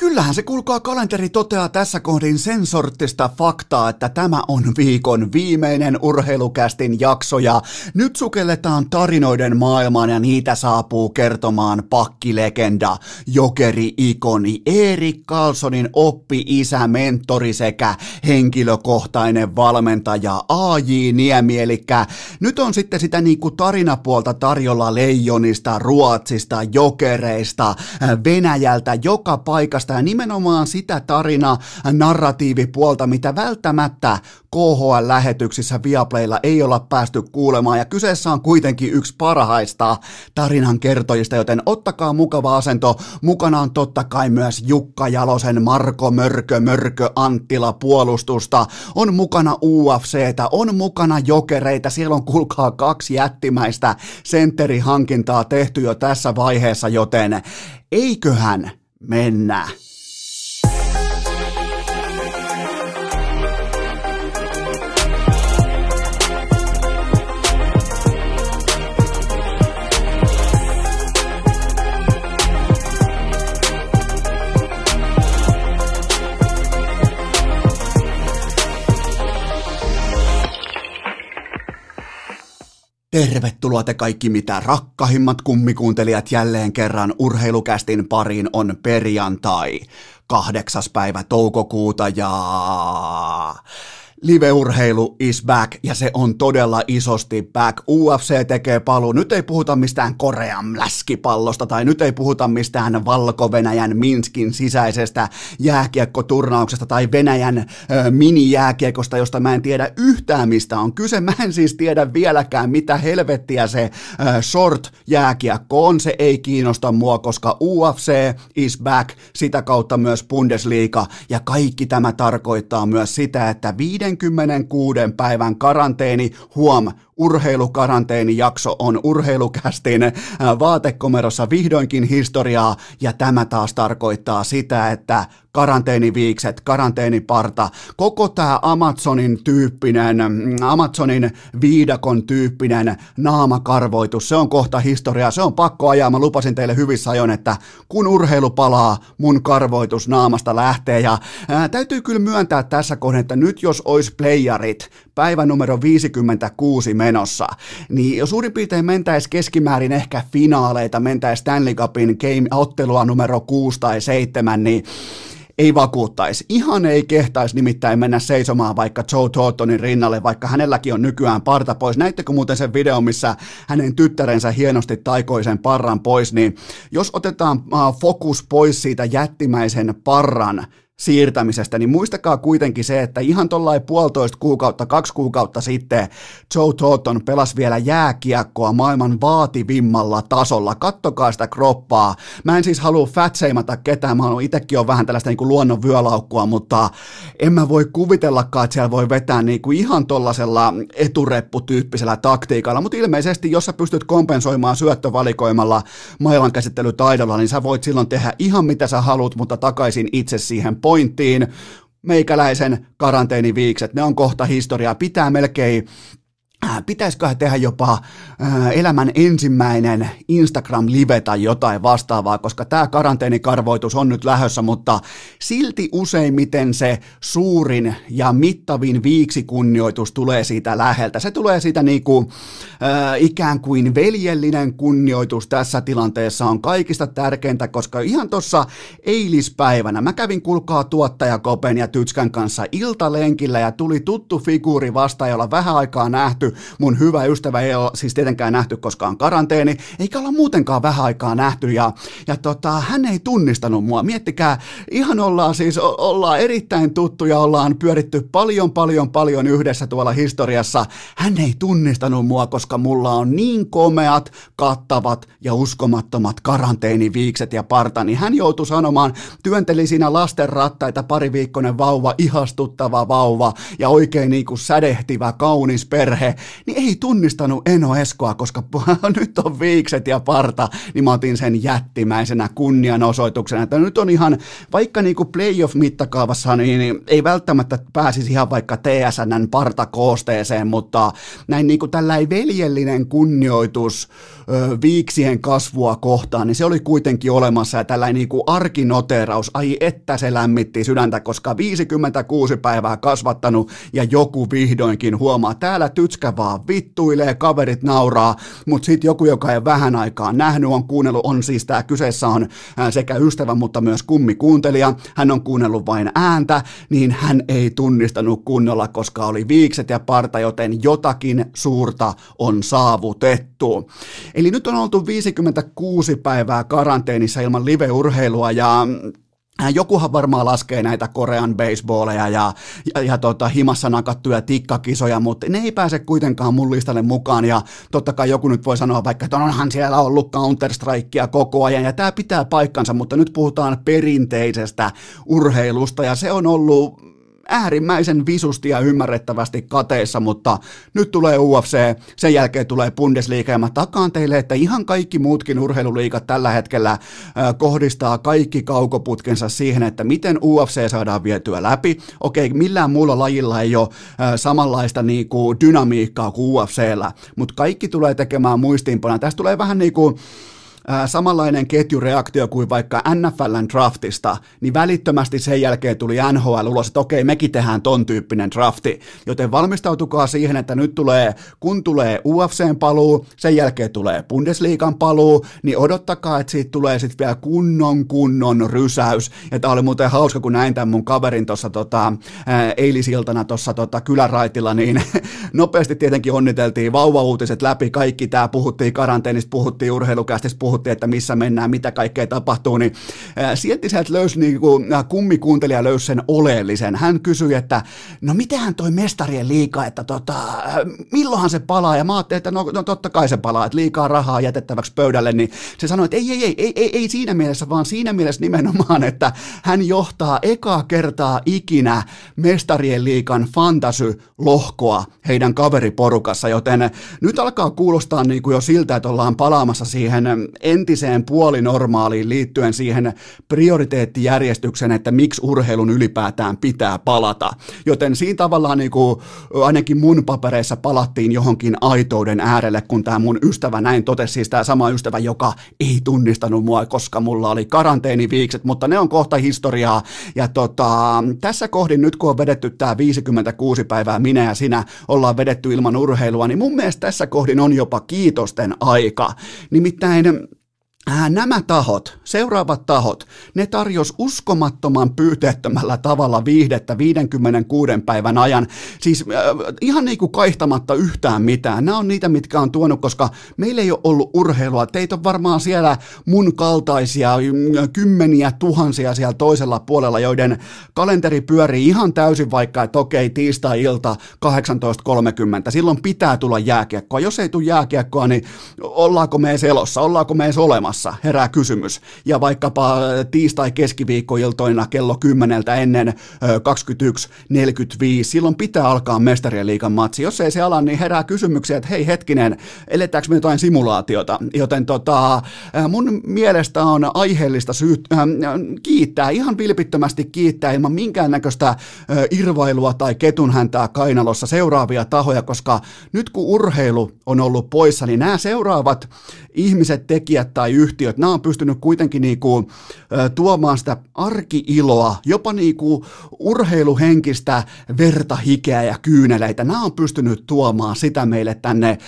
Kyllähän se kulkaa kalenteri toteaa tässä kohdin sen sorttista faktaa, että tämä on viikon viimeinen urheilukästin jakso ja nyt sukelletaan tarinoiden maailmaan ja niitä saapuu kertomaan pakkilegenda, jokeri-ikoni Erik Carlsonin oppi-isä, mentori sekä henkilökohtainen valmentaja A.J. Niemi, eli nyt on sitten sitä niinku tarinapuolta tarjolla Leijonista, Ruotsista, Jokereista, Venäjältä, joka paikasta ja nimenomaan sitä tarina narratiivipuolta, mitä välttämättä KHL-lähetyksissä Viaplaylla ei olla päästy kuulemaan, ja kyseessä on kuitenkin yksi parhaista tarinan kertojista, joten ottakaa mukava asento. Mukana on totta kai myös Jukka Jalosen Marko Mörkö, Mörkö Anttila puolustusta, on mukana UFCtä, on mukana jokereita, siellä on kuulkaa kaksi jättimäistä sentterihankintaa tehty jo tässä vaiheessa, joten eiköhän mennä. Tervetuloa te kaikki mitä rakkahimmat kummikuuntelijat jälleen kerran urheilukästin pariin on perjantai, kahdeksas päivä toukokuuta ja liveurheilu is back ja se on todella isosti back. UFC tekee paluu. Nyt ei puhuta mistään Korean läskipallosta tai nyt ei puhuta mistään Valko-Venäjän Minskin sisäisestä jääkiekkoturnauksesta tai Venäjän ö, mini-jääkiekosta, josta mä en tiedä yhtään mistä on kyse. Mä en siis tiedä vieläkään mitä helvettiä se ö, short jääkiekko on. Se ei kiinnosta mua, koska UFC is back, sitä kautta myös Bundesliga ja kaikki tämä tarkoittaa myös sitä, että viiden 26 päivän karanteeni, huom, urheilukaranteenijakso on urheilukästin äh, vaatekomerossa vihdoinkin historiaa, ja tämä taas tarkoittaa sitä, että karanteeniviikset, karanteeniparta, koko tämä Amazonin tyyppinen, mm, Amazonin viidakon tyyppinen naamakarvoitus, se on kohta historiaa, se on pakko ajaa, mä lupasin teille hyvissä ajoin, että kun urheilu palaa, mun karvoitus naamasta lähtee, ja ää, täytyy kyllä myöntää tässä kohdassa, että nyt jos olisi playarit, päivä numero 56 menossa, niin jos suurin piirtein mentäisi keskimäärin ehkä finaaleita, mentäisi Stanley Cupin game, ottelua numero 6 tai 7, niin ei vakuuttaisi. Ihan ei kehtaisi nimittäin mennä seisomaan vaikka Joe Thorntonin rinnalle, vaikka hänelläkin on nykyään parta pois. Näittekö muuten sen video, missä hänen tyttärensä hienosti taikoi sen parran pois, niin jos otetaan fokus pois siitä jättimäisen parran siirtämisestä, niin muistakaa kuitenkin se, että ihan tuollain puolitoista kuukautta, kaksi kuukautta sitten Joe Thornton pelasi vielä jääkiekkoa maailman vaativimmalla tasolla. Kattokaa sitä kroppaa. Mä en siis halua fatseimata ketään, mä oon itsekin on vähän tällaista niin kuin luonnon vyölaukkua, mutta en mä voi kuvitellakaan, että siellä voi vetää niin kuin ihan tollasella eturepputyyppisellä taktiikalla, mutta ilmeisesti jos sä pystyt kompensoimaan syöttövalikoimalla käsittelytaidolla, niin sä voit silloin tehdä ihan mitä sä haluat, mutta takaisin itse siihen pointtiin. Meikäläisen karanteeniviikset, ne on kohta historiaa. Pitää melkein pitäisiköhän tehdä jopa äh, elämän ensimmäinen Instagram-live tai jotain vastaavaa, koska tämä karanteenikarvoitus on nyt lähössä, mutta silti useimmiten se suurin ja mittavin viiksikunnioitus tulee siitä läheltä. Se tulee siitä niinku, äh, ikään kuin veljellinen kunnioitus tässä tilanteessa on kaikista tärkeintä, koska ihan tuossa eilispäivänä mä kävin kulkaa tuottajakopen ja Tytskän kanssa iltalenkillä ja tuli tuttu figuuri vasta, jolla vähän aikaa nähty mun hyvä ystävä ei ole siis tietenkään nähty koskaan karanteeni, eikä olla muutenkaan vähän aikaa nähty, ja, ja tota, hän ei tunnistanut mua. Miettikää, ihan ollaan siis, ollaan erittäin tuttuja, ollaan pyöritty paljon, paljon, paljon yhdessä tuolla historiassa. Hän ei tunnistanut mua, koska mulla on niin komeat, kattavat ja uskomattomat karanteeniviikset ja parta, niin hän joutui sanomaan, työnteli siinä lasten rattaita pari viikkoinen vauva, ihastuttava vauva ja oikein niin kuin sädehtivä, kaunis perhe, niin ei tunnistanut Eno Eskoa, koska nyt on viikset ja parta, niin mä otin sen jättimäisenä kunnianosoituksena, että nyt on ihan, vaikka niin kuin playoff-mittakaavassa, niin ei välttämättä pääsisi ihan vaikka TSNn partakoosteeseen, mutta näin niin kuin tällainen veljellinen kunnioitus viiksien kasvua kohtaan, niin se oli kuitenkin olemassa ja tällainen niin kuin arkinoteraus, ai että se lämmitti sydäntä, koska 56 päivää kasvattanut ja joku vihdoinkin huomaa, täällä tytskä vaan vittuilee, kaverit nauraa, mutta sitten joku, joka ei vähän aikaa nähnyt, on kuunnellut, on siis tämä kyseessä on sekä ystävä, mutta myös kummikuuntelija, hän on kuunnellut vain ääntä, niin hän ei tunnistanut kunnolla, koska oli viikset ja parta, joten jotakin suurta on saavutettu. Eli nyt on oltu 56 päivää karanteenissa ilman live-urheilua ja Äh, jokuhan varmaan laskee näitä Korean baseballeja ja, ja, ja tota, himassa nakattuja tikkakisoja, mutta ne ei pääse kuitenkaan mun listalle mukaan. Ja totta kai joku nyt voi sanoa vaikka, että onhan siellä ollut Counter-Strikea koko ajan ja tämä pitää paikkansa, mutta nyt puhutaan perinteisestä urheilusta ja se on ollut äärimmäisen visusti ja ymmärrettävästi kateessa, mutta nyt tulee UFC, sen jälkeen tulee Bundesliga ja mä takaan teille, että ihan kaikki muutkin urheiluliikat tällä hetkellä kohdistaa kaikki kaukoputkensa siihen, että miten UFC saadaan vietyä läpi. Okei, millään muulla lajilla ei ole samanlaista niin kuin dynamiikkaa kuin UFCllä, mutta kaikki tulee tekemään muistiinpana. Tästä tulee vähän niin kuin samanlainen ketjureaktio kuin vaikka NFLn draftista, niin välittömästi sen jälkeen tuli NHL ulos, että okei, mekin tehdään ton tyyppinen drafti. Joten valmistautukaa siihen, että nyt tulee, kun tulee UFCn paluu, sen jälkeen tulee Bundesliigan paluu, niin odottakaa, että siitä tulee sitten vielä kunnon kunnon rysäys. Ja tämä oli muuten hauska, kun näin tämän mun kaverin tuossa tota, eilisiltana tuossa tota, kyläraitilla, niin nopeasti tietenkin onniteltiin vauvauutiset läpi, kaikki tämä puhuttiin karanteenista, puhuttiin urheilukästistä, puhuttiin puhuttiin, että missä mennään, mitä kaikkea tapahtuu, niin sieltä sieltä löysi niin kuin, kummikuuntelija löysi sen oleellisen. Hän kysyi, että no mitähän toi mestarien liika, että tota, milloinhan se palaa, ja mä ajattelin, että no, no totta kai se palaa, että liikaa rahaa jätettäväksi pöydälle, niin se sanoi, että ei, ei, ei, ei, ei, ei siinä mielessä, vaan siinä mielessä nimenomaan, että hän johtaa ekaa kertaa ikinä mestarien liikan fantasy-lohkoa heidän kaveriporukassa, joten nyt alkaa kuulostaa niin kuin jo siltä, että ollaan palaamassa siihen entiseen puolinormaaliin liittyen siihen prioriteettijärjestykseen, että miksi urheilun ylipäätään pitää palata. Joten siinä tavallaan niin kuin ainakin mun papereissa palattiin johonkin aitouden äärelle, kun tämä mun ystävä näin totesi, siis tämä sama ystävä, joka ei tunnistanut mua, koska mulla oli karanteeniviikset, mutta ne on kohta historiaa. Ja tota, tässä kohdin nyt kun on vedetty tämä 56 päivää minä ja sinä ollaan vedetty ilman urheilua, niin mun mielestä tässä kohdin on jopa kiitosten aika. Nimittäin nämä tahot, seuraavat tahot, ne tarjos uskomattoman pyyteettömällä tavalla viihdettä 56 päivän ajan. Siis äh, ihan niin kuin kaihtamatta yhtään mitään. Nämä on niitä, mitkä on tuonut, koska meillä ei ole ollut urheilua. Teitä on varmaan siellä mun kaltaisia mm, kymmeniä tuhansia siellä toisella puolella, joiden kalenteri pyörii ihan täysin vaikka, että okei, tiistai-ilta 18.30. Silloin pitää tulla jääkiekkoa. Jos ei tule jääkiekkoa, niin ollaanko me elossa, ollaanko me olemassa? Kanssa, herää kysymys. Ja vaikkapa tiistai-keskiviikkoiltoina kello 10 ennen 21.45, silloin pitää alkaa mestarien liikan matsi. Jos ei se ala, niin herää kysymyksiä, että hei hetkinen, eletäänkö me jotain simulaatiota? Joten tota, mun mielestä on aiheellista syyt, äh, kiittää, ihan vilpittömästi kiittää ilman minkäännäköistä äh, irvailua tai ketunhäntää kainalossa seuraavia tahoja, koska nyt kun urheilu on ollut poissa, niin nämä seuraavat ihmiset, tekijät tai yhtiöt, nämä on pystynyt kuitenkin niinku, tuomaan sitä arkiiloa, jopa niinku urheiluhenkistä verta, hikeä ja kyyneleitä. Nämä on pystynyt tuomaan sitä meille tänne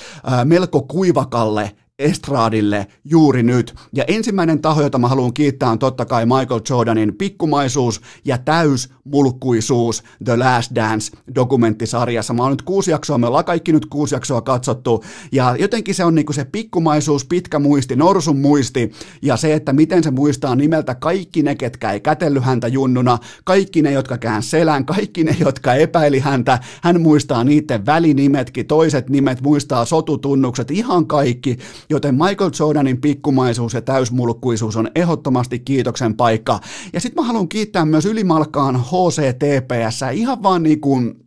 melko kuivakalle estraadille juuri nyt. Ja ensimmäinen taho, jota mä haluan kiittää, on totta kai Michael Jordanin pikkumaisuus ja täysmulkkuisuus The Last Dance dokumenttisarjassa. Mä oon nyt kuusi jaksoa, me ollaan kaikki nyt kuusi jaksoa katsottu, ja jotenkin se on niinku se pikkumaisuus, pitkä muisti, norsun muisti, ja se, että miten se muistaa nimeltä kaikki ne, ketkä ei kätelly häntä junnuna, kaikki ne, jotka kään selän, kaikki ne, jotka epäili häntä, hän muistaa niiden välinimetkin, toiset nimet, muistaa sotutunnukset, ihan kaikki, joten Michael Jordanin pikkumaisuus ja täysmulkkuisuus on ehdottomasti kiitoksen paikka. Ja sitten mä haluan kiittää myös ylimalkaan HCTPS, ihan vaan niin kuin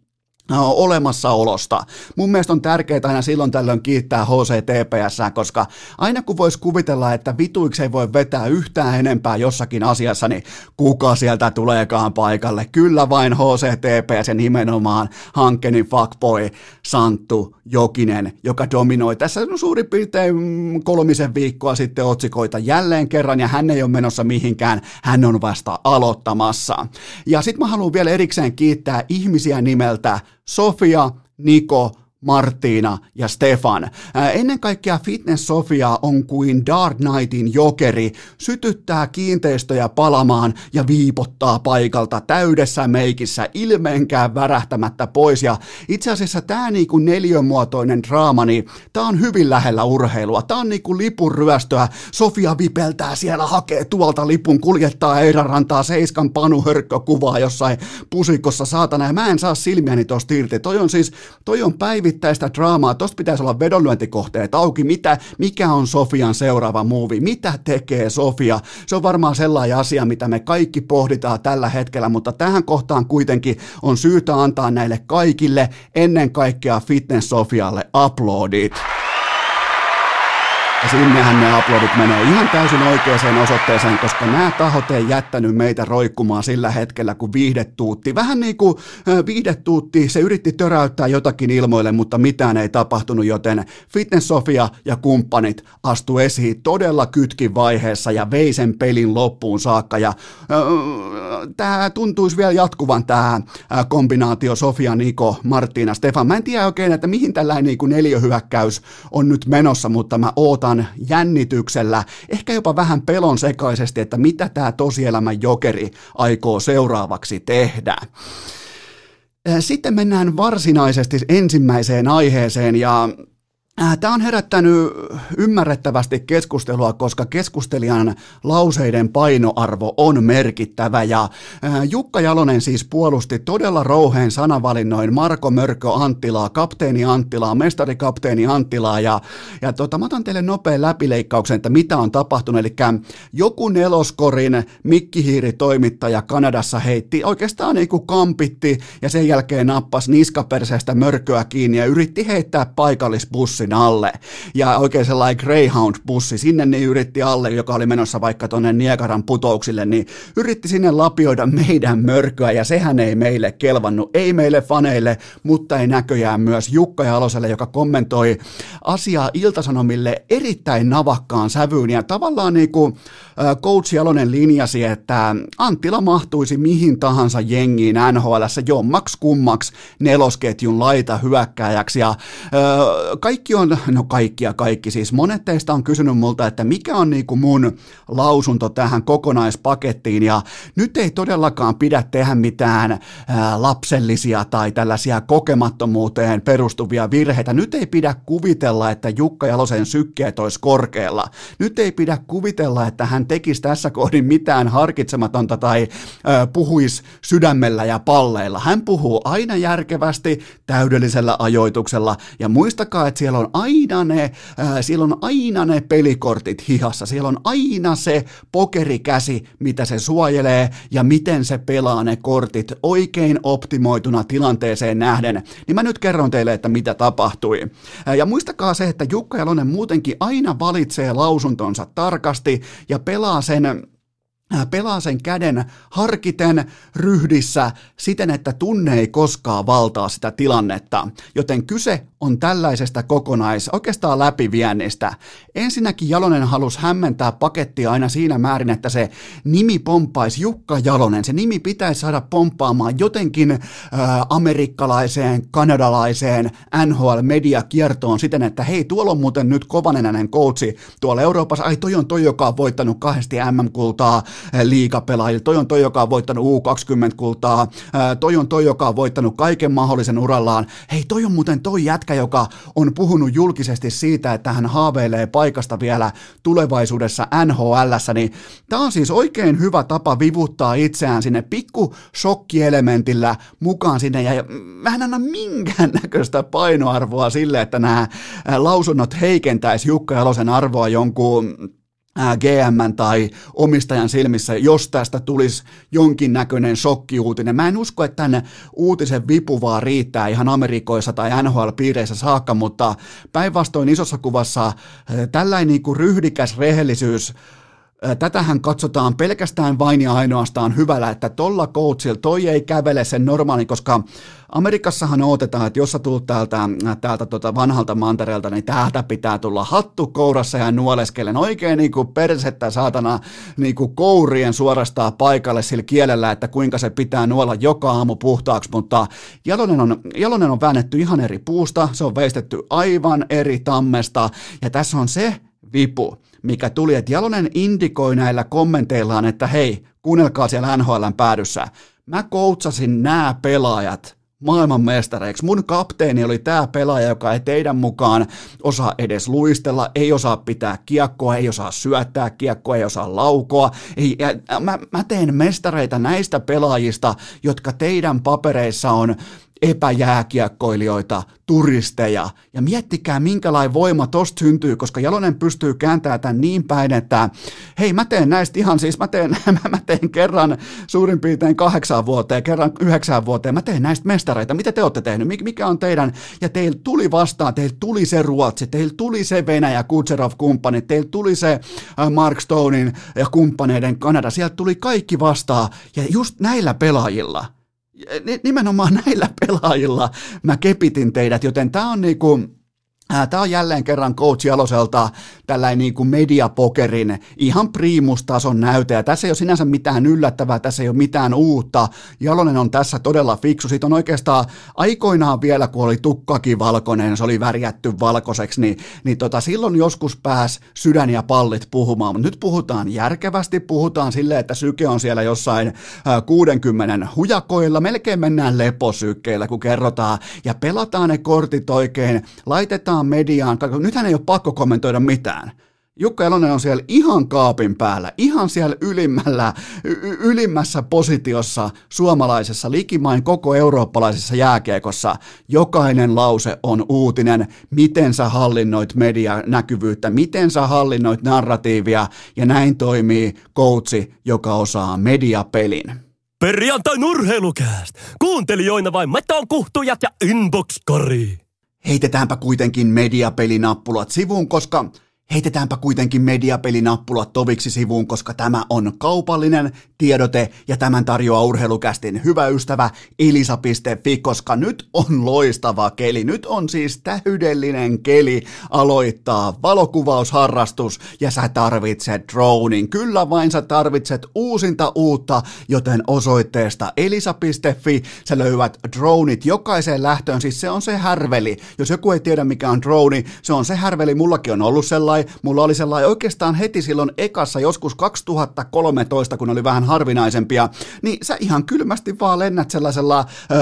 olemassaolosta. Mun mielestä on tärkeää aina silloin tällöin kiittää HCTPS, koska aina kun voisi kuvitella, että vituiksi ei voi vetää yhtään enempää jossakin asiassa, niin kuka sieltä tuleekaan paikalle? Kyllä vain HCTPS ja nimenomaan Hankkeni fuckboy Santtu Jokinen, joka dominoi tässä suurin piirtein kolmisen viikkoa sitten otsikoita jälleen kerran, ja hän ei ole menossa mihinkään, hän on vasta aloittamassa. Ja sitten mä haluan vielä erikseen kiittää ihmisiä nimeltä Sofia, Niko, Martina ja Stefan. Ennen kaikkea Fitness Sofia on kuin Dark Knightin jokeri, sytyttää kiinteistöjä palamaan ja viipottaa paikalta täydessä meikissä ilmeenkään värähtämättä pois. Ja itse asiassa tämä niinku neliömuotoinen draama, niin tämä on hyvin lähellä urheilua. Tämä on niinku lipun ryöstöä. Sofia vipeltää siellä, hakee tuolta lipun, kuljettaa Eiran rantaa seiskan Panu Hörkkö kuvaa jossain pusikossa, saatana. Ja mä en saa silmiäni tosta irti. Toi on siis, toi on päivit päivittäistä draamaa, tosta pitäisi olla vedonlyöntikohteet auki, mitä, mikä on Sofian seuraava muuvi, mitä tekee Sofia, se on varmaan sellainen asia, mitä me kaikki pohditaan tällä hetkellä, mutta tähän kohtaan kuitenkin on syytä antaa näille kaikille, ennen kaikkea Fitness Sofialle uploadit. Ja sinnehän ne aplodit menee ihan täysin oikeaan osoitteeseen, koska nämä tahot ei jättänyt meitä roikkumaan sillä hetkellä, kun viihdetuutti. Vähän niin kuin viihdetuutti, se yritti töräyttää jotakin ilmoille, mutta mitään ei tapahtunut, joten Fitness Sofia ja kumppanit astu esiin todella kytkin vaiheessa ja vei sen pelin loppuun saakka. Ja tämä tuntuisi vielä jatkuvan tämä kombinaatio Sofia, Niko, Martina, Stefan. Mä en tiedä oikein, että mihin tällainen niin neljöhyökkäys on nyt menossa, mutta mä ootan odotan jännityksellä, ehkä jopa vähän pelon sekaisesti, että mitä tämä tosielämän jokeri aikoo seuraavaksi tehdä. Sitten mennään varsinaisesti ensimmäiseen aiheeseen ja Tämä on herättänyt ymmärrettävästi keskustelua, koska keskustelijan lauseiden painoarvo on merkittävä. Ja äh, Jukka Jalonen siis puolusti todella rouheen sanavalinnoin Marko Mörkö Anttilaa, kapteeni Anttilaa, mestarikapteeni Anttilaa. Ja, ja tota, mä otan teille nopean läpileikkauksen, että mitä on tapahtunut, eli joku neloskorin mikkihiiritoimittaja Kanadassa heitti oikeastaan niin kuin kampitti ja sen jälkeen nappasi niskaperseestä mörköä kiinni ja yritti heittää paikallisbussi bussin alle. Ja oikein sellainen Greyhound-bussi sinne niin yritti alle, joka oli menossa vaikka tuonne Niekaran putouksille, niin yritti sinne lapioida meidän mörköä ja sehän ei meille kelvannut, ei meille faneille, mutta ei näköjään myös Jukka Jaloselle, joka kommentoi asiaa Iltasanomille erittäin navakkaan sävyyn. Ja tavallaan niin kuin Coach Jalonen linjasi, että Anttila mahtuisi mihin tahansa jengiin NHL jommaksi kummaksi nelosketjun laita hyökkääjäksi ja kaikki on, no kaikki ja kaikki siis, monet teistä on kysynyt multa, että mikä on niinku mun lausunto tähän kokonaispakettiin ja nyt ei todellakaan pidä tehdä mitään ää, lapsellisia tai tällaisia kokemattomuuteen perustuvia virheitä. Nyt ei pidä kuvitella, että Jukka Jalosen sykkeet olisi korkealla. Nyt ei pidä kuvitella, että hän tekisi tässä kohdin mitään harkitsematonta tai ää, puhuisi sydämellä ja palleilla. Hän puhuu aina järkevästi, täydellisellä ajoituksella ja muistakaa, että siellä on aina ne, ää, siellä on aina ne pelikortit hihassa, siellä on aina se pokerikäsi, mitä se suojelee ja miten se pelaa ne kortit oikein optimoituna tilanteeseen nähden. Niin mä nyt kerron teille, että mitä tapahtui. Ää, ja muistakaa se, että Jukka Jalonen muutenkin aina valitsee lausuntonsa tarkasti ja pelaa sen Äh, pelaa sen käden harkiten ryhdissä siten, että tunne ei koskaan valtaa sitä tilannetta. Joten kyse on tällaisesta kokonais, oikeastaan läpiviennistä. Ensinnäkin Jalonen halusi hämmentää pakettia aina siinä määrin, että se nimi pomppaisi Jukka Jalonen. Se nimi pitäisi saada pomppaamaan jotenkin äh, amerikkalaiseen, kanadalaiseen NHL-mediakiertoon siten, että hei, tuolla on muuten nyt kovanenäinen coachi tuolla Euroopassa. Ai, toi on toi, joka on voittanut kahdesti MM-kultaa liigapelaajille. Toi on toi, joka on voittanut U20-kultaa. Toi on toi, joka on voittanut kaiken mahdollisen urallaan. Hei, toi on muuten toi jätkä, joka on puhunut julkisesti siitä, että hän haaveilee paikasta vielä tulevaisuudessa nhl niin tämä on siis oikein hyvä tapa vivuttaa itseään sinne pikku shokkielementillä mukaan sinne, ja mä en anna minkäännäköistä painoarvoa sille, että nämä lausunnot heikentäisi Jukka Jalosen arvoa jonkun GM tai omistajan silmissä, jos tästä tulisi jonkinnäköinen shokkiuutinen. Mä en usko, että tänne uutisen vipu vaan riittää ihan Amerikoissa tai NHL-piireissä saakka, mutta päinvastoin isossa kuvassa tällainen niin ryhdikäs rehellisyys Tätähän katsotaan pelkästään vain ja ainoastaan hyvällä, että tolla coachilla toi ei kävele sen normaali, koska Amerikassahan odotetaan, että jos sä tulet täältä, täältä tota vanhalta mantereelta, niin täältä pitää tulla hattu kourassa ja nuoleskellen oikein niin kuin persettä saatana niin kuin kourien suorastaan paikalle sillä kielellä, että kuinka se pitää nuolla joka aamu puhtaaksi, mutta Jalonen on, Jalonen on väännetty ihan eri puusta, se on veistetty aivan eri tammesta ja tässä on se vipu, mikä tuli, että Jalonen indikoi näillä kommenteillaan, että hei, kuunnelkaa siellä NHLn päädyssä. Mä koutsasin nämä pelaajat maailmanmestareiksi. Mun kapteeni oli tämä pelaaja, joka ei teidän mukaan osaa edes luistella, ei osaa pitää kiekkoa, ei osaa syöttää kiekkoa, ei osaa laukoa. Ei, ja mä, mä teen mestareita näistä pelaajista, jotka teidän papereissa on epäjääkiekkoilijoita, turisteja. Ja miettikää, minkälainen voima tosta syntyy, koska Jalonen pystyy kääntämään tämän niin päin, että hei, mä teen näistä ihan siis, mä teen, mä teen kerran suurin piirtein kahdeksan vuoteen, kerran yhdeksän vuoteen, mä teen näistä mestareita. Mitä te olette tehnyt? Mikä on teidän? Ja teillä tuli vastaan, teillä tuli se Ruotsi, teillä tuli se Venäjä, Kutserov-kumppani, teillä tuli se äh, Mark Stonein ja kumppaneiden Kanada, sieltä tuli kaikki vastaan. Ja just näillä pelaajilla, nimenomaan näillä pelaajilla mä kepitin teidät, joten tämä on niinku, Tämä on jälleen kerran Coach Jaloselta tällainen niin kuin mediapokerin ihan priimustason näyte, ja tässä ei ole sinänsä mitään yllättävää, tässä ei ole mitään uutta. Jalonen on tässä todella fiksu, siitä on oikeastaan aikoinaan vielä, kun oli tukkakin valkoinen, se oli värjätty valkoiseksi, niin, niin tota, silloin joskus pääs sydän ja pallit puhumaan, mutta nyt puhutaan järkevästi, puhutaan silleen, että syke on siellä jossain 60 hujakoilla, melkein mennään leposykkeillä, kun kerrotaan, ja pelataan ne kortit oikein, laitetaan puhutaan mediaan, nythän ei ole pakko kommentoida mitään. Jukka Elonen on siellä ihan kaapin päällä, ihan siellä ylimmällä, y- ylimmässä positiossa suomalaisessa, likimain koko eurooppalaisessa jääkiekossa. Jokainen lause on uutinen, miten sä hallinnoit medianäkyvyyttä, miten sä hallinnoit narratiivia, ja näin toimii koutsi, joka osaa mediapelin. Perjantain urheilukääst! Kuuntelijoina vain Meton kuhtujat ja Inbox-kori. Heitetäänpä kuitenkin mediapelinappulat sivuun, koska Heitetäänpä kuitenkin mediapelinappulat toviksi sivuun, koska tämä on kaupallinen tiedote ja tämän tarjoaa urheilukästin hyvä ystävä elisa.fi, koska nyt on loistava keli. Nyt on siis täydellinen keli aloittaa valokuvausharrastus ja sä tarvitset dronin. Kyllä vain sä tarvitset uusinta uutta, joten osoitteesta elisa.fi sä löydät dronit jokaiseen lähtöön. Siis se on se härveli. Jos joku ei tiedä mikä on drone, se on se härveli. Mullakin on ollut sellainen sellainen, mulla oli sellainen oikeastaan heti silloin ekassa joskus 2013, kun oli vähän harvinaisempia, niin sä ihan kylmästi vaan lennät sellaisella ö,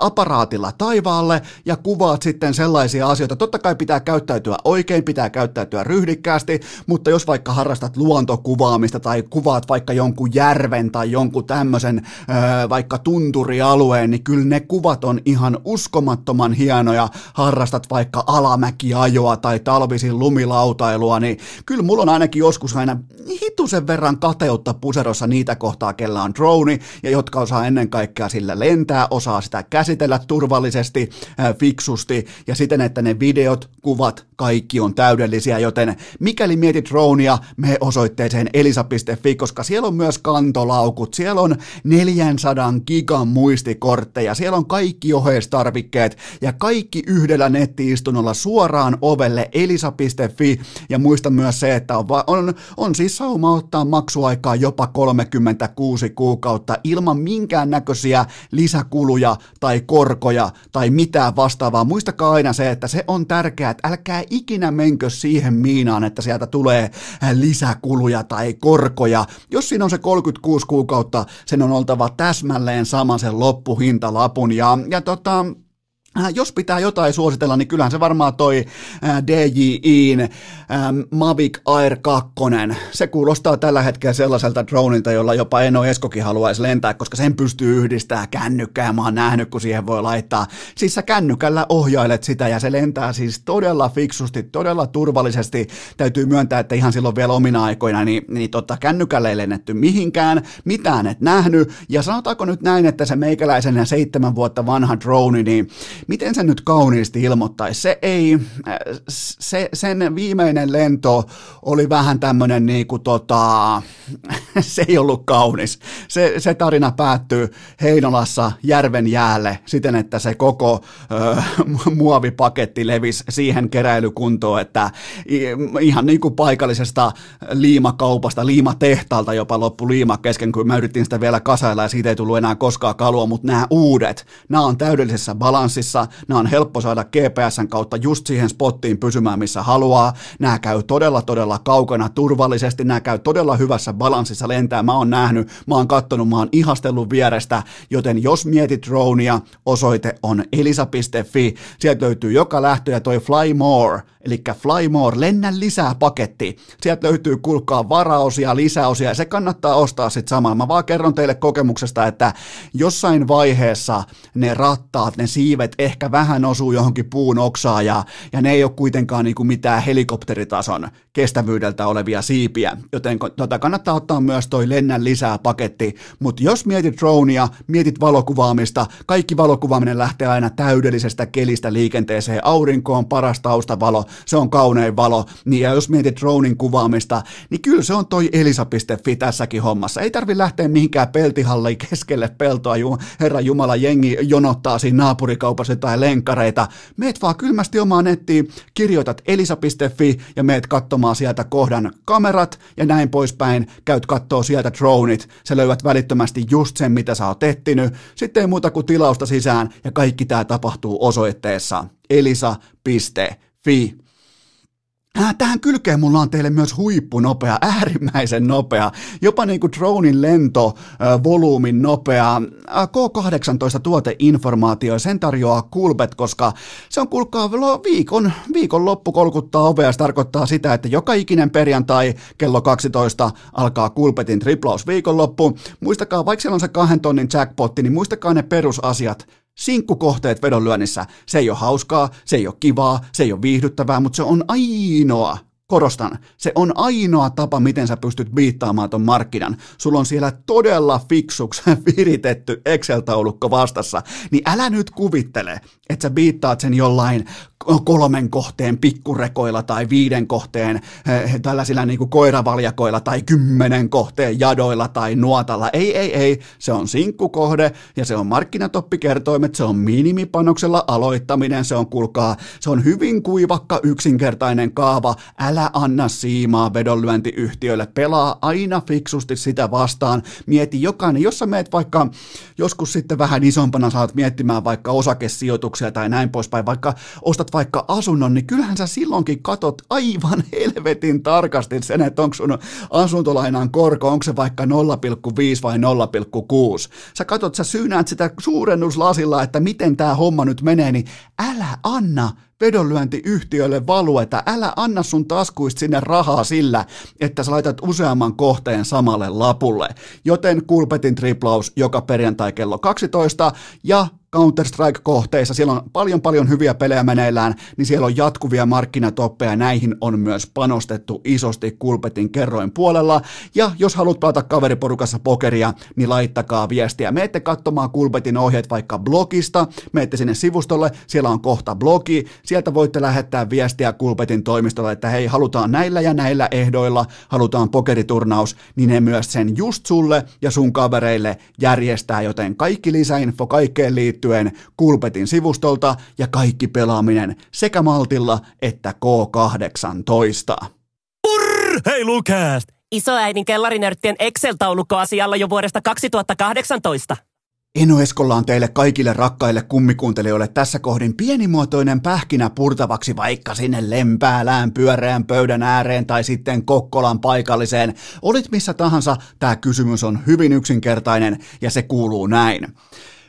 aparaatilla taivaalle ja kuvaat sitten sellaisia asioita. Totta kai pitää käyttäytyä oikein, pitää käyttäytyä ryhdikkäästi, mutta jos vaikka harrastat luontokuvaamista tai kuvaat vaikka jonkun järven tai jonkun tämmöisen ö, vaikka tunturialueen, niin kyllä ne kuvat on ihan uskomattoman hienoja. Harrastat vaikka alamäkiajoa tai talvisin lumilauta kilpailua, niin kyllä mulla on ainakin joskus aina hitusen verran kateutta puserossa niitä kohtaa, kellä on drone ja jotka osaa ennen kaikkea sillä lentää, osaa sitä käsitellä turvallisesti, äh, fiksusti ja siten, että ne videot, kuvat, kaikki on täydellisiä, joten mikäli mietit dronea, me osoitteeseen elisa.fi, koska siellä on myös kantolaukut, siellä on 400 gigan muistikortteja, siellä on kaikki oheistarvikkeet ja kaikki yhdellä nettiistunnolla suoraan ovelle elisa.fi ja muista myös se, että on, on, on siis sauma ottaa maksuaikaa jopa 36 kuukautta ilman minkään näköisiä lisäkuluja tai korkoja tai mitään vastaavaa. Muistakaa aina se, että se on tärkeää, että älkää ikinä menkö siihen miinaan, että sieltä tulee lisäkuluja tai korkoja. Jos siinä on se 36 kuukautta, sen on oltava täsmälleen sama sen loppuhintalapun ja, ja tota, jos pitää jotain suositella, niin kyllähän se varmaan toi äh, DJIin ähm, Mavic Air 2. Se kuulostaa tällä hetkellä sellaiselta dronilta, jolla jopa Eno Eskokin haluaisi lentää, koska sen pystyy yhdistämään kännykkää. Mä oon nähnyt, kun siihen voi laittaa. Siis sä kännykällä ohjailet sitä ja se lentää siis todella fiksusti, todella turvallisesti. Täytyy myöntää, että ihan silloin vielä omina aikoina, niin, niin tota, kännykällä ei lennetty mihinkään, mitään et nähnyt. Ja sanotaanko nyt näin, että se meikäläisen seitsemän vuotta vanha drone, niin miten se nyt kauniisti ilmoittaisi? Se ei, se, sen viimeinen lento oli vähän tämmöinen niin kuin tota, se ei ollut kaunis. Se, se tarina päättyy Heinolassa järven jäälle siten, että se koko ö, muovipaketti levisi siihen keräilykuntoon, että ihan niin kuin paikallisesta liimakaupasta, liimatehtaalta jopa loppu liima kesken, kun mä yritin sitä vielä kasailla ja siitä ei tullut enää koskaan kalua, mutta nämä uudet, nämä on täydellisessä balanssissa, nämä on helppo saada GPSn kautta just siihen spottiin pysymään, missä haluaa, nämä käy todella todella kaukana turvallisesti, nämä käy todella hyvässä balanssissa lentää, mä oon nähnyt, mä oon kattonut, mä oon ihastellut vierestä, joten jos mietit dronea, osoite on elisa.fi, sieltä löytyy joka lähtö ja toi Fly More, eli Fly More, lennä lisää paketti, sieltä löytyy kulkaa varaosia, lisäosia, ja se kannattaa ostaa sitten samalla. Mä vaan kerron teille kokemuksesta, että jossain vaiheessa ne rattaat, ne siivet ehkä vähän osuu johonkin puun oksaan ja, ja ne ei ole kuitenkaan niin kuin mitään helikopteritason kestävyydeltä olevia siipiä, joten tota kannattaa ottaa myös toi lennän lisää paketti, mutta jos mietit dronea, mietit valokuvaamista, kaikki valokuvaaminen lähtee aina täydellisestä kelistä liikenteeseen, aurinko on paras taustavalo, se on kaunein valo, niin ja jos mietit dronin kuvaamista, niin kyllä se on toi elisa.fi tässäkin hommassa, ei tarvi lähteä mihinkään peltihalliin keskelle peltoa, herra Jumala, jengi jonottaa siinä naapurikaupassa tai lenkareita, meet vaan kylmästi omaan nettiin, kirjoitat elisa.fi ja meet katsomaan sieltä kohdan kamerat ja näin poispäin, käyt kattoo sieltä droneit, sä löydät välittömästi just sen, mitä sä oot ettinyt, sitten ei muuta kuin tilausta sisään ja kaikki tämä tapahtuu osoitteessa elisa.fi. Äh, tähän kylkeen mulla on teille myös huippunopea, äärimmäisen nopea, jopa niin kuin dronin lento, volyymin nopea äh, K18 tuoteinformaatio, sen tarjoaa Kulbet, koska se on kuulkaa viikon, viikon loppu kolkuttaa ovea, se tarkoittaa sitä, että joka ikinen perjantai kello 12 alkaa Kulpetin triplaus viikonloppu. Muistakaa, vaikka siellä on se kahden tonnin jackpotti, niin muistakaa ne perusasiat, Sinkkukohteet vedonlyönnissä, se ei ole hauskaa, se ei ole kivaa, se ei ole viihdyttävää, mutta se on ainoa korostan, se on ainoa tapa, miten sä pystyt biittaamaan ton markkinan. Sulla on siellä todella fiksuksi viritetty Excel-taulukko vastassa, niin älä nyt kuvittele, että sä biittaat sen jollain kolmen kohteen pikkurekoilla tai viiden kohteen eh, tällaisilla niin kuin koiravaljakoilla tai kymmenen kohteen jadoilla tai nuotalla. Ei, ei, ei. Se on sinkkukohde ja se on markkinatoppikertoimet, se on minimipanoksella aloittaminen, se on kulkaa, se on hyvin kuivakka yksinkertainen kaava. Älä anna siimaa vedonlyöntiyhtiöille, pelaa aina fiksusti sitä vastaan. Mieti jokainen, jos sä meet vaikka joskus sitten vähän isompana saat miettimään vaikka osakesijoituksia tai näin poispäin, vaikka ostat vaikka asunnon, niin kyllähän sä silloinkin katot aivan helvetin tarkasti sen, että onko sun asuntolainan korko, onko se vaikka 0,5 vai 0,6. Sä katot, sä syynäät sitä suurennuslasilla, että miten tämä homma nyt menee, niin älä anna vedonlyöntiyhtiöille valueta, älä anna sun taskuista sinne rahaa sillä, että sä laitat useamman kohteen samalle lapulle. Joten Kulpetin triplaus joka perjantai kello 12 ja Counter-Strike-kohteissa, siellä on paljon paljon hyviä pelejä meneillään, niin siellä on jatkuvia markkinatoppeja, näihin on myös panostettu isosti Kulpetin kerroin puolella, ja jos haluat pelata kaveriporukassa pokeria, niin laittakaa viestiä. Meette katsomaan Kulpetin ohjeet vaikka blogista, meette sinne sivustolle, siellä on kohta blogi, sieltä voitte lähettää viestiä Kulpetin toimistolle, että hei, halutaan näillä ja näillä ehdoilla, halutaan pokeriturnaus, niin ne myös sen just sulle ja sun kavereille järjestää, joten kaikki lisäinfo kaikkeen liittyen liittyen Kulpetin sivustolta ja kaikki pelaaminen sekä Maltilla että K18. Hei Lukast! Isoäidin kellarinörttien Excel-taulukko asialla jo vuodesta 2018. Eno Eskolla on teille kaikille rakkaille kummikuuntelijoille tässä kohdin pienimuotoinen pähkinä purtavaksi vaikka sinne lempäälään pyöreän pöydän ääreen tai sitten Kokkolan paikalliseen. Olit missä tahansa, tämä kysymys on hyvin yksinkertainen ja se kuuluu näin.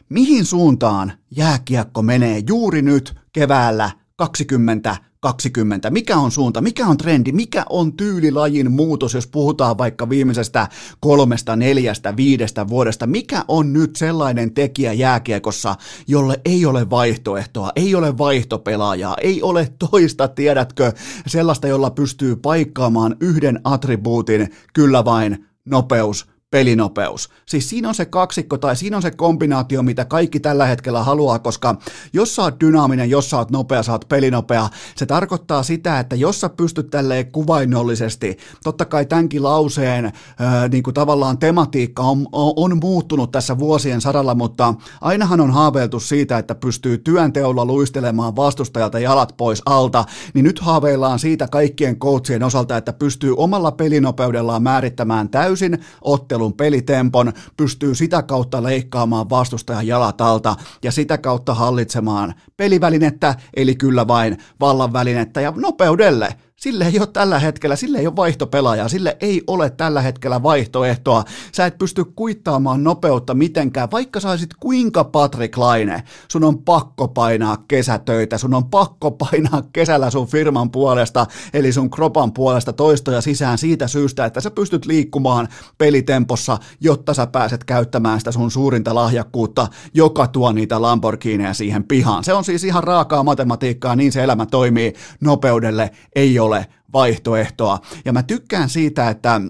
Mihin suuntaan jääkiekko menee juuri nyt keväällä 2020. Mikä on suunta, mikä on trendi, mikä on tyylilajin muutos, jos puhutaan vaikka viimeisestä kolmesta, neljästä, viidestä vuodesta. Mikä on nyt sellainen tekijä jääkiekossa, jolle ei ole vaihtoehtoa, ei ole vaihtopelaajaa, ei ole toista, tiedätkö, sellaista, jolla pystyy paikkaamaan yhden attribuutin, kyllä vain nopeus, pelinopeus. Siis siinä on se kaksikko tai siinä on se kombinaatio, mitä kaikki tällä hetkellä haluaa, koska jos sä oot dynaaminen, jos sä oot nopea, sä oot pelinopea, se tarkoittaa sitä, että jos sä pystyt tälleen kuvainnollisesti, totta kai tämänkin lauseen ää, niin kuin tavallaan tematiikka on, on, on muuttunut tässä vuosien saralla, mutta ainahan on haaveiltu siitä, että pystyy työnteolla luistelemaan vastustajalta jalat pois alta, niin nyt haaveillaan siitä kaikkien coachien osalta, että pystyy omalla pelinopeudellaan määrittämään täysin ottelu ottelun pelitempon, pystyy sitä kautta leikkaamaan vastustajan jalat alta ja sitä kautta hallitsemaan pelivälinettä, eli kyllä vain vallan välinettä ja nopeudelle Sille ei ole tällä hetkellä, sille ei ole vaihtopelaajaa, sille ei ole tällä hetkellä vaihtoehtoa. Sä et pysty kuittaamaan nopeutta mitenkään, vaikka saisit kuinka Patrick Laine. Sun on pakko painaa kesätöitä, sun on pakko painaa kesällä sun firman puolesta, eli sun kropan puolesta toistoja sisään siitä syystä, että sä pystyt liikkumaan pelitempossa, jotta sä pääset käyttämään sitä sun suurinta lahjakkuutta, joka tuo niitä Lamborghineja siihen pihaan. Se on siis ihan raakaa matematiikkaa, niin se elämä toimii. Nopeudelle ei ole ole vaihtoehtoa. Ja mä tykkään siitä, että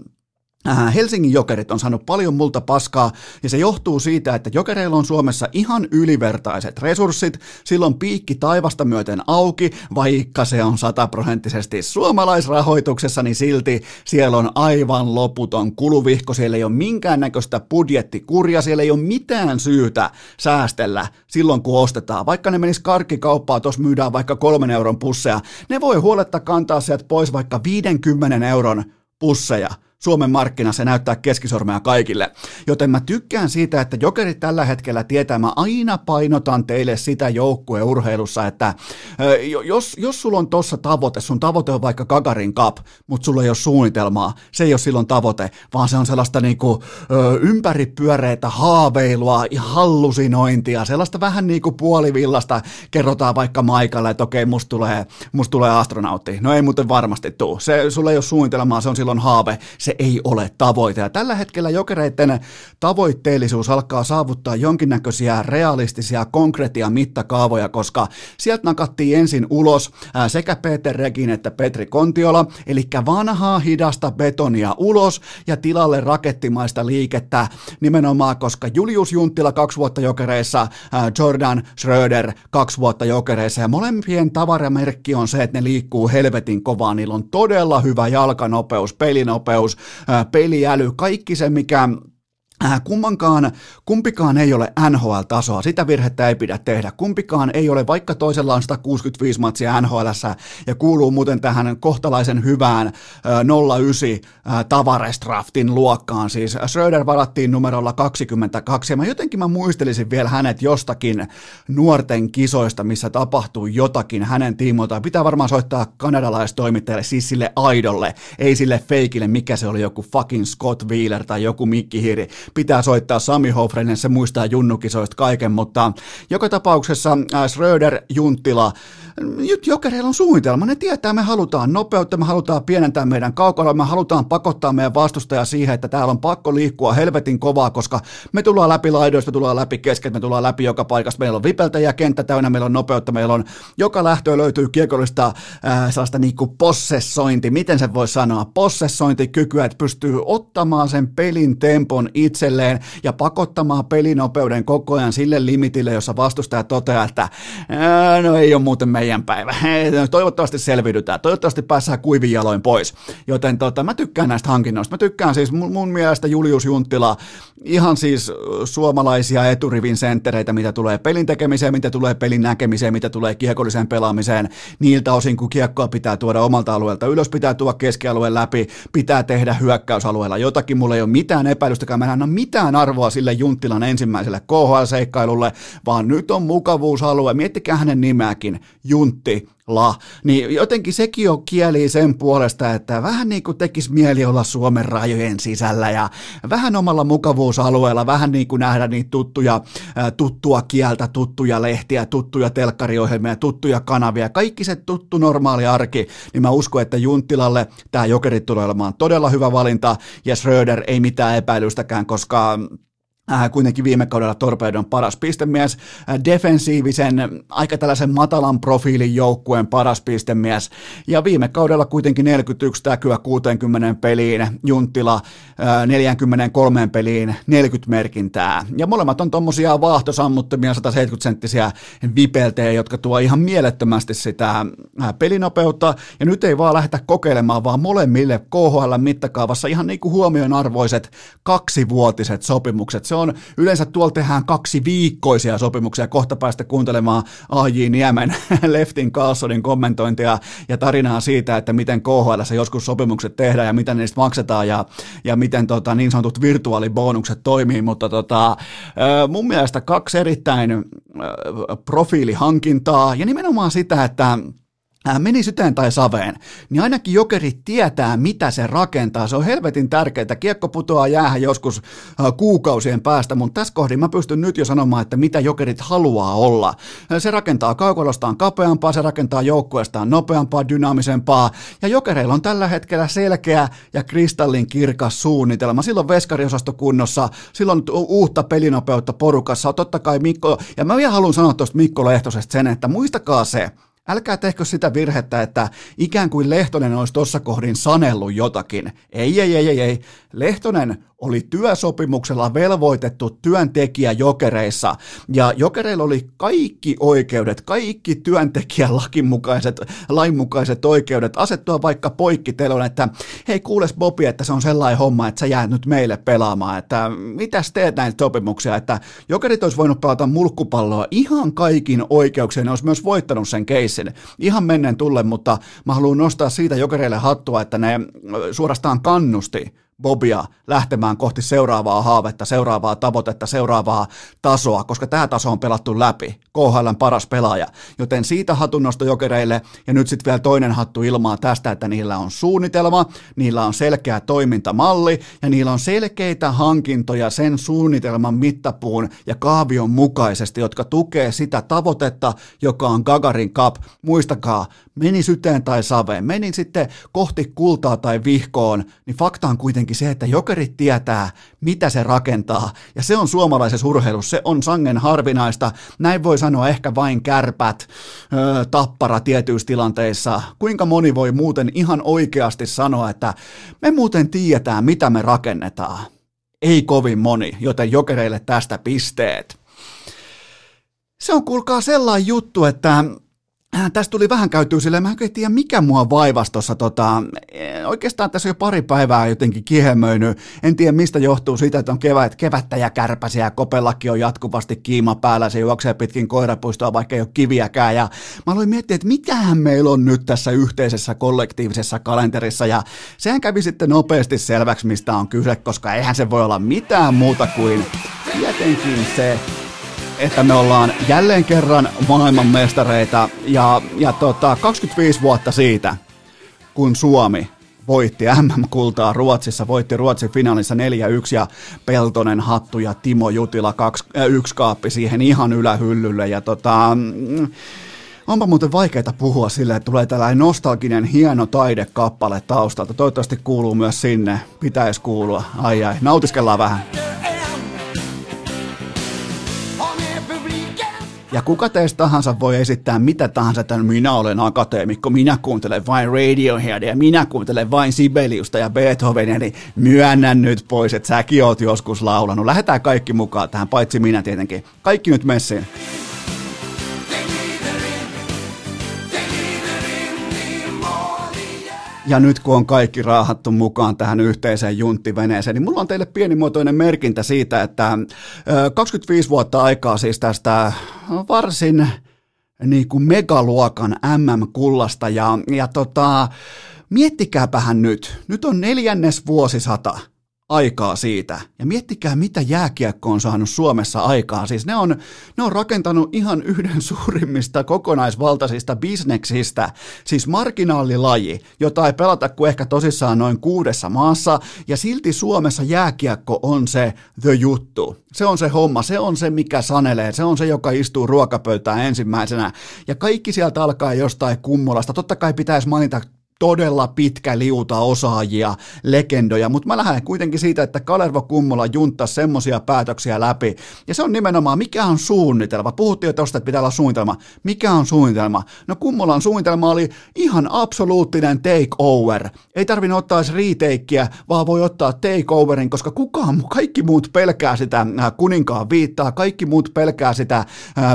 Helsingin jokerit on saanut paljon multa paskaa, ja se johtuu siitä, että jokereilla on Suomessa ihan ylivertaiset resurssit, silloin piikki taivasta myöten auki, vaikka se on sataprosenttisesti suomalaisrahoituksessa, niin silti siellä on aivan loputon kuluvihko, siellä ei ole minkäännäköistä budjettikuria, siellä ei ole mitään syytä säästellä silloin, kun ostetaan. Vaikka ne menis karkkikauppaa, tuossa myydään vaikka kolmen euron pusseja, ne voi huoletta kantaa sieltä pois vaikka 50 euron pusseja, Suomen markkinassa näyttää keskisormea kaikille. Joten mä tykkään siitä, että jokerit tällä hetkellä tietää, mä aina painotan teille sitä joukkueurheilussa, että jos, jos sulla on tossa tavoite, sun tavoite on vaikka Gagarin Cup, mutta sulla ei ole suunnitelmaa, se ei ole silloin tavoite, vaan se on sellaista niinku ympäripyöreitä haaveilua ja hallusinointia, sellaista vähän niinku puolivillasta, kerrotaan vaikka Maikalle, että okei, musta tulee, musta tulee astronautti. No ei muuten varmasti tuu. Se, sulla ei ole suunnitelmaa, se on silloin haave. Se ei ole tavoite. Ja tällä hetkellä jokereiden tavoitteellisuus alkaa saavuttaa jonkinnäköisiä realistisia konkretia mittakaavoja, koska sieltä nakattiin ensin ulos sekä Peter Regin että Petri Kontiola, eli vanhaa hidasta betonia ulos ja tilalle rakettimaista liikettä nimenomaan, koska Julius Junttila kaksi vuotta jokereissa, Jordan Schröder kaksi vuotta jokereissa. Ja molempien tavaramerkki on se, että ne liikkuu helvetin kovaa, niillä on todella hyvä jalkanopeus, pelinopeus, peliäly, kaikki se, mikä kummankaan, kumpikaan ei ole NHL-tasoa, sitä virhettä ei pidä tehdä. Kumpikaan ei ole, vaikka toisella on 165 matsia NHL ja kuuluu muuten tähän kohtalaisen hyvään 09 Tavares-draftin luokkaan. Siis Schröder varattiin numerolla 22 ja mä jotenkin mä muistelisin vielä hänet jostakin nuorten kisoista, missä tapahtuu jotakin hänen tiimoiltaan. Pitää varmaan soittaa kanadalaistoimittajalle, siis sille aidolle, ei sille feikille, mikä se oli joku fucking Scott Wheeler tai joku Mikki Hiri pitää soittaa Sami Hofrenen, se muistaa junnukisoista kaiken, mutta joka tapauksessa äh, Schröder, Junttila, nyt jokereilla on suunnitelma, ne tietää, me halutaan nopeutta, me halutaan pienentää meidän kaukalla, me halutaan pakottaa meidän vastustaja siihen, että täällä on pakko liikkua helvetin kovaa, koska me tullaan läpi laidoista, me tullaan läpi keskeltä, me tullaan läpi joka paikasta, meillä on vipeltäjä kenttä täynnä, meillä on nopeutta, meillä on joka lähtöä löytyy kiekollista äh, sellaista niinku possessointi, miten se voi sanoa, possessointikykyä, että pystyy ottamaan sen pelin tempon itselleen ja pakottamaan pelinopeuden koko ajan sille limitille, jossa vastustaja toteaa, että no ei ole muuten meidän päivä. Toivottavasti selviydytään. Toivottavasti päässään kuivin jaloin pois. Joten tota, mä tykkään näistä hankinnoista. Mä tykkään siis mun, mun mielestä Julius Junttila ihan siis suomalaisia eturivin senttereitä, mitä tulee pelin tekemiseen, mitä tulee pelin näkemiseen, mitä tulee kiekolliseen pelaamiseen. Niiltä osin, kun kiekkoa pitää tuoda omalta alueelta ylös, pitää tuoda keskialueen läpi, pitää tehdä hyökkäysalueella. Jotakin mulla ei ole mitään epäilystäkään. Mä anna mitään arvoa sille Junttilan ensimmäiselle KHL-seikkailulle, vaan nyt on mukavuusalue. Miettikää hänen nimeäkin. Juntti la, niin jotenkin sekin on kieli sen puolesta, että vähän niin kuin tekisi mieli olla Suomen rajojen sisällä ja vähän omalla mukavuusalueella, vähän niin kuin nähdä niitä tuttuja, tuttua kieltä, tuttuja lehtiä, tuttuja telkkariohjelmia, tuttuja kanavia, kaikki se tuttu normaali arki, niin mä uskon, että Junttilalle tämä jokerit tulee olemaan todella hyvä valinta ja Schröder ei mitään epäilystäkään, koska kuitenkin viime kaudella Torpedon paras pistemies, äh, defensiivisen, aika tällaisen matalan profiilin joukkueen paras pistemies, ja viime kaudella kuitenkin 41 täkyä 60 peliin, Junttila äh, 43 peliin 40 merkintää, ja molemmat on tuommoisia vaahtosammuttamia 170-senttisiä vipeltejä, jotka tuo ihan mielettömästi sitä äh, pelinopeutta, ja nyt ei vaan lähdetä kokeilemaan, vaan molemmille KHL mittakaavassa ihan niin kuin huomionarvoiset kaksivuotiset sopimukset, se on, yleensä tuolla tehdään kaksi viikkoisia sopimuksia, kohta päästä kuuntelemaan A.J. Niemen, Leftin Carlsonin kommentointia ja tarinaa siitä, että miten KHL joskus sopimukset tehdään ja miten niistä maksetaan ja, ja miten tota, niin sanotut virtuaalibonukset toimii, mutta tota, mun mielestä kaksi erittäin profiilihankintaa ja nimenomaan sitä, että meni syteen tai saveen, niin ainakin jokerit tietää, mitä se rakentaa. Se on helvetin tärkeää. Kiekko putoaa jäähän joskus äh, kuukausien päästä, mutta tässä kohdin mä pystyn nyt jo sanomaan, että mitä jokerit haluaa olla. Äh, se rakentaa kaukolostaan kapeampaa, se rakentaa joukkueestaan nopeampaa, dynaamisempaa, ja jokereilla on tällä hetkellä selkeä ja kristallin kirkas suunnitelma. Silloin veskariosasto kunnossa, silloin uutta pelinopeutta porukassa. Totta kai Mikko, ja mä vielä haluan sanoa tuosta Mikko Lehtosesta sen, että muistakaa se, Älkää tehkö sitä virhettä, että ikään kuin Lehtonen olisi tuossa kohdin sanellut jotakin. Ei, ei, ei, ei, ei. Lehtonen oli työsopimuksella velvoitettu työntekijä jokereissa, ja jokereilla oli kaikki oikeudet, kaikki työntekijän lakimukaiset, lainmukaiset oikeudet asettua vaikka poikkitelon, että hei kuules Bobi, että se on sellainen homma, että sä jäät nyt meille pelaamaan, että mitäs teet näitä sopimuksia, että jokerit olisi voinut pelata mulkkupalloa ihan kaikin oikeuksien, ne olisi myös voittanut sen keissin, ihan menneen tulle, mutta mä haluan nostaa siitä jokereille hattua, että ne suorastaan kannusti Bobia lähtemään kohti seuraavaa haavetta, seuraavaa tavoitetta, seuraavaa tasoa, koska tämä taso on pelattu läpi. KHLn paras pelaaja. Joten siitä hatunnosto jokereille ja nyt sitten vielä toinen hattu ilmaa tästä, että niillä on suunnitelma, niillä on selkeä toimintamalli ja niillä on selkeitä hankintoja sen suunnitelman mittapuun ja kaavion mukaisesti, jotka tukee sitä tavoitetta, joka on Gagarin Cup. Muistakaa, meni syteen tai saveen, meni sitten kohti kultaa tai vihkoon, niin fakta on kuitenkin se, että jokerit tietää, mitä se rakentaa. Ja se on suomalaisessa urheilussa, se on sangen harvinaista. Näin voi sanoa ehkä vain kärpät, öö, tappara tietyissä tilanteissa. Kuinka moni voi muuten ihan oikeasti sanoa, että me muuten tiedetään, mitä me rakennetaan. Ei kovin moni, joten jokereille tästä pisteet. Se on kuulkaa sellainen juttu, että tästä tuli vähän käytyä silleen, mä en tiedä mikä mua vaivasi tuossa, tota, eh, oikeastaan tässä jo pari päivää jotenkin kihemöinyt, en tiedä mistä johtuu siitä, että on kevät, kevättä ja kärpäsiä, kopelaki on jatkuvasti kiima päällä, se juoksee pitkin koirapuistoa, vaikka ei ole kiviäkään, ja mä aloin miettiä, että mitähän meillä on nyt tässä yhteisessä kollektiivisessa kalenterissa, ja sehän kävi sitten nopeasti selväksi, mistä on kyse, koska eihän se voi olla mitään muuta kuin tietenkin se, että me ollaan jälleen kerran maailmanmestareita ja, ja tota, 25 vuotta siitä, kun Suomi voitti MM-kultaa Ruotsissa, voitti Ruotsin finaalissa 4-1 ja Peltonen hattu ja Timo Jutila 2, äh, yksi kaappi siihen ihan ylähyllylle ja tota, mm, onpa muuten vaikeaa puhua sille, että tulee tällainen nostalginen hieno taidekappale taustalta. Toivottavasti kuuluu myös sinne. Pitäisi kuulua. Ai ai, nautiskellaan vähän. Ja kuka teistä tahansa voi esittää mitä tahansa, että minä olen akateemikko, minä kuuntelen vain Radioheadia, minä kuuntelen vain Sibeliusta ja Beethovenia, niin myönnän nyt pois, että säkin oot joskus laulanut. Lähdetään kaikki mukaan tähän, paitsi minä tietenkin. Kaikki nyt messiin. Ja nyt kun on kaikki raahattu mukaan tähän yhteiseen junttiveneeseen, niin mulla on teille pienimuotoinen merkintä siitä, että 25 vuotta aikaa siis tästä varsin niin kuin megaluokan MM-kullasta ja, ja tota, miettikääpähän nyt, nyt on neljännes vuosisata aikaa siitä. Ja miettikää, mitä jääkiekko on saanut Suomessa aikaa. Siis ne on, ne on rakentanut ihan yhden suurimmista kokonaisvaltaisista bisneksistä, siis marginaalilaji, jota ei pelata kuin ehkä tosissaan noin kuudessa maassa, ja silti Suomessa jääkiekko on se the juttu. Se on se homma, se on se, mikä sanelee, se on se, joka istuu ruokapöytään ensimmäisenä, ja kaikki sieltä alkaa jostain kummolasta. Totta kai pitäisi mainita todella pitkä liuta osaajia, legendoja, mutta mä lähden kuitenkin siitä, että Kalervo Kummola juntta semmoisia päätöksiä läpi. Ja se on nimenomaan, mikä on suunnitelma. Puhuttiin jo tosta, että pitää olla suunnitelma. Mikä on suunnitelma? No Kummolan suunnitelma oli ihan absoluuttinen takeover. Ei tarvinnut ottaa edes retakeä, vaan voi ottaa takeoverin, koska kukaan, kaikki muut pelkää sitä äh, kuninkaan viittaa, kaikki muut pelkää sitä äh,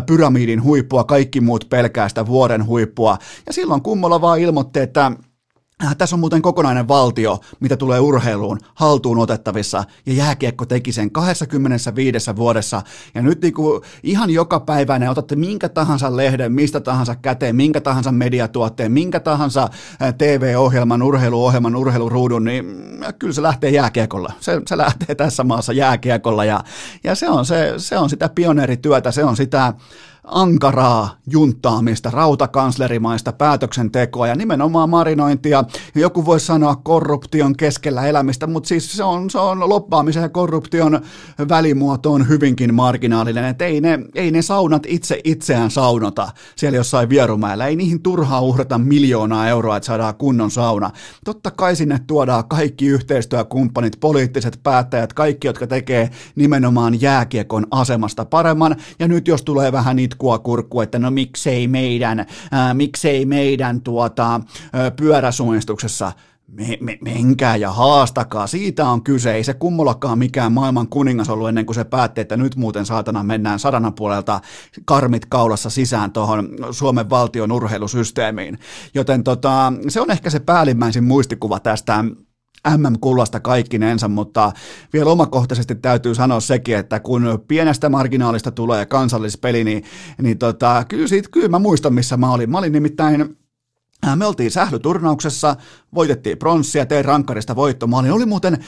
pyramidin huippua, kaikki muut pelkää sitä vuoren huippua. Ja silloin Kummola vaan ilmoitti, että tässä on muuten kokonainen valtio, mitä tulee urheiluun, haltuun otettavissa, ja jääkiekko teki sen 25 vuodessa, ja nyt niin kuin ihan joka päivä ne otatte minkä tahansa lehden, mistä tahansa käteen, minkä tahansa mediatuotteen, minkä tahansa äh, TV-ohjelman, urheiluohjelman, urheiluruudun, niin mm, kyllä se lähtee jääkiekolla. Se, se lähtee tässä maassa jääkiekolla, ja, ja se, on se, se on sitä pioneerityötä, se on sitä ankaraa juntaamista, rautakanslerimaista päätöksentekoa ja nimenomaan marinointia. Joku voi sanoa korruption keskellä elämistä, mutta siis se on, se on loppaamisen ja korruption välimuoto on hyvinkin marginaalinen, että ei ne, ei ne saunat itse itseään saunota siellä jossain vierumäellä, ei niihin turhaa uhrata miljoonaa euroa, että saadaan kunnon sauna. Totta kai sinne tuodaan kaikki yhteistyökumppanit, poliittiset päättäjät, kaikki, jotka tekee nimenomaan jääkiekon asemasta paremman, ja nyt jos tulee vähän niitä itkua kurkku, että no miksei meidän, ää, miksei meidän tuota, ää, pyöräsuunnistuksessa me, me, menkää ja haastakaa, siitä on kyse, ei se kummollakaan mikään maailman kuningas ollut ennen kuin se päätti, että nyt muuten saatana mennään sadanan puolelta karmit kaulassa sisään tuohon Suomen valtion urheilusysteemiin. Joten tota, se on ehkä se päällimmäisin muistikuva tästä MM-kullasta kaikkinensa, mutta vielä omakohtaisesti täytyy sanoa sekin, että kun pienestä marginaalista tulee kansallispeli, niin, niin tota, kyllä, siitä, kyllä mä muistan, missä mä olin. Mä olin nimittäin me oltiin sählyturnauksessa, voitettiin pronssia, tein rankkarista voittomaali. Oli muuten,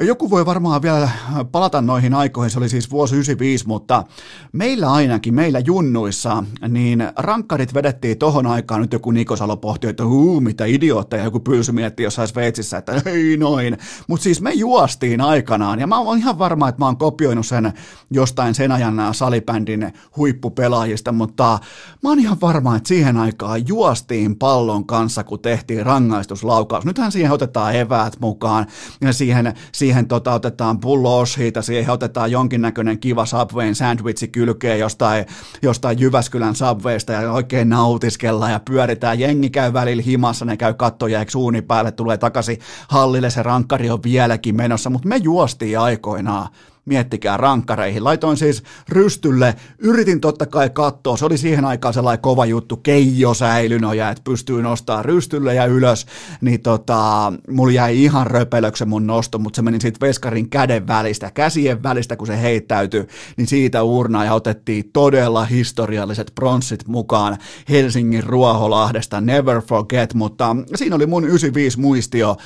joku voi varmaan vielä palata noihin aikoihin, se oli siis vuosi 95, mutta meillä ainakin, meillä junnuissa, niin rankkarit vedettiin tohon aikaan, nyt joku Niko Salo pohti, että huu, mitä idiootteja, joku pyysi miettiä jossain Sveitsissä, että ei noin. Mutta siis me juostiin aikanaan, ja mä oon ihan varma, että mä oon kopioinut sen jostain sen ajan salibändin huippupelaajista, mutta mä oon ihan varma, että siihen aikaan juostiin pallon kanssa, kun tehtiin rangaistuslaukaus laukaus. Nythän siihen otetaan eväät mukaan, ja siihen, siihen tota, otetaan pullo siitä, siihen otetaan jonkinnäköinen kiva Subwayn sandwichi kylkeen jostain, jostain Jyväskylän Subwaysta ja oikein nautiskellaan ja pyöritään. Jengi käy välillä himassa, ne käy kattoja, suuni päälle, tulee takaisin hallille, se rankkari on vieläkin menossa, mutta me juostiin aikoinaan miettikää rankkareihin. Laitoin siis rystylle, yritin totta kai katsoa, se oli siihen aikaan sellainen kova juttu, keijo säilynoja, että pystyy nostaa rystylle ja ylös, niin tota, mulla jäi ihan röpelöksen mun nosto, mutta se meni sitten veskarin käden välistä, käsien välistä, kun se heittäytyi, niin siitä urnaa ja otettiin todella historialliset pronssit mukaan Helsingin Ruoholahdesta, never forget, mutta siinä oli mun 95 muistio,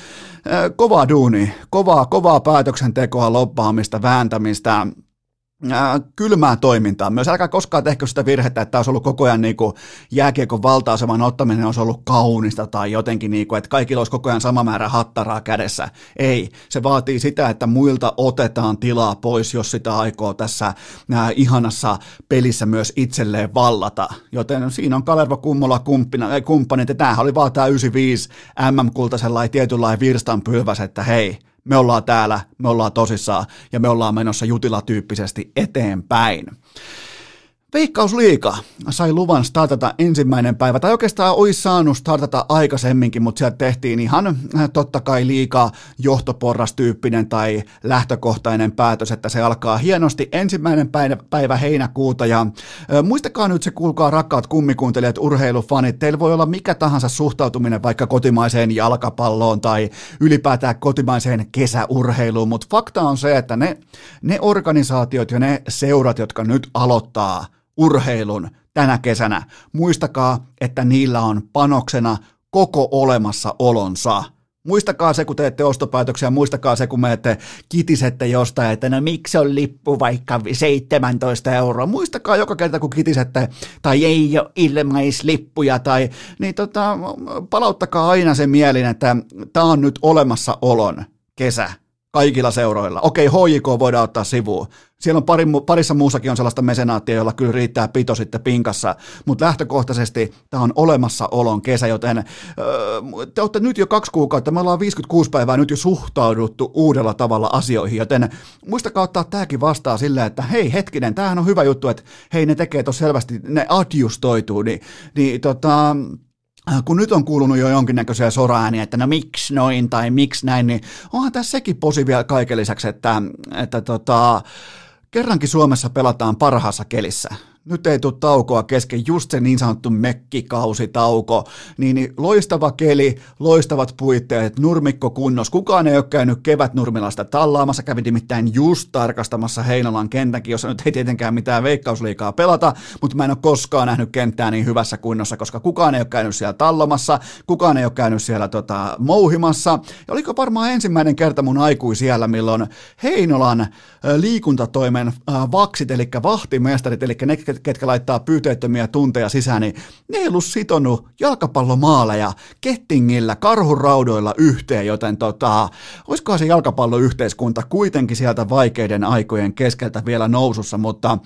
kova duuni, kovaa, kovaa päätöksentekoa, loppaamista, vääntämistä, kylmää toimintaa. Myös älkää koskaan tehkö sitä virhettä, että olisi ollut koko ajan niin kuin jääkiekon valta-aseman ottaminen olisi ollut kaunista tai jotenkin, niin kuin, että kaikilla olisi koko ajan sama määrä hattaraa kädessä. Ei, se vaatii sitä, että muilta otetaan tilaa pois, jos sitä aikoo tässä ihanassa pelissä myös itselleen vallata. Joten siinä on Kalervo Kummola kumppina, ei, kumppanit, ja tämähän oli vaan tämä 95 MM-kulta sellainen tietynlainen virstanpylväs, että hei, me ollaan täällä, me ollaan tosissaan ja me ollaan menossa jutilatyyppisesti eteenpäin. Veikkausliika sai luvan startata ensimmäinen päivä, tai oikeastaan olisi saanut startata aikaisemminkin, mutta sieltä tehtiin ihan äh, totta kai liikaa johtoporrastyyppinen tai lähtökohtainen päätös, että se alkaa hienosti ensimmäinen päivä, heinäkuuta. Ja äh, muistakaa nyt se, kuulkaa rakkaat kummikuuntelijat, urheilufanit, teillä voi olla mikä tahansa suhtautuminen vaikka kotimaiseen jalkapalloon tai ylipäätään kotimaiseen kesäurheiluun, mutta fakta on se, että ne, ne organisaatiot ja ne seurat, jotka nyt aloittaa urheilun tänä kesänä. Muistakaa, että niillä on panoksena koko olemassaolonsa Muistakaa se, kun teette ostopäätöksiä, muistakaa se, kun menette kitisette jostain, että no miksi on lippu vaikka 17 euroa. Muistakaa joka kerta, kun kitisette, tai ei ole ilmaislippuja, tai, niin tota, palauttakaa aina se mielin, että tämä on nyt olemassaolon kesä kaikilla seuroilla. Okei, HJK voidaan ottaa sivuun. Siellä on pari, parissa muussakin on sellaista mesenaattia, jolla kyllä riittää pito sitten pinkassa, mutta lähtökohtaisesti tämä on olemassaolon kesä, joten öö, te olette nyt jo kaksi kuukautta, me ollaan 56 päivää nyt jo suhtauduttu uudella tavalla asioihin, joten muistakaa ottaa tämäkin vastaan silleen, että hei hetkinen, tämähän on hyvä juttu, että hei ne tekee tuossa selvästi, ne adjustoituu, niin, niin tota, kun nyt on kuulunut jo jonkinnäköisiä soraääniä, että no miksi noin tai miksi näin, niin onhan tässä sekin posi vielä kaiken lisäksi, että, että tota, kerrankin Suomessa pelataan parhaassa kelissä nyt ei tule taukoa kesken, just se niin sanottu mekkikausitauko, niin, niin loistava keli, loistavat puitteet, nurmikko kunnos. Kukaan ei ole käynyt kevätnurmilasta tallaamassa, kävi nimittäin just tarkastamassa Heinolan kentänkin, jossa nyt ei tietenkään mitään veikkausliikaa pelata, mutta mä en ole koskaan nähnyt kenttää niin hyvässä kunnossa, koska kukaan ei ole käynyt siellä tallomassa, kukaan ei ole käynyt siellä tota, mouhimassa. Ja oliko varmaan ensimmäinen kerta mun aikui siellä, milloin Heinolan liikuntatoimen vaksit, eli vahtimestarit, eli ne, ketkä laittaa pyyteettömiä tunteja sisään, niin ne ei ollut sitonut jalkapallomaaleja kettingillä, karhuraudoilla yhteen, joten tota, olisikohan se jalkapalloyhteiskunta kuitenkin sieltä vaikeiden aikojen keskeltä vielä nousussa, mutta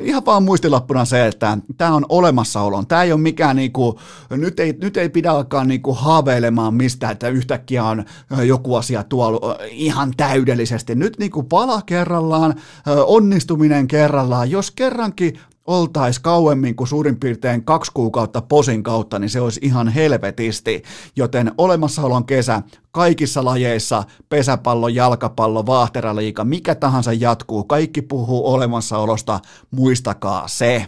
ihan vaan muistilappuna se, että tämä on olemassaolon. Tämä ei ole mikään niinku, nyt ei, nyt ei pidä alkaa niinku haaveilemaan mistä, että yhtäkkiä on joku asia tuolla ihan täydellisesti. Nyt niinku pala kerrallaan, onnistuminen kerrallaan, jos kerrankin oltaisi kauemmin kuin suurin piirtein kaksi kuukautta posin kautta, niin se olisi ihan helvetisti. Joten olemassaolon kesä kaikissa lajeissa, pesäpallo, jalkapallo, vaahteraliika, mikä tahansa jatkuu, kaikki puhuu olemassaolosta, muistakaa se.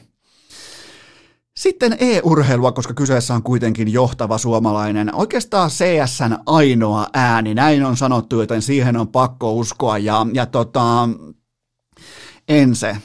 Sitten e-urheilua, koska kyseessä on kuitenkin johtava suomalainen, oikeastaan CSN ainoa ääni, näin on sanottu, joten siihen on pakko uskoa. Ja, ja tota, Ense,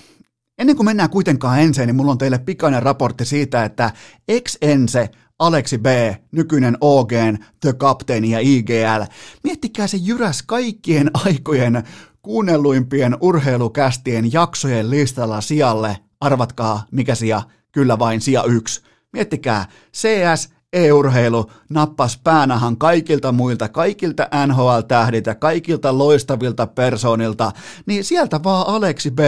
Ennen kuin mennään kuitenkaan enseen, niin mulla on teille pikainen raportti siitä, että ex-ense Aleksi B, nykyinen OG, The Captain ja IGL. Miettikää se jyräs kaikkien aikojen kuunnelluimpien urheilukästien jaksojen listalla sijalle. Arvatkaa, mikä sija? Kyllä vain sija yksi. Miettikää, CS, e-urheilu nappas päänahan kaikilta muilta, kaikilta NHL-tähdiltä, kaikilta loistavilta persoonilta, niin sieltä vaan Aleksi B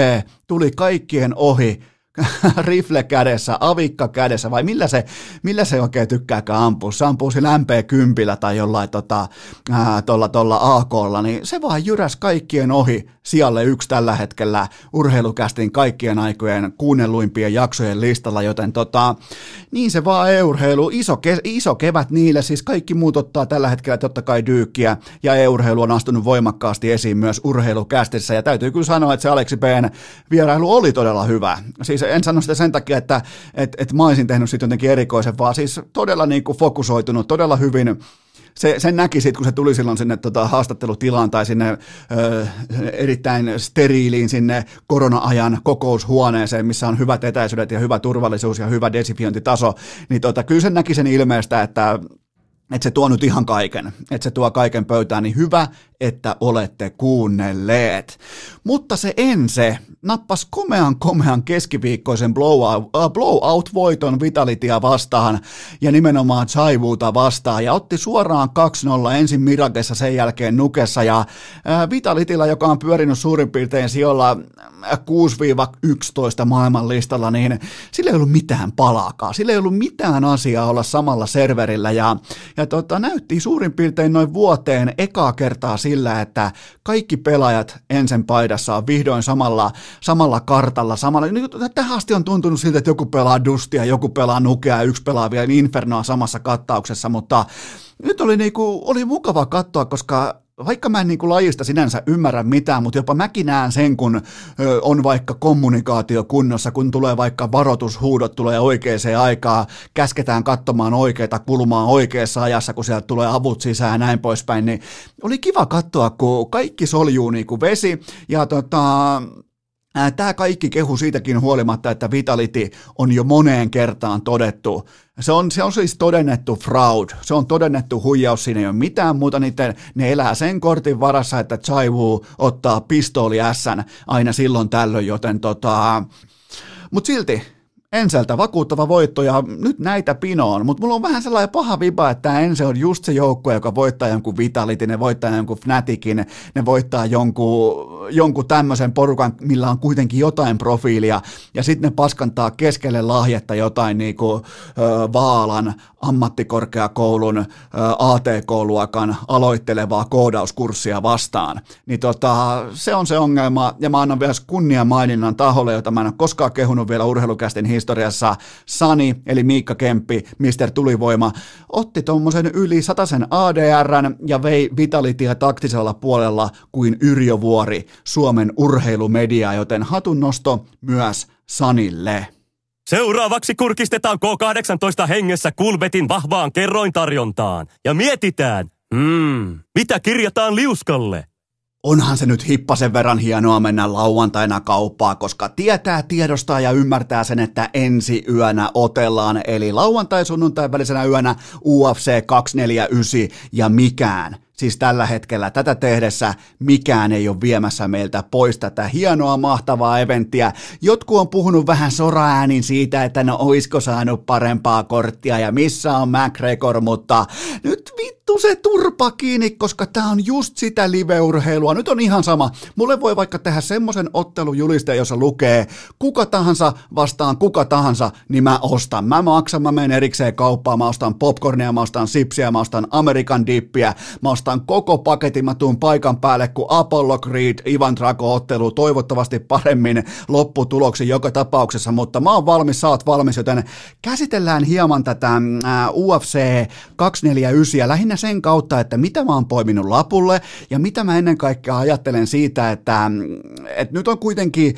tuli kaikkien ohi rifle kädessä, avikka kädessä, vai millä se, millä se oikein tykkääkään ampua? Se ampuu sillä MP10 tai jollain tota, ää, tolla, tolla AKlla, niin se vaan jyräs kaikkien ohi sijalle yksi tällä hetkellä urheilukästin kaikkien aikojen kuunnelluimpien jaksojen listalla, joten tota, niin se vaan e-urheilu, iso, ke, iso kevät niille, siis kaikki muut ottaa tällä hetkellä totta kai dyykkiä, ja e-urheilu on astunut voimakkaasti esiin myös urheilukästissä, ja täytyy kyllä sanoa, että se Aleksi B:n vierailu oli todella hyvä. En sano sitä sen takia, että et, et mä olisin tehnyt sitten jotenkin erikoisen, vaan siis todella niin kuin fokusoitunut, todella hyvin se, sen näki sitten, kun se tuli silloin sinne tota, haastattelutilaan tai sinne ö, erittäin steriiliin sinne korona-ajan kokoushuoneeseen, missä on hyvät etäisyydet ja hyvä turvallisuus ja hyvä desifiointitaso, niin tota, kyllä sen näki sen ilmeestä, että että se tuo nyt ihan kaiken, että se tuo kaiken pöytään, niin hyvä, että olette kuunnelleet. Mutta se ense nappas komean komean keskiviikkoisen blowout, blowout-voiton Vitalitia vastaan ja nimenomaan Chaivuuta vastaan ja otti suoraan 2-0 ensin Mirakessa, sen jälkeen Nukessa ja uh, Vitalitilla, joka on pyörinyt suurin piirtein sijoilla 6-11 maailman listalla, niin sillä ei ollut mitään palaakaan, sillä ei ollut mitään asiaa olla samalla serverillä ja, ja tota, näytti suurin piirtein noin vuoteen ekaa kertaa sillä, että kaikki pelaajat ensin paidassa on vihdoin samalla, samalla kartalla. Samalla, niin, tähän asti on tuntunut siltä, että joku pelaa Dustia, joku pelaa Nukea yksi pelaa vielä Infernoa samassa kattauksessa, mutta nyt oli, niinku, oli mukava katsoa, koska vaikka mä en niin kuin lajista sinänsä ymmärrä mitään, mutta jopa mäkin näen sen, kun on vaikka kommunikaatio kunnossa, kun tulee vaikka varoitushuudot tulee oikeaan aikaan, käsketään katsomaan oikeita kulmaa oikeassa ajassa, kun sieltä tulee avut sisään ja näin poispäin, niin oli kiva katsoa, kun kaikki soljuu niin kuin vesi ja tota, Tämä kaikki kehu siitäkin huolimatta, että Vitality on jo moneen kertaan todettu. Se on, se on siis todennettu fraud, se on todennettu huijaus, siinä ei ole mitään muuta, niiden, ne elää sen kortin varassa, että Chai Wu ottaa pistooli ässän aina silloin tällöin, joten tota... Mutta silti Enseltä vakuuttava voitto ja nyt näitä pinoon, mutta mulla on vähän sellainen paha viba, että Ense on just se joukkue, joka voittaa jonkun Vitality, ne voittaa jonkun Fnaticin, ne voittaa jonkun, jonkun tämmöisen porukan, millä on kuitenkin jotain profiilia ja sitten ne paskantaa keskelle lahjetta jotain niinku ö, Vaalan ammattikorkeakoulun ATK-luokan aloittelevaa koodauskurssia vastaan. Niin tota, se on se ongelma ja mä annan vielä kunnia maininnan taholle, jota mä en ole koskaan kehunut vielä urheilukästin historiassa Sani, eli Miikka Kemppi, Mister Tulivoima, otti tuommoisen yli sen ADRn ja vei Vitalitia taktisella puolella kuin Yrjö Vuori, Suomen urheilumedia, joten hatunnosto myös Sanille. Seuraavaksi kurkistetaan K18 hengessä Kulbetin vahvaan kerrointarjontaan. Ja mietitään, hmm, mitä kirjataan liuskalle? onhan se nyt hippasen verran hienoa mennä lauantaina kauppaa, koska tietää, tiedostaa ja ymmärtää sen, että ensi yönä otellaan, eli lauantai-sunnuntai välisenä yönä UFC 249 ja mikään Siis tällä hetkellä tätä tehdessä mikään ei ole viemässä meiltä pois tätä hienoa, mahtavaa eventtiä. Jotkut on puhunut vähän soraäänin siitä, että no oisko saanut parempaa korttia ja missä on McGregor, mutta nyt vittu se turpa kiinni, koska tää on just sitä liveurheilua. Nyt on ihan sama. Mulle voi vaikka tehdä semmoisen ottelujulisteen, jossa lukee kuka tahansa vastaan kuka tahansa, niin mä ostan. Mä maksan, mä menen erikseen kauppaan, mä ostan popcornia, mä ostan sipsiä, mä ostan Amerikan dippiä, mä ostan koko paketin, mä tuun paikan päälle, kun Apollo Creed, Ivan Drago-ottelu, toivottavasti paremmin lopputuloksi joka tapauksessa, mutta mä oon valmis, sä oot valmis, joten käsitellään hieman tätä UFC 249 lähinnä sen kautta, että mitä mä oon poiminut lapulle ja mitä mä ennen kaikkea ajattelen siitä, että, että nyt on kuitenkin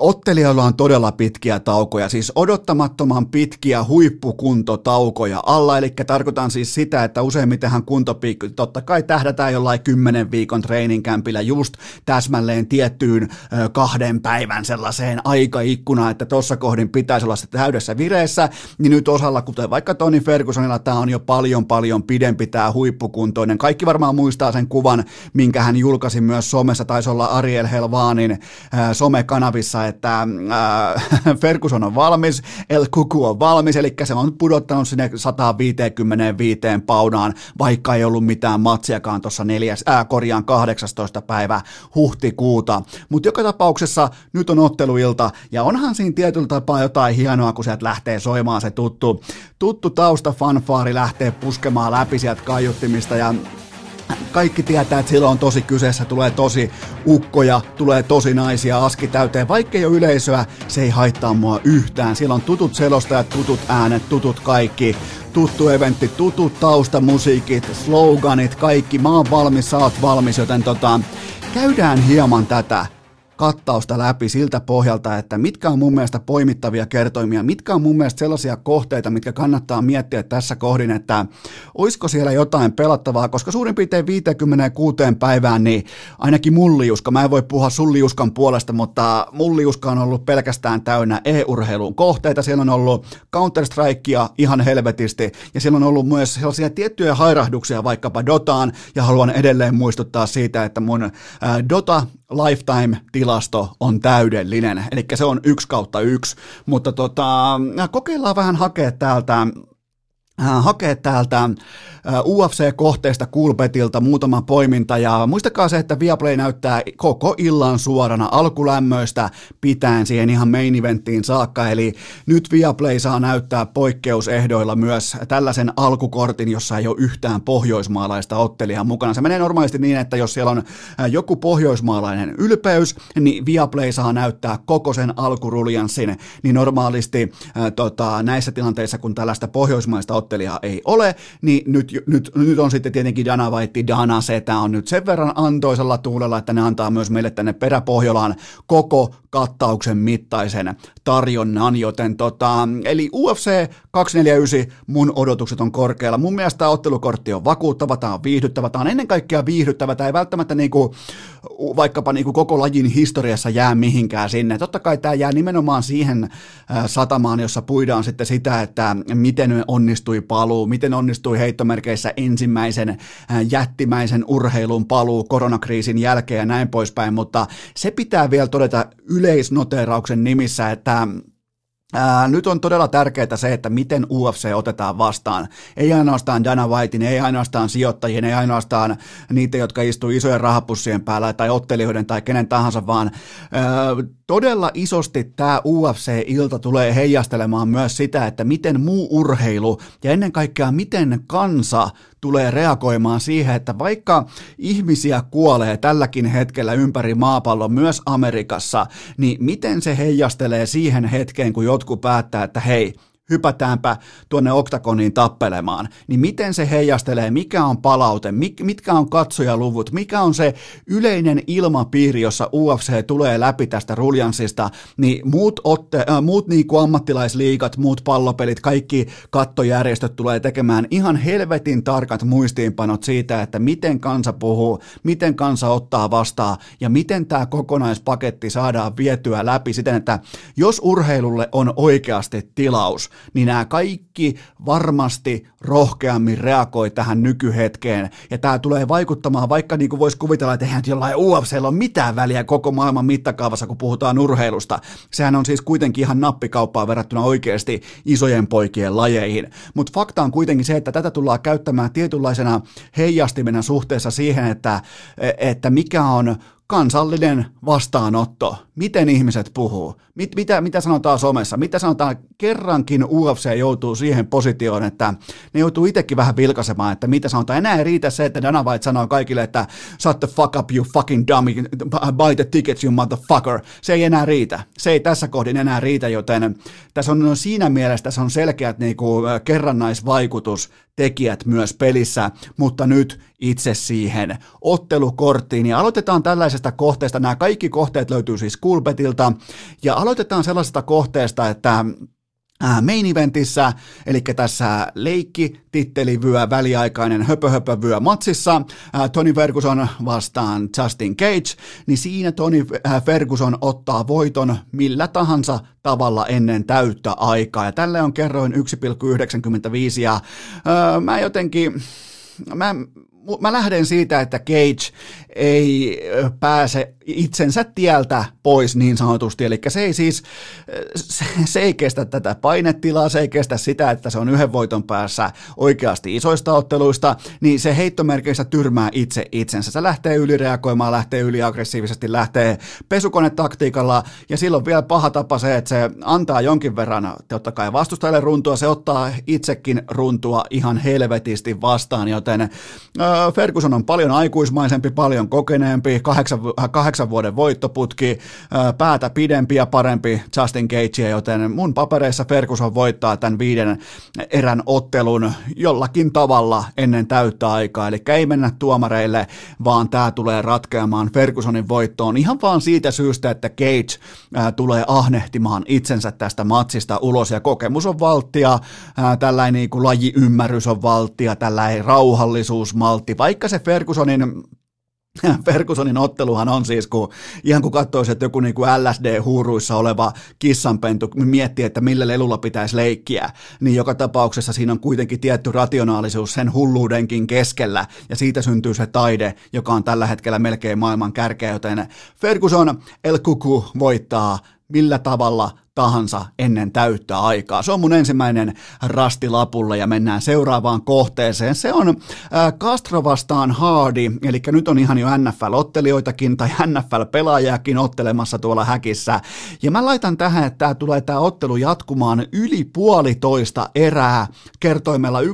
Ottelijoilla on todella pitkiä taukoja, siis odottamattoman pitkiä huippukuntotaukoja alla, eli tarkoitan siis sitä, että useimmitenhan kuntopiikki, totta kai tähdätään jollain kymmenen viikon treeninkämpillä just täsmälleen tiettyyn kahden päivän sellaiseen aikaikkunaan, että tuossa kohdin pitäisi olla se täydessä vireessä, niin nyt osalla, kuten vaikka Toni Fergusonilla, tämä on jo paljon paljon pidempi tämä huippukuntoinen. Kaikki varmaan muistaa sen kuvan, minkä hän julkaisi myös somessa, taisi olla Ariel Helvanin somekanavissa, että äh, Ferguson on valmis, El Kuku on valmis, eli se on pudottanut sinne 155 paunaan, vaikka ei ollut mitään matsiakaan tuossa neljäs, äh, korjaan 18. päivä huhtikuuta. Mutta joka tapauksessa nyt on otteluilta, ja onhan siinä tietyllä tapaa jotain hienoa, kun sieltä lähtee soimaan se tuttu, tuttu tausta fanfaari lähtee puskemaan läpi sieltä kaiuttimista, ja kaikki tietää, että silloin on tosi kyseessä, tulee tosi ukkoja, tulee tosi naisia aski täyteen. Vaikka ei ole yleisöä, se ei haittaa mua yhtään. Siellä on tutut selostajat, tutut äänet, tutut kaikki, tuttu eventti, tutut taustamusiikit, sloganit, kaikki. Mä oon valmis, sä oot valmis, joten tota, käydään hieman tätä kattausta läpi siltä pohjalta, että mitkä on mun mielestä poimittavia kertoimia, mitkä on mun mielestä sellaisia kohteita, mitkä kannattaa miettiä tässä kohdin, että olisiko siellä jotain pelattavaa, koska suurin piirtein 56 päivään, niin ainakin mulliuska, mä en voi puhua sulliuskan puolesta, mutta mulliuska on ollut pelkästään täynnä e-urheilun kohteita, siellä on ollut Counter-Strikea ihan helvetisti, ja siellä on ollut myös sellaisia tiettyjä hairahduksia vaikkapa Dotaan, ja haluan edelleen muistuttaa siitä, että mun Dota lifetime-tilasto on täydellinen, eli se on yksi kautta yksi, mutta tota, kokeillaan vähän hakea täältä hakea täältä UFC-kohteesta Coolbetilta muutama poiminta ja muistakaa se, että Viaplay näyttää koko illan suorana alkulämmöistä pitäen siihen ihan main eventtiin saakka, eli nyt Viaplay saa näyttää poikkeusehdoilla myös tällaisen alkukortin, jossa ei ole yhtään pohjoismaalaista ottelijaa mukana. Se menee normaalisti niin, että jos siellä on joku pohjoismaalainen ylpeys, niin Viaplay saa näyttää koko sen alkuruljanssin, niin normaalisti äh, tota, näissä tilanteissa, kun tällaista pohjoismaista ottelijaa ei ole, niin nyt nyt, nyt on sitten tietenkin Dana White, Dana Setä on nyt sen verran antoisella tuulella, että ne antaa myös meille tänne peräpohjolaan koko kattauksen mittaisen tarjonnan, joten tota, eli UFC 249, mun odotukset on korkealla. Mun mielestä tämä ottelukortti on vakuuttava, tämä on viihdyttävä, tämä on ennen kaikkea viihdyttävä, tämä ei välttämättä niinku, vaikkapa niin kuin koko lajin historiassa jää mihinkään sinne. Totta kai tämä jää nimenomaan siihen satamaan, jossa puidaan sitten sitä, että miten onnistui paluu, miten onnistui heittomerkeissä ensimmäisen jättimäisen urheilun paluu koronakriisin jälkeen ja näin poispäin, mutta se pitää vielä todeta yleisnoterauksen nimissä, että Ää, nyt on todella tärkeää se, että miten UFC otetaan vastaan. Ei ainoastaan Dana Whitein, ei ainoastaan sijoittajien, ei ainoastaan niitä, jotka istuu isojen rahapussien päällä tai ottelijoiden tai kenen tahansa, vaan ää, todella isosti tämä UFC-ilta tulee heijastelemaan myös sitä, että miten muu urheilu ja ennen kaikkea miten kansa tulee reagoimaan siihen, että vaikka ihmisiä kuolee tälläkin hetkellä ympäri maapallon, myös Amerikassa, niin miten se heijastelee siihen hetkeen, kun jotkut päättää, että hei, hypätäänpä tuonne oktagoniin tappelemaan, niin miten se heijastelee, mikä on palaute, mitkä on katsojaluvut, mikä on se yleinen ilmapiiri, jossa UFC tulee läpi tästä ruljanssista, niin muut, otte, äh, muut niin kuin ammattilaisliikat, muut pallopelit, kaikki kattojärjestöt tulee tekemään ihan helvetin tarkat muistiinpanot siitä, että miten kansa puhuu, miten kansa ottaa vastaan ja miten tämä kokonaispaketti saadaan vietyä läpi siten, että jos urheilulle on oikeasti tilaus, niin nämä kaikki varmasti rohkeammin reagoi tähän nykyhetkeen. Ja tämä tulee vaikuttamaan, vaikka niin kuin voisi kuvitella, että eihän jollain UFCllä ole mitään väliä koko maailman mittakaavassa, kun puhutaan urheilusta. Sehän on siis kuitenkin ihan nappikauppaa verrattuna oikeasti isojen poikien lajeihin. Mutta fakta on kuitenkin se, että tätä tullaan käyttämään tietynlaisena heijastimena suhteessa siihen, että, että mikä on kansallinen vastaanotto, miten ihmiset puhuu, mit, mitä, mitä sanotaan somessa, mitä sanotaan, kerrankin UFC joutuu siihen positioon, että ne joutuu itsekin vähän vilkaisemaan, että mitä sanotaan. Enää ei riitä se, että Dana White sanoo kaikille, että shut the fuck up you fucking dummy, buy the tickets you motherfucker. Se ei enää riitä. Se ei tässä kohdin enää riitä, joten tässä on siinä mielessä tässä on selkeät niin kuin, kerrannaisvaikutus tekijät myös pelissä, mutta nyt itse siihen ottelukorttiin. Ja aloitetaan tällaisesta kohteesta. Nämä kaikki kohteet löytyy siis Coolbetilta. Ja aloitetaan sellaisesta kohteesta, että main eventissä, eli tässä leikki, tittelivyö, väliaikainen höpö-höpö-vyö matsissa, Tony Ferguson vastaan Justin Cage, niin siinä Tony Ferguson ottaa voiton millä tahansa tavalla ennen täyttä aikaa, ja tälle on kerroin 1,95, ja öö, mä jotenkin, mä, mä lähden siitä, että Cage ei pääse itsensä tieltä pois niin sanotusti, eli se ei siis, se, se ei kestä tätä painetilaa, se ei kestä sitä, että se on yhden voiton päässä oikeasti isoista otteluista, niin se heittomerkeissä tyrmää itse itsensä. Se lähtee ylireagoimaan, lähtee yliaggressiivisesti, lähtee pesukonetaktiikalla, ja silloin vielä paha tapa se, että se antaa jonkin verran, totta kai vastustajalle runtua, se ottaa itsekin runtua ihan helvetisti vastaan, joten äh, Ferguson on paljon aikuismaisempi, paljon kokeneempi, kahdeksan, kahdeksan kahdeksan vuoden voittoputki, päätä pidempi ja parempi Justin Gage, joten mun papereissa Ferguson voittaa tämän viiden erän ottelun jollakin tavalla ennen täyttä aikaa, eli ei mennä tuomareille, vaan tämä tulee ratkeamaan Fergusonin voittoon ihan vaan siitä syystä, että Cage tulee ahnehtimaan itsensä tästä matsista ulos. Ja kokemus on valttia, tällainen niin lajiymmärrys on valttia, tällainen rauhallisuusmaltti, vaikka se Fergusonin Fergusonin otteluhan on siis, kun ihan kun katsoisi, että joku niin kuin LSD-huuruissa oleva kissanpentu miettii, että millä lelulla pitäisi leikkiä, niin joka tapauksessa siinä on kuitenkin tietty rationaalisuus sen hulluudenkin keskellä, ja siitä syntyy se taide, joka on tällä hetkellä melkein maailman kärkeä, joten Ferguson El Kuku voittaa millä tavalla tahansa ennen täyttä aikaa. Se on mun ensimmäinen rastilapulla ja mennään seuraavaan kohteeseen. Se on äh, Castro vastaan Hardy, eli nyt on ihan jo NFL-ottelijoitakin tai NFL-pelaajakin ottelemassa tuolla häkissä. Ja mä laitan tähän, että tämä tulee tämä ottelu jatkumaan yli puolitoista erää kertoimella 1,68,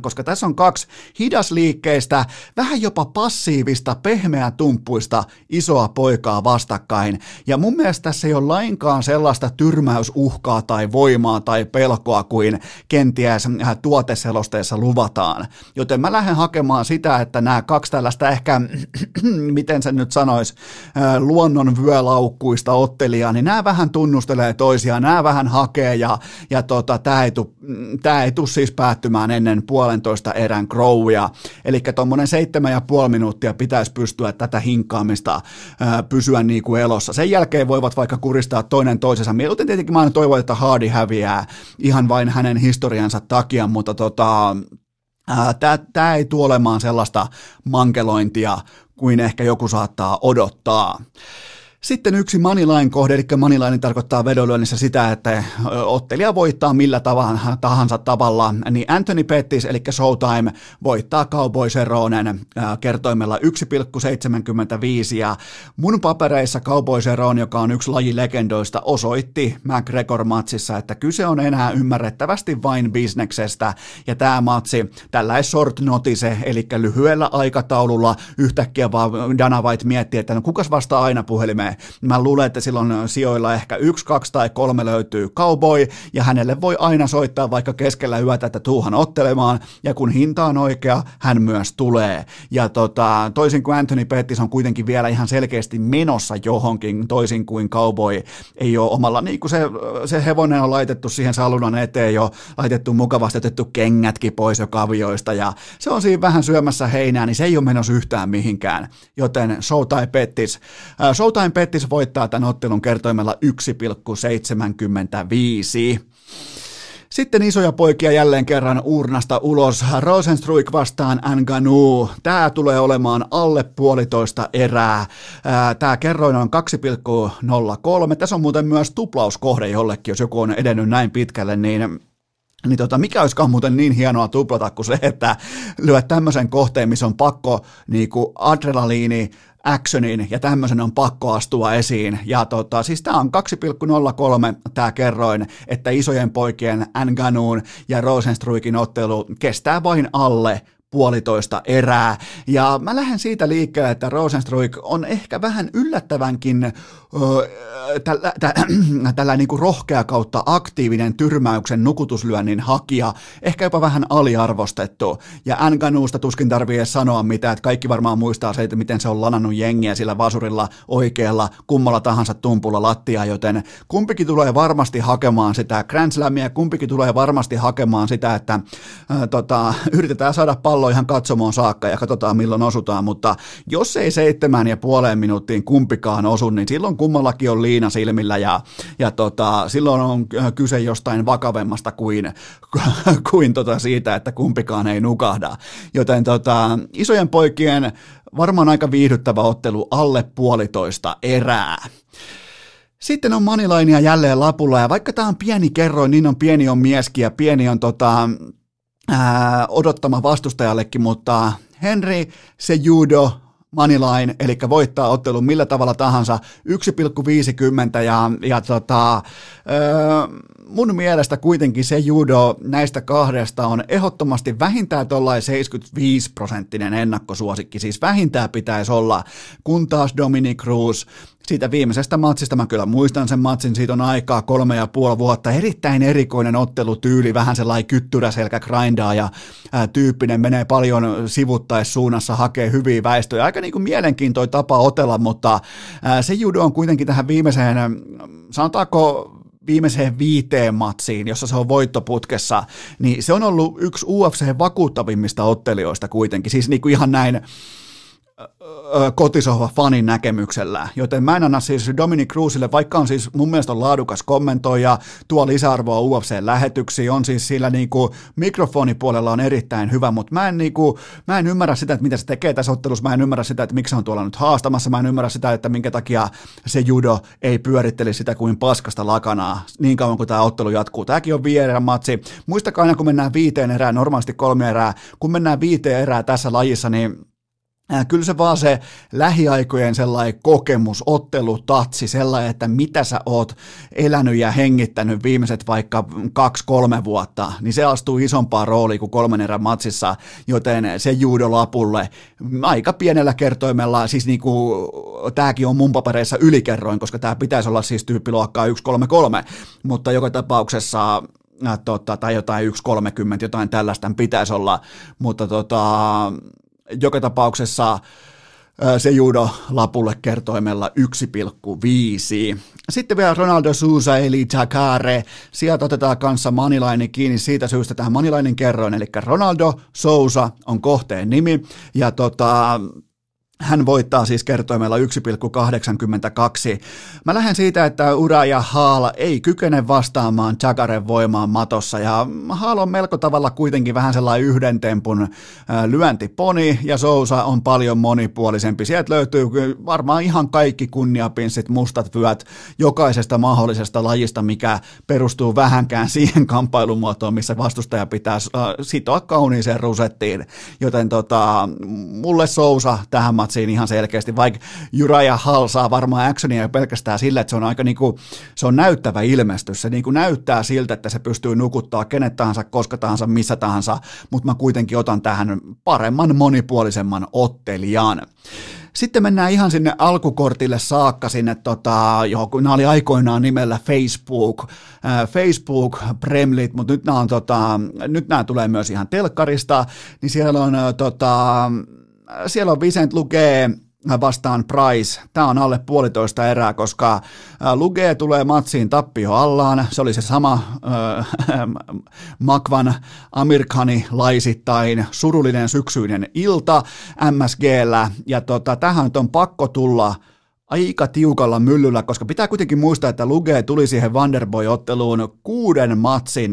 koska tässä on kaksi hidasliikkeistä, vähän jopa passiivista, pehmeä tumppuista isoa poikaa vastakkain. Ja mun mielestä tässä ei ole lainkaan sellaista tyrmäysuhkaa tai voimaa tai pelkoa kuin kenties äh, tuoteselosteessa luvataan. Joten mä lähden hakemaan sitä, että nämä kaksi tällaista ehkä, miten se nyt sanoisi, äh, luonnon vyölaukkuista ottelijaa, niin nämä vähän tunnustelee toisiaan, nämä vähän hakee ja, ja tota, tämä ei tule siis päättymään ennen puolentoista erän crowia. Eli tuommoinen seitsemän ja puoli minuuttia pitäisi pystyä tätä hinkaamista ää, pysyä niin kuin elossa. Sen jälkeen voivat vaikka kuristaa toinen toisensa. Mieluiten tietenkin mä toivon, että Hardy häviää ihan vain hänen historiansa takia, mutta tota, Tämä ei tule olemaan sellaista mankelointia kuin ehkä joku saattaa odottaa. Sitten yksi moneyline kohde, eli moneyline tarkoittaa vedonlyönnissä sitä, että ottelija voittaa millä tahansa tavalla, niin Anthony Pettis, eli Showtime, voittaa Cowboy Seronen kertoimella 1,75, ja mun papereissa Cowboy Seron, joka on yksi laji legendoista, osoitti McGregor-matsissa, että kyse on enää ymmärrettävästi vain bisneksestä, ja tämä matsi, tällä short notice, eli lyhyellä aikataululla yhtäkkiä vaan Dana White miettii, että no kukas vastaa aina puhelimeen, Mä luulen, että silloin sijoilla ehkä yksi, kaksi tai kolme löytyy cowboy, ja hänelle voi aina soittaa vaikka keskellä yötä, että tuuhan ottelemaan, ja kun hinta on oikea, hän myös tulee. Ja tota, toisin kuin Anthony Pettis on kuitenkin vielä ihan selkeästi menossa johonkin, toisin kuin cowboy ei ole omalla, niin kuin se, se hevonen on laitettu siihen salunan eteen jo, laitettu mukavasti, otettu kengätkin pois jo kavioista, ja se on siinä vähän syömässä heinää, niin se ei ole menossa yhtään mihinkään. Joten Showtime Pettis, äh, Showtime Pettis voittaa tämän ottelun kertoimella 1,75. Sitten isoja poikia jälleen kerran urnasta ulos. Rosenstruik vastaan Nganu. Tämä tulee olemaan alle puolitoista erää. Tämä kerroin on 2,03. Tässä on muuten myös tuplauskohde jollekin, jos joku on edennyt näin pitkälle, niin niin tota, mikä olisikaan muuten niin hienoa tuplata kuin se, että lyöt tämmöisen kohteen, missä on pakko niin adrenaliini, actionin ja tämmöisen on pakko astua esiin. Ja tota, siis tämä on 2,03 tämä kerroin, että isojen poikien Nganuun ja Rosenstruikin ottelu kestää vain alle puolitoista erää. Ja mä lähden siitä liikkeelle, että Rosenstruik on ehkä vähän yllättävänkin tällä, tä, tällä niin kuin rohkea kautta aktiivinen tyrmäyksen nukutuslyönnin hakija, ehkä jopa vähän aliarvostettu. Ja Nganuusta tuskin tarvii edes sanoa mitään, että kaikki varmaan muistaa se, että miten se on lanannut jengiä sillä vasurilla oikealla kummalla tahansa tumpulla lattia, joten kumpikin tulee varmasti hakemaan sitä Grand Slamia, kumpikin tulee varmasti hakemaan sitä, että äh, tota, yritetään saada pallo ihan katsomoon saakka ja katsotaan milloin osutaan, mutta jos ei seitsemän ja puoleen minuuttiin kumpikaan osu, niin silloin kummallakin on liina silmillä ja, ja tota, silloin on kyse jostain vakavemmasta kuin, kuin tota siitä, että kumpikaan ei nukahda. Joten tota, isojen poikien varmaan aika viihdyttävä ottelu alle puolitoista erää. Sitten on Manilainia jälleen lapulla, ja vaikka tämä on pieni kerroin, niin on pieni on mieskin ja pieni on tota, ää, odottama vastustajallekin, mutta Henry se judo Moneyline, eli voittaa ottelun millä tavalla tahansa, 1,50 ja, ja tota, öö, mun mielestä kuitenkin se judo näistä kahdesta on ehdottomasti vähintään tuollainen 75 prosenttinen ennakkosuosikki, siis vähintään pitäisi olla, kun taas Dominic Cruz siitä viimeisestä matsista, mä kyllä muistan sen matsin, siitä on aikaa kolme ja puoli vuotta, erittäin erikoinen ottelutyyli, vähän sellainen kyttyräselkä grindaa ja ää, tyyppinen menee paljon sivuttaissuunnassa, hakee hyviä väistöjä, aika niin kuin mielenkiintoinen tapa otella, mutta ää, se judo on kuitenkin tähän viimeiseen, sanotaanko viimeiseen viiteen matsiin, jossa se on voittoputkessa, niin se on ollut yksi UFC vakuuttavimmista ottelijoista kuitenkin, siis niin kuin ihan näin kotisohva fanin näkemyksellä. Joten mä en anna siis Dominic Cruzille, vaikka on siis mun mielestä on laadukas kommentoija, tuo lisäarvoa UFC-lähetyksiin, on siis sillä niinku mikrofonipuolella on erittäin hyvä, mutta mä en, niinku, mä en ymmärrä sitä, että mitä se tekee tässä ottelussa, mä en ymmärrä sitä, että miksi se on tuolla nyt haastamassa, mä en ymmärrä sitä, että minkä takia se judo ei pyöritteli sitä kuin paskasta lakanaa niin kauan kuin tämä ottelu jatkuu. Tämäkin on viiden matsi. Muistakaa aina, kun mennään viiteen erään, normaalisti kolme erää, kun mennään viiteen erää tässä lajissa, niin kyllä se vaan se lähiaikojen sellainen kokemus, ottelutatsi, sellainen, että mitä sä oot elänyt ja hengittänyt viimeiset vaikka kaksi-kolme vuotta, niin se astuu isompaa rooliin kuin kolmen erän matsissa, joten se juudolapulle aika pienellä kertoimella, siis niin kuin tämäkin on mun papereissa ylikerroin, koska tämä pitäisi olla siis tyyppiluokkaa 133, mutta joka tapauksessa äh, tota, tai jotain 1.30, jotain tällaista pitäisi olla, mutta tota, joka tapauksessa se judo lapulle kertoimella 1,5. Sitten vielä Ronaldo Sousa eli Takare. Sieltä otetaan kanssa Manilainen kiinni siitä syystä tähän Manilainen kerroin. Eli Ronaldo Sousa on kohteen nimi. Ja tota, hän voittaa siis kertoimella 1,82. Mä lähden siitä, että Ura ja Haal ei kykene vastaamaan Chagaren voimaan matossa ja Haal on melko tavalla kuitenkin vähän sellainen yhden tempun lyöntiponi ja Sousa on paljon monipuolisempi. Sieltä löytyy varmaan ihan kaikki kunniapinssit, mustat vyöt jokaisesta mahdollisesta lajista, mikä perustuu vähänkään siihen kamppailumuotoon, missä vastustaja pitää sitoa kauniiseen rusettiin. Joten tota, mulle Sousa tähän matsiin ihan selkeästi, vaikka Juraja Hall saa varmaan actionia pelkästään sillä, että se on aika niinku, se on näyttävä ilmestys, se niinku näyttää siltä, että se pystyy nukuttaa kenet tahansa, koska tahansa, missä tahansa, mutta mä kuitenkin otan tähän paremman, monipuolisemman ottelijan. Sitten mennään ihan sinne alkukortille saakka sinne, tota, johon nämä oli aikoinaan nimellä Facebook, Facebook Premlit, mutta nyt nämä, on, tota, nyt nämä tulee myös ihan telkkarista, niin siellä on äh, tota, siellä on Vicent Lukee vastaan Price. Tämä on alle puolitoista erää, koska Luge tulee matsiin tappio allaan. Se oli se sama äh, Makvan Amerikani laisittain surullinen syksyinen ilta MSGllä. Ja tota, tähän on pakko tulla aika tiukalla myllyllä, koska pitää kuitenkin muistaa, että Luge tuli siihen Vanderboy-otteluun kuuden matsin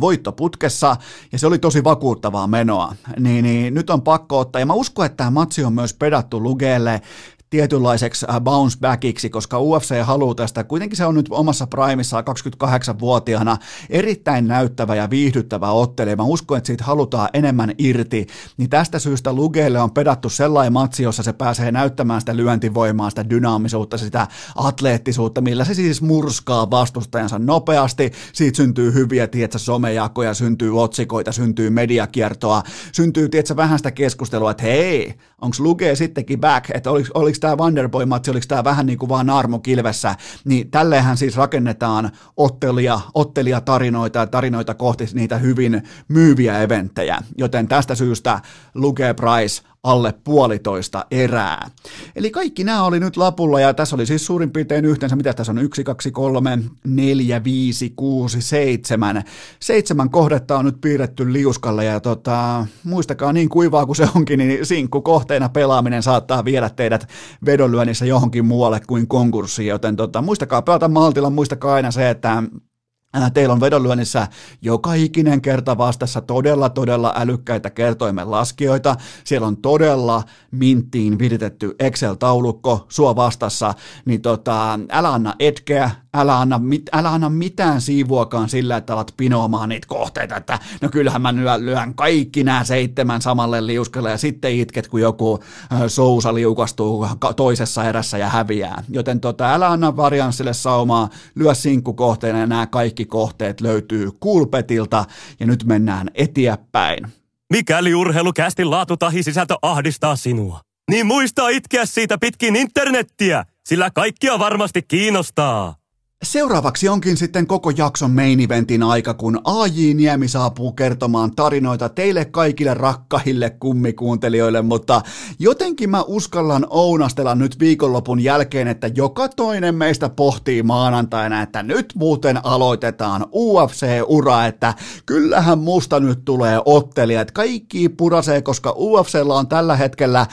voittoputkessa, ja se oli tosi vakuuttavaa menoa. Niin, niin nyt on pakko ottaa, ja mä uskon, että tämä matsi on myös pedattu Lugelle tietynlaiseksi äh, bounce backiksi, koska UFC haluaa tästä, kuitenkin se on nyt omassa primissaan 28-vuotiaana erittäin näyttävä ja viihdyttävä ottelija. Mä uskon, että siitä halutaan enemmän irti, niin tästä syystä Lugelle on pedattu sellainen matsi, jossa se pääsee näyttämään sitä lyöntivoimaa, sitä dynaamisuutta, sitä atleettisuutta, millä se siis murskaa vastustajansa nopeasti, siitä syntyy hyviä, tietsä, somejakoja, syntyy otsikoita, syntyy mediakiertoa, syntyy, tietsä, vähän sitä keskustelua, että hei, onko Luge sittenkin back, että oliko tämä Wonderboy-matsi, oliko tämä vähän niin kuin vaan naarmu kilvessä, niin tälleenhän siis rakennetaan ottelia, ottelia tarinoita ja tarinoita kohti niitä hyvin myyviä eventtejä, joten tästä syystä Luge Price alle puolitoista erää. Eli kaikki nämä oli nyt lapulla ja tässä oli siis suurin piirtein yhteensä, mitä tässä on, 1, 2, 3, 4, 5, 6, 7. Seitsemän kohdetta on nyt piirretty liuskalle ja tota, muistakaa niin kuivaa kuin se onkin, niin sinkku kohteena pelaaminen saattaa viedä teidät vedonlyönnissä johonkin muualle kuin konkurssiin, joten tota, muistakaa pelata maltilla, muistakaa aina se, että teillä on vedonlyönnissä joka ikinen kerta vastassa todella, todella älykkäitä kertoimen laskijoita. Siellä on todella minttiin viritetty Excel-taulukko sua vastassa, niin tota, älä anna etkeä, älä anna, mit, älä anna mitään siivuakaan sillä, että alat pinoamaan niitä kohteita, että no kyllähän mä lyön, lyön kaikki nämä seitsemän samalle liuskelle ja sitten itket, kun joku sousa liukastuu toisessa erässä ja häviää. Joten tota, älä anna varianssille saumaa, lyö sinkkukohteena ja nämä kaikki kohteet löytyy Kulpetilta ja nyt mennään eteenpäin. Mikäli urheilukästin laatu tahi sisältö ahdistaa sinua, niin muista itkeä siitä pitkin internettiä, sillä kaikkia varmasti kiinnostaa. Seuraavaksi onkin sitten koko jakson main eventin aika, kun AJ Niemi saapuu kertomaan tarinoita teille kaikille rakkahille kummikuuntelijoille, mutta jotenkin mä uskallan ounastella nyt viikonlopun jälkeen, että joka toinen meistä pohtii maanantaina, että nyt muuten aloitetaan UFC-ura, että kyllähän musta nyt tulee ottelija, että kaikki purasee, koska UFCllä on tällä hetkellä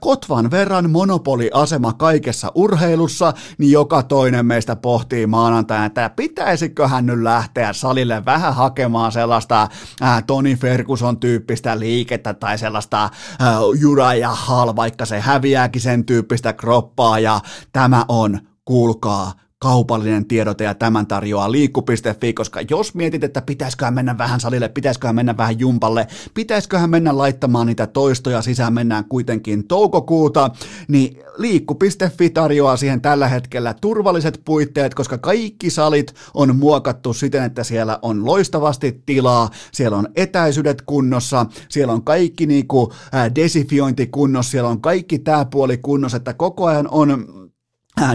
kotvan verran monopoliasema kaikessa urheilussa, niin joka toinen meistä pohtii maanantaina, että pitäisiköhän nyt lähteä salille vähän hakemaan sellaista äh, Toni Ferguson-tyyppistä liikettä tai sellaista äh, Jura ja Hal, vaikka se häviääkin sen tyyppistä kroppaa ja tämä on, kuulkaa, kaupallinen tiedote ja tämän tarjoaa liikku.fi, koska jos mietit, että pitäisiköhän mennä vähän salille, pitäisiköhän mennä vähän jumpalle, pitäisiköhän mennä laittamaan niitä toistoja sisään, mennään kuitenkin toukokuuta, niin liikku.fi tarjoaa siihen tällä hetkellä turvalliset puitteet, koska kaikki salit on muokattu siten, että siellä on loistavasti tilaa, siellä on etäisyydet kunnossa, siellä on kaikki niinku, desifiointi kunnossa, siellä on kaikki tämä puoli kunnossa, että koko ajan on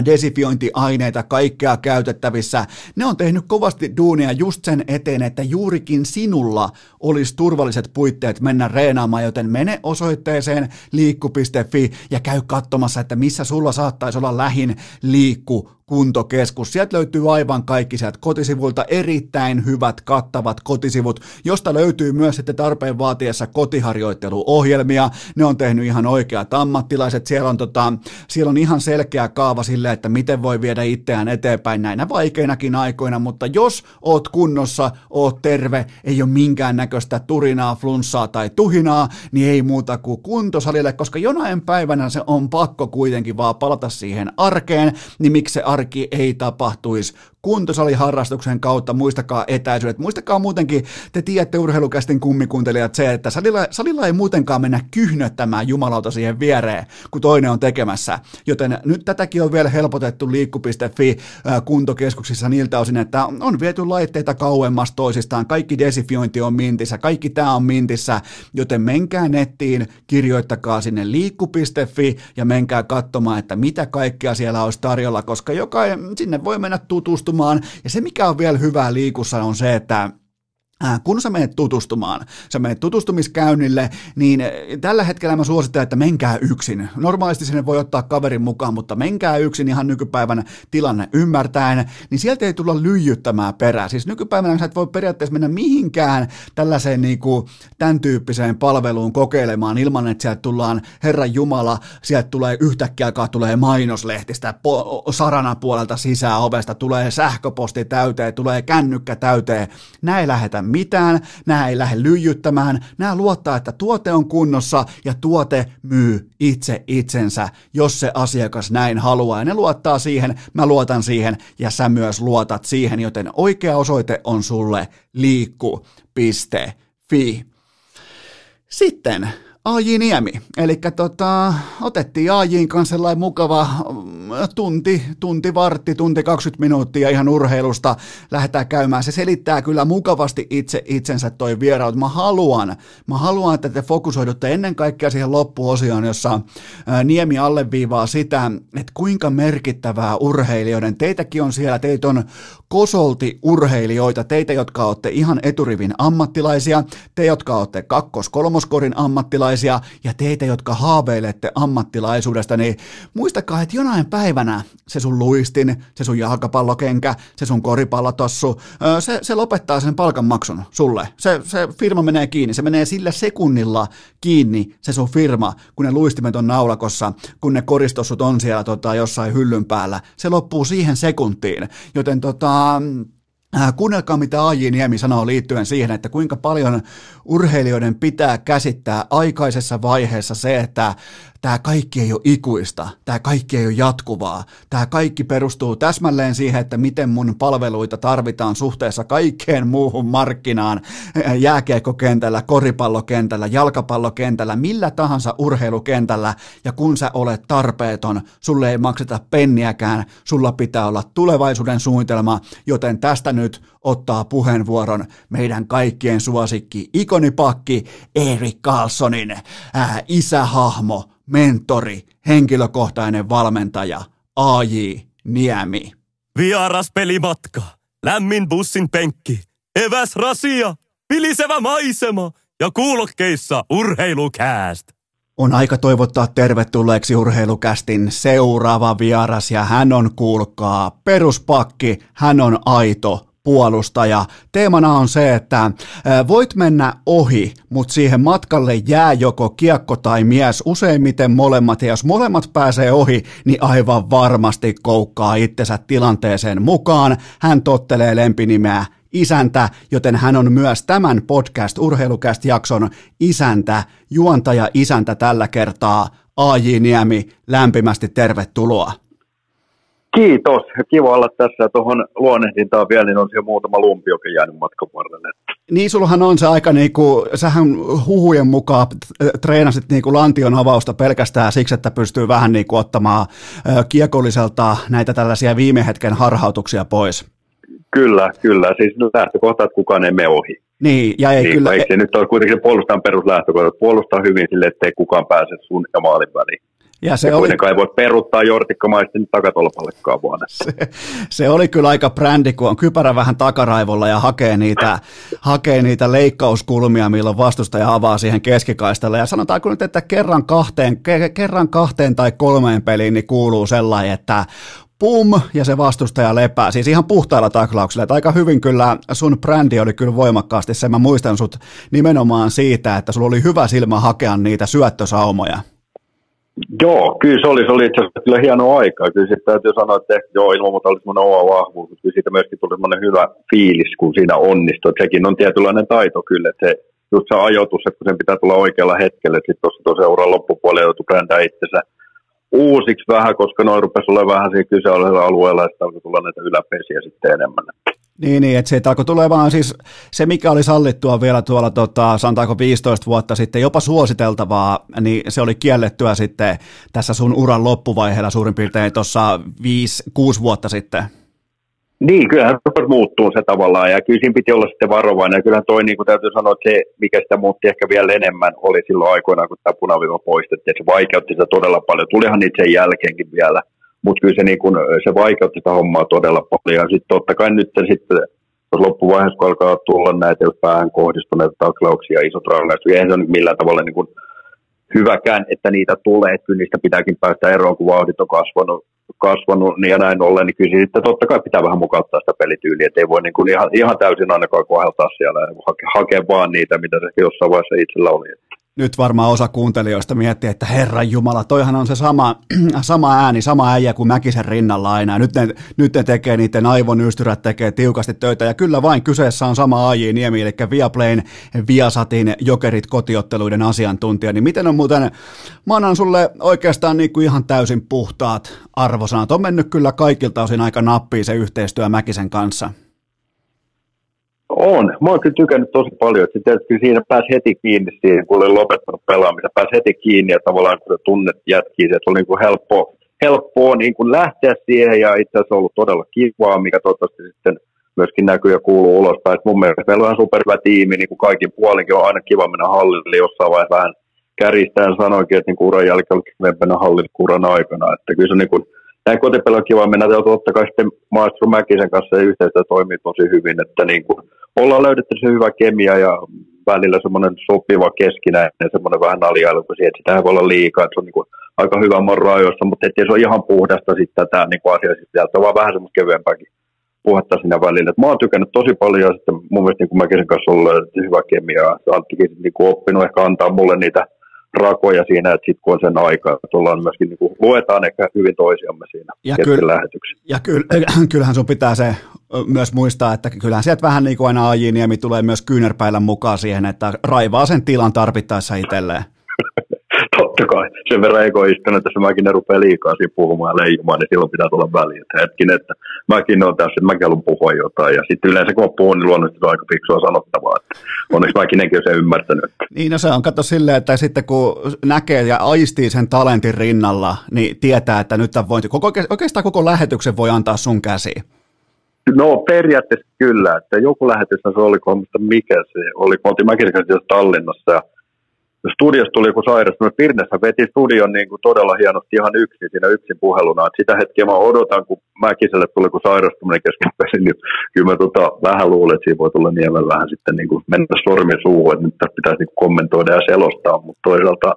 desifiointiaineita, kaikkea käytettävissä. Ne on tehnyt kovasti duunia just sen eteen, että juurikin sinulla olisi turvalliset puitteet mennä reenaamaan, joten mene osoitteeseen liikku.fi ja käy katsomassa, että missä sulla saattaisi olla lähin liikku kuntokeskus. Sieltä löytyy aivan kaikki sieltä kotisivuilta erittäin hyvät kattavat kotisivut, josta löytyy myös sitten tarpeen vaatiessa kotiharjoitteluohjelmia. Ne on tehnyt ihan oikeat ammattilaiset. Siellä on, tota, siellä on ihan selkeä kaava sille, että miten voi viedä itseään eteenpäin näinä vaikeinakin aikoina, mutta jos oot kunnossa, oot terve, ei ole minkään näköistä turinaa, flunssaa tai tuhinaa, niin ei muuta kuin kuntosalille, koska jonain päivänä se on pakko kuitenkin vaan palata siihen arkeen, niin miksi se arki ei tapahtuisi kuntosaliharrastuksen kautta, muistakaa etäisyydet, muistakaa muutenkin, te tiedätte urheilukästin kummikuuntelijat se, että salilla, salilla ei muutenkaan mennä kyhnöttämään jumalauta siihen viereen, kun toinen on tekemässä, joten nyt tätäkin on vielä helpotettu liikku.fi kuntokeskuksissa niiltä osin, että on viety laitteita kauemmas toisistaan, kaikki desifiointi on mintissä, kaikki tämä on mintissä, joten menkää nettiin, kirjoittakaa sinne liikku.fi ja menkää katsomaan, että mitä kaikkea siellä olisi tarjolla, koska jokainen, sinne voi mennä tutustumaan tutustumaan. Ja se, mikä on vielä hyvää liikussa, on se, että kun sä menet tutustumaan, sä menet tutustumiskäynnille, niin äh, tällä hetkellä mä suosittelen, että menkää yksin. Normaalisti sinne voi ottaa kaverin mukaan, mutta menkää yksin ihan nykypäivän tilanne ymmärtäen, niin sieltä ei tulla lyijyttämään perään. Siis nykypäivänä sä et voi periaatteessa mennä mihinkään tällaiseen niin kuin, tämän tyyppiseen palveluun kokeilemaan ilman, että sieltä tullaan, Herran Jumala, sieltä tulee yhtäkkiä alkaa tulee mainoslehtistä, po- sarana puolelta sisään ovesta, tulee sähköposti täyteen, tulee kännykkä täyteen. Näin lähdetään mitään, nämä ei lähde lyijyttämään, nämä luottaa, että tuote on kunnossa ja tuote myy itse itsensä, jos se asiakas näin haluaa. Ja ne luottaa siihen, mä luotan siihen ja sä myös luotat siihen, joten oikea osoite on sulle liikku.fi. Sitten AJ Niemi. Eli tota, otettiin AJin kanssa sellainen mukava mm, tunti, tunti vartti, tunti 20 minuuttia ihan urheilusta. Lähdetään käymään. Se selittää kyllä mukavasti itse itsensä toi vieraut. Mä haluan, mä haluan, että te fokusoidutte ennen kaikkea siihen loppuosioon, jossa Niemi alleviivaa sitä, että kuinka merkittävää urheilijoiden, teitäkin on siellä, teitä on kosolti urheilijoita, teitä, jotka olette ihan eturivin ammattilaisia, te, jotka olette kakkos-kolmoskorin ammattilaisia ja teitä, jotka haaveilette ammattilaisuudesta, niin muistakaa, että jonain päivänä se sun luistin, se sun jalkapallokenkä, se sun koripallotossu, se, se lopettaa sen palkanmaksun sulle. Se, se firma menee kiinni, se menee sillä sekunnilla kiinni se sun firma, kun ne luistimet on naulakossa, kun ne koristossut on siellä tota, jossain hyllyn päällä. Se loppuu siihen sekuntiin, joten tota, kuunnelkaa, mitä A.J. Niemi sanoo liittyen siihen, että kuinka paljon urheilijoiden pitää käsittää aikaisessa vaiheessa se, että tämä kaikki ei ole ikuista, tämä kaikki ei ole jatkuvaa, tämä kaikki perustuu täsmälleen siihen, että miten mun palveluita tarvitaan suhteessa kaikkeen muuhun markkinaan, jääkiekokentällä, koripallokentällä, jalkapallokentällä, millä tahansa urheilukentällä, ja kun sä olet tarpeeton, sulle ei makseta penniäkään, sulla pitää olla tulevaisuuden suunnitelma, joten tästä nyt ottaa puheenvuoron meidän kaikkien suosikki, ikonipakki Erik Carlsonin ää, isähahmo, mentori, henkilökohtainen valmentaja, AJ Niemi. Vieras pelimatka, lämmin bussin penkki, eväs rasia, vilisevä maisema ja kuulokkeissa urheilukääst. On aika toivottaa tervetulleeksi urheilukästin seuraava vieras ja hän on, kuulkaa, peruspakki, hän on aito puolustaja. Teemana on se, että voit mennä ohi, mutta siihen matkalle jää joko kiekko tai mies, useimmiten molemmat, ja jos molemmat pääsee ohi, niin aivan varmasti koukkaa itsensä tilanteeseen mukaan. Hän tottelee lempinimeä isäntä, joten hän on myös tämän podcast urheilukäst jakson isäntä, juontaja isäntä tällä kertaa. AJ Niemi, lämpimästi tervetuloa. Kiitos. Kiva olla tässä. Tuohon luonnehdintaan vielä, niin on siellä muutama lumpiokin jäänyt matkan varrelle. Niin, sullahan on se aika niinku, sähän huhujen mukaan treenasit niinku lantion avausta pelkästään siksi, että pystyy vähän niinku ottamaan kiekolliselta näitä tällaisia viime hetken harhautuksia pois. Kyllä, kyllä. Siis lähtökohta, että kukaan ei mene ohi. Niin, ja ei niin, kyllä... Eikö se nyt ole kuitenkin puolustajan peruslähtökohta, puolustaa hyvin sille, ettei kukaan pääse sun ja maalin väliin. Ja se ja oli... kuitenkaan ei voi peruttaa jortikkamaisesti takatolpallekaan vuonna. Se, se, oli kyllä aika brändi, kun on kypärä vähän takaraivolla ja hakee niitä, hakee niitä leikkauskulmia, milloin vastustaja avaa siihen keskikaistalle. Ja sanotaanko nyt, että kerran kahteen, ke, kerran kahteen tai kolmeen peliin niin kuuluu sellainen, että pum, ja se vastustaja lepää. Siis ihan puhtailla taklauksilla. Että aika hyvin kyllä sun brändi oli kyllä voimakkaasti se. Mä muistan sut nimenomaan siitä, että sulla oli hyvä silmä hakea niitä syöttösaumoja. Joo, kyllä se oli, se oli itse asiassa kyllä hieno aika. Kyllä sitten täytyy sanoa, että joo, ilman muuta oli semmoinen oma vahvuus, mutta kyllä siitä myöskin tuli semmoinen hyvä fiilis, kun siinä onnistui. Että sekin on tietynlainen taito kyllä, että se, just se ajoitus, että kun sen pitää tulla oikealla hetkellä, että sitten tuossa tuossa seuran loppupuolella joutui brändää itsensä uusiksi vähän, koska noin rupesi olemaan vähän siinä kyseisellä alueella, että alkoi tulla näitä yläpesiä sitten enemmän. Niin, niin että se alkoi tulemaan siis se, mikä oli sallittua vielä tuolla, tota, sanotaanko 15 vuotta sitten, jopa suositeltavaa, niin se oli kiellettyä sitten tässä sun uran loppuvaiheella suurin piirtein tuossa 5-6 vuotta sitten. Niin, kyllähän muuttuu se tavallaan, ja kyllä siinä piti olla sitten varovainen, ja kyllähän toi, niin kuin täytyy sanoa, että se, mikä sitä muutti ehkä vielä enemmän, oli silloin aikoinaan, kun tämä punaviiva poistettiin, että se vaikeutti sitä todella paljon, tulihan niitä sen jälkeenkin vielä, mutta kyllä se, niin kun, se vaikeutti sitä hommaa todella paljon. Ja sitten totta kai nyt sitten, jos loppuvaiheessa, kun alkaa tulla näitä päähän kohdistuneita taklauksia, isot rangaistukset, eihän se ole millään tavalla niin kun hyväkään, että niitä tulee, että kyllä niistä pitääkin päästä eroon, kun vauhdit on kasvanut, kasvanut niin ja näin ollen, niin kyllä sitten totta kai pitää vähän mukauttaa sitä pelityyliä, että ei voi niin kuin ihan, ihan täysin ainakaan koheltaa siellä ja hakea, hakea vaan niitä, mitä se jossain vaiheessa itsellä oli nyt varmaan osa kuuntelijoista miettii, että Herran Jumala, toihan on se sama, sama ääni, sama äijä kuin Mäkisen rinnalla aina. Nyt ne, nyt ne tekee, niiden aivonystyrät tekee tiukasti töitä. Ja kyllä vain kyseessä on sama AJ Niemi, eli Viaplayn, Viasatin, Jokerit kotiotteluiden asiantuntija. Niin miten on muuten, mä annan sulle oikeastaan niin kuin ihan täysin puhtaat arvosanat. On mennyt kyllä kaikilta osin aika nappiin se yhteistyö Mäkisen kanssa. On. Mä oon tykännyt tosi paljon. Että kyllä siinä pääsi heti kiinni siihen, kun oli lopettanut pelaamista. Pääsi heti kiinni ja tavallaan kun tunnet jätkii, että oli niin kuin helppo, helppoa niin kuin lähteä siihen ja itse asiassa ollut todella kivaa, mikä toivottavasti sitten myöskin näkyy ja kuuluu ulospäin. Et mun mielestä meillä on superhyvä tiimi, niin kuin kaikin puolinkin on aina kiva mennä hallille jossain vaiheessa vähän käristään sanoikin, että niin uran jälkeen mennä hallille kuran aikana. Että kyllä se niin kuin, näin kotipeli on kiva mennä, ja totta kai sitten Maestro Mäkisen kanssa yhteistyö toimii tosi hyvin, että niin kuin ollaan löydetty se hyvä kemia ja välillä semmoinen sopiva keskinäinen, semmoinen vähän alijailu, siihen, että sitä voi olla liikaa, että se on niin kuin aika hyvä morro ajoissa, mutta ettei se ole ihan puhdasta sitten tämä niin kuin asia sieltä, vaan vähän semmoista kevyempääkin puhetta siinä välillä. Et mä oon tykännyt tosi paljon ja sitten mun mielestä niin kuin Mäkisen kanssa on löydetty hyvä kemia. Anttikin niin oppinut ehkä antaa mulle niitä rakoja siinä, että sitten kun on sen aika, että ollaan myöskin, niin kuin, luetaan ehkä hyvin toisiamme siinä ja kyllä, lähetyksessä. Ja kyllä, kyllähän sun pitää se myös muistaa, että kyllähän sieltä vähän niin kuin aina Niemi tulee myös kyynärpäillä mukaan siihen, että raivaa sen tilan tarvittaessa itselleen. Totta kai. Sen verran egoistinen, että se mäkin ne rupeaa liikaa siinä puhumaan ja leijumaan, niin silloin pitää tulla väliin. Että hetkin, että mäkin olen tässä, että mäkin haluan puhua jotain. Ja sitten yleensä kun puhun, niin luonnollisesti on aika fiksua sanottavaa. Että onneksi mäkin ole sen ymmärtänyt. Niin, no se on kato silleen, että sitten kun näkee ja aistii sen talentin rinnalla, niin tietää, että nyt voi, koko, oikeastaan koko lähetyksen voi antaa sun käsiin. No periaatteessa kyllä, että joku lähetys se oli, mikä se oli, kun oltiin mäkin Tallinnassa ja studiosta tuli joku sairas, mutta Pirnessä veti studion niin kuin todella hienosti ihan yksin siinä yksin puheluna. Et sitä hetkeä mä odotan, kun Mäkiselle tuli kun sairastuminen kesken niin kyllä mä tota, vähän luulen, että siinä voi tulla niemen vähän sitten niin kuin mennä sormi suuhun, että nyt pitäisi niin kommentoida ja selostaa, mutta toisaalta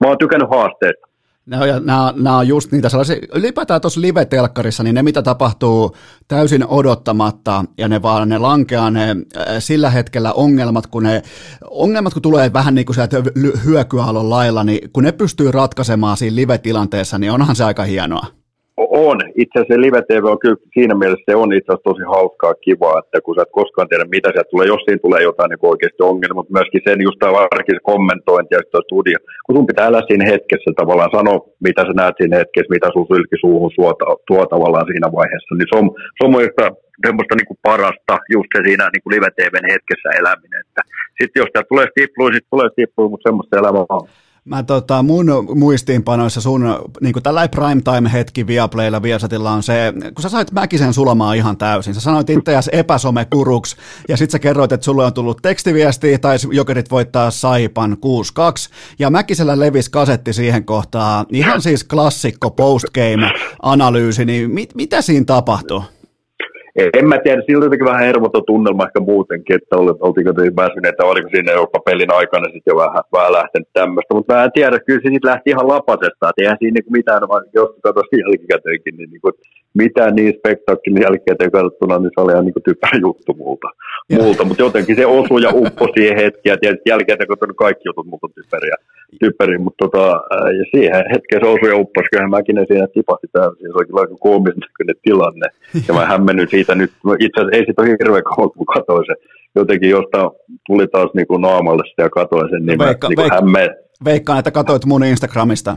mä oon tykännyt haasteesta. No, ja nämä, nämä on just niitä sellaisia, ylipäätään tuossa live-telkkarissa, niin ne mitä tapahtuu täysin odottamatta, ja ne vaan ne lankeaa ne äh, sillä hetkellä ongelmat, kun ne ongelmat kun tulee vähän niin kuin sieltä hyökyaallon lailla, niin kun ne pystyy ratkaisemaan siinä live-tilanteessa, niin onhan se aika hienoa. On. Itse asiassa live TV on kyllä siinä mielessä se on itse asiassa tosi hauskaa, kivaa, että kun sä et koskaan tiedä, mitä sieltä tulee, jos siinä tulee jotain niin oikeasti ongelmia, mutta myöskin sen just tämä arkisen kommentointi ja sitten studio, kun sun pitää elää siinä hetkessä tavallaan sanoa, mitä sä näet siinä hetkessä, mitä sun sylki suuhun suo, tuo tavallaan siinä vaiheessa, niin se on, se on muista semmoista niin kuin parasta just se siinä niin kuin live TVn hetkessä eläminen, että sitten jos tää tulee stipluja, sitten tulee stipluja, mutta semmoista elämää on. Mä tota, mun muistiinpanoissa sun niin tällainen primetime-hetki Viaplaylla Viasatilla on se, kun sä sait Mäkisen sulamaan ihan täysin. Sä sanoit itseäsi epäsomekuruks ja sit sä kerroit, että sulle on tullut tekstiviesti tai Jokerit voittaa Saipan 6-2 ja Mäkisellä levisi kasetti siihen kohtaan. Ihan siis klassikko postgame-analyysi, niin mit, mitä siinä tapahtui? En mä tiedä, silloin jotenkin vähän hermoton tunnelma ehkä muutenkin, että oltiinko väsyneitä, oliko siinä jopa pelin aikana sitten jo vähän, vähän lähtenyt tämmöistä, mutta mä en tiedä, kyllä se sitten lähti ihan lapasesta, että eihän siinä niin mitään, jos katsoin jälkikäteenkin, niin, niin mitään niin spektaakkelin jälkikäteen katsottuna, niin se oli ihan niin typerä juttu multa, multa. mutta jotenkin se osui ja uppo siihen hetkiin, ja tietysti jälkikäteen katsoin kaikki jutut multa typeriä, typeriä mutta tota, ja siihen hetkeen se osui ja upposi, kyllähän mäkin siinä tipahti täysin, se oli kyllä aika koomisen tilanne, ja mä hämmennyin siitä nyt, itse asiassa ei siitä ole hirveän kauan, kun katsoin se, jotenkin jostain tuli taas niin kuin naamalle sitä ja katsoin sen, niin veikka, mä niin veikka, hämmen... Veikkaan, että katsoit mun Instagramista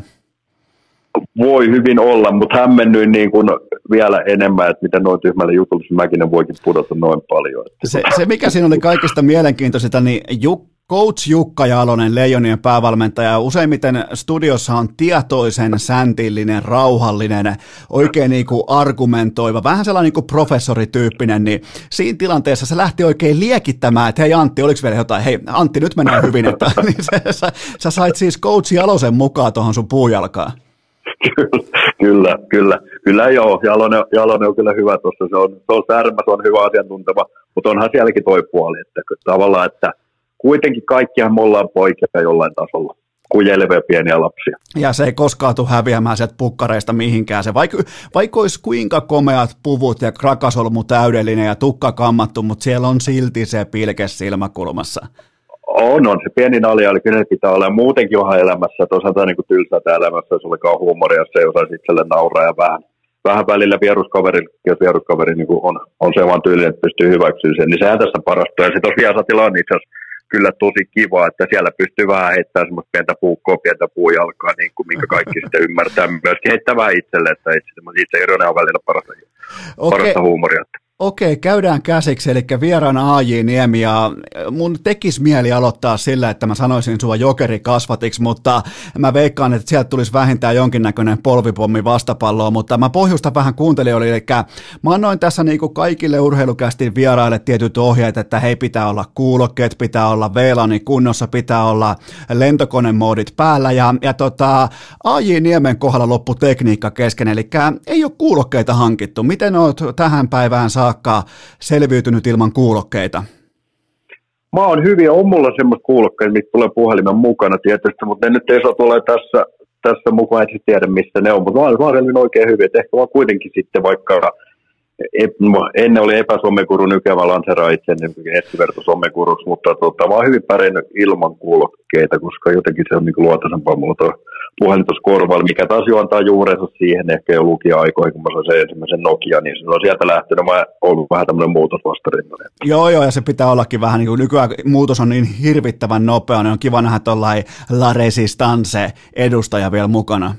voi hyvin olla, mutta hämmennyin niin kuin vielä enemmän, että miten noin tyhmälle jutulle Mäkinen voikin pudota noin paljon. Se, se mikä siinä oli kaikista mielenkiintoisinta, niin Juk, Coach Jukka Jalonen, Leijonien päävalmentaja, useimmiten studiossa on tietoisen, säntillinen, rauhallinen, oikein niin kuin argumentoiva, vähän sellainen niin kuin professorityyppinen, niin siinä tilanteessa se lähti oikein liekittämään, että hei Antti, oliko vielä jotain, hei Antti, nyt menee hyvin, että niin se, sä, sä sait siis Coach Jalosen mukaan tuohon sun puujalkaan. Kyllä, kyllä, kyllä joo, Jalonen, Jalonen on kyllä hyvä tuossa, se on, se on särmä, se on hyvä asiantunteva, mutta onhan sielläkin toi puoli, että tavallaan, että kuitenkin kaikkihan me ollaan poikia jollain tasolla kujelevia pieniä lapsia. Ja se ei koskaan tule häviämään sieltä pukkareista mihinkään. Se vaikka, vaikka olisi kuinka komeat puvut ja krakasolmu täydellinen ja tukka kammattu, mutta siellä on silti se pilke silmäkulmassa. On, on. Se pieni nalja, eli kyllä pitää olla. Muutenkin onhan elämässä, että osataan niin tylsää elämässä, jos olekaan huumoria, jos ei osaisi itselle nauraa ja vähän, vähän välillä vieruskaveri, jos vieruskaveri niin on, on se vaan tyyli, että pystyy hyväksyä sen, niin sehän tässä parasta. Ja sitten tosiaan Satila on itse asiassa kyllä tosi kiva, että siellä pystyy vähän heittämään semmoista pientä puukkoa, pientä puujalkaa, niin kuin minkä kaikki sitten ymmärtää. Myöskin heittää vähän itselle, että itse, itse ironia on välillä parasta, okay. parasta huumoria. Okei, käydään käsiksi, eli vieraana AJ Niemi, ja mun tekis mieli aloittaa sillä, että mä sanoisin sua jokeri kasvatiksi, mutta mä veikkaan, että sieltä tulisi vähintään jonkinnäköinen polvipommi vastapalloa, mutta mä pohjustan vähän kuuntelijoille, eli mä annoin tässä niinku kaikille urheilukästin vieraille tietyt ohjeet, että hei pitää olla kuulokkeet, pitää olla VLANi kunnossa, pitää olla lentokonemoodit päällä, ja, ja tota, AJ Niemen kohdalla loppu tekniikka kesken, eli ei ole kuulokkeita hankittu. Miten oot tähän päivään saa saakka selviytynyt ilman kuulokkeita? Mä oon hyvin, on mulla semmoista kuulokkeita, mitkä tulee puhelimen mukana tietysti, mutta ne nyt ei saa tulla tässä, tässä mukaan, et tiedä mistä ne on, mutta mä oon, mä oon oikein hyvin, että ehkä mä kuitenkin sitten vaikka ennen oli epäsommekuru, nykyään mä lanseeraan itse sommekuruksi, mutta tota, oon hyvin pärjännyt ilman kuulokkeita, koska jotenkin se on niin luotaisempaa mulla tuo puhelin tuossa korvalla, mikä taas juontaa juurensa siihen ehkä jo lukija-aikoihin, kun mä sain sen ensimmäisen Nokia, niin se on sieltä lähtenyt, mä oon vähän tämmöinen muutos vastarinnainen. Joo, joo, ja se pitää ollakin vähän niin kuin nykyään muutos on niin hirvittävän nopea, niin on kiva nähdä tuollainen La Resistance edustaja vielä mukana.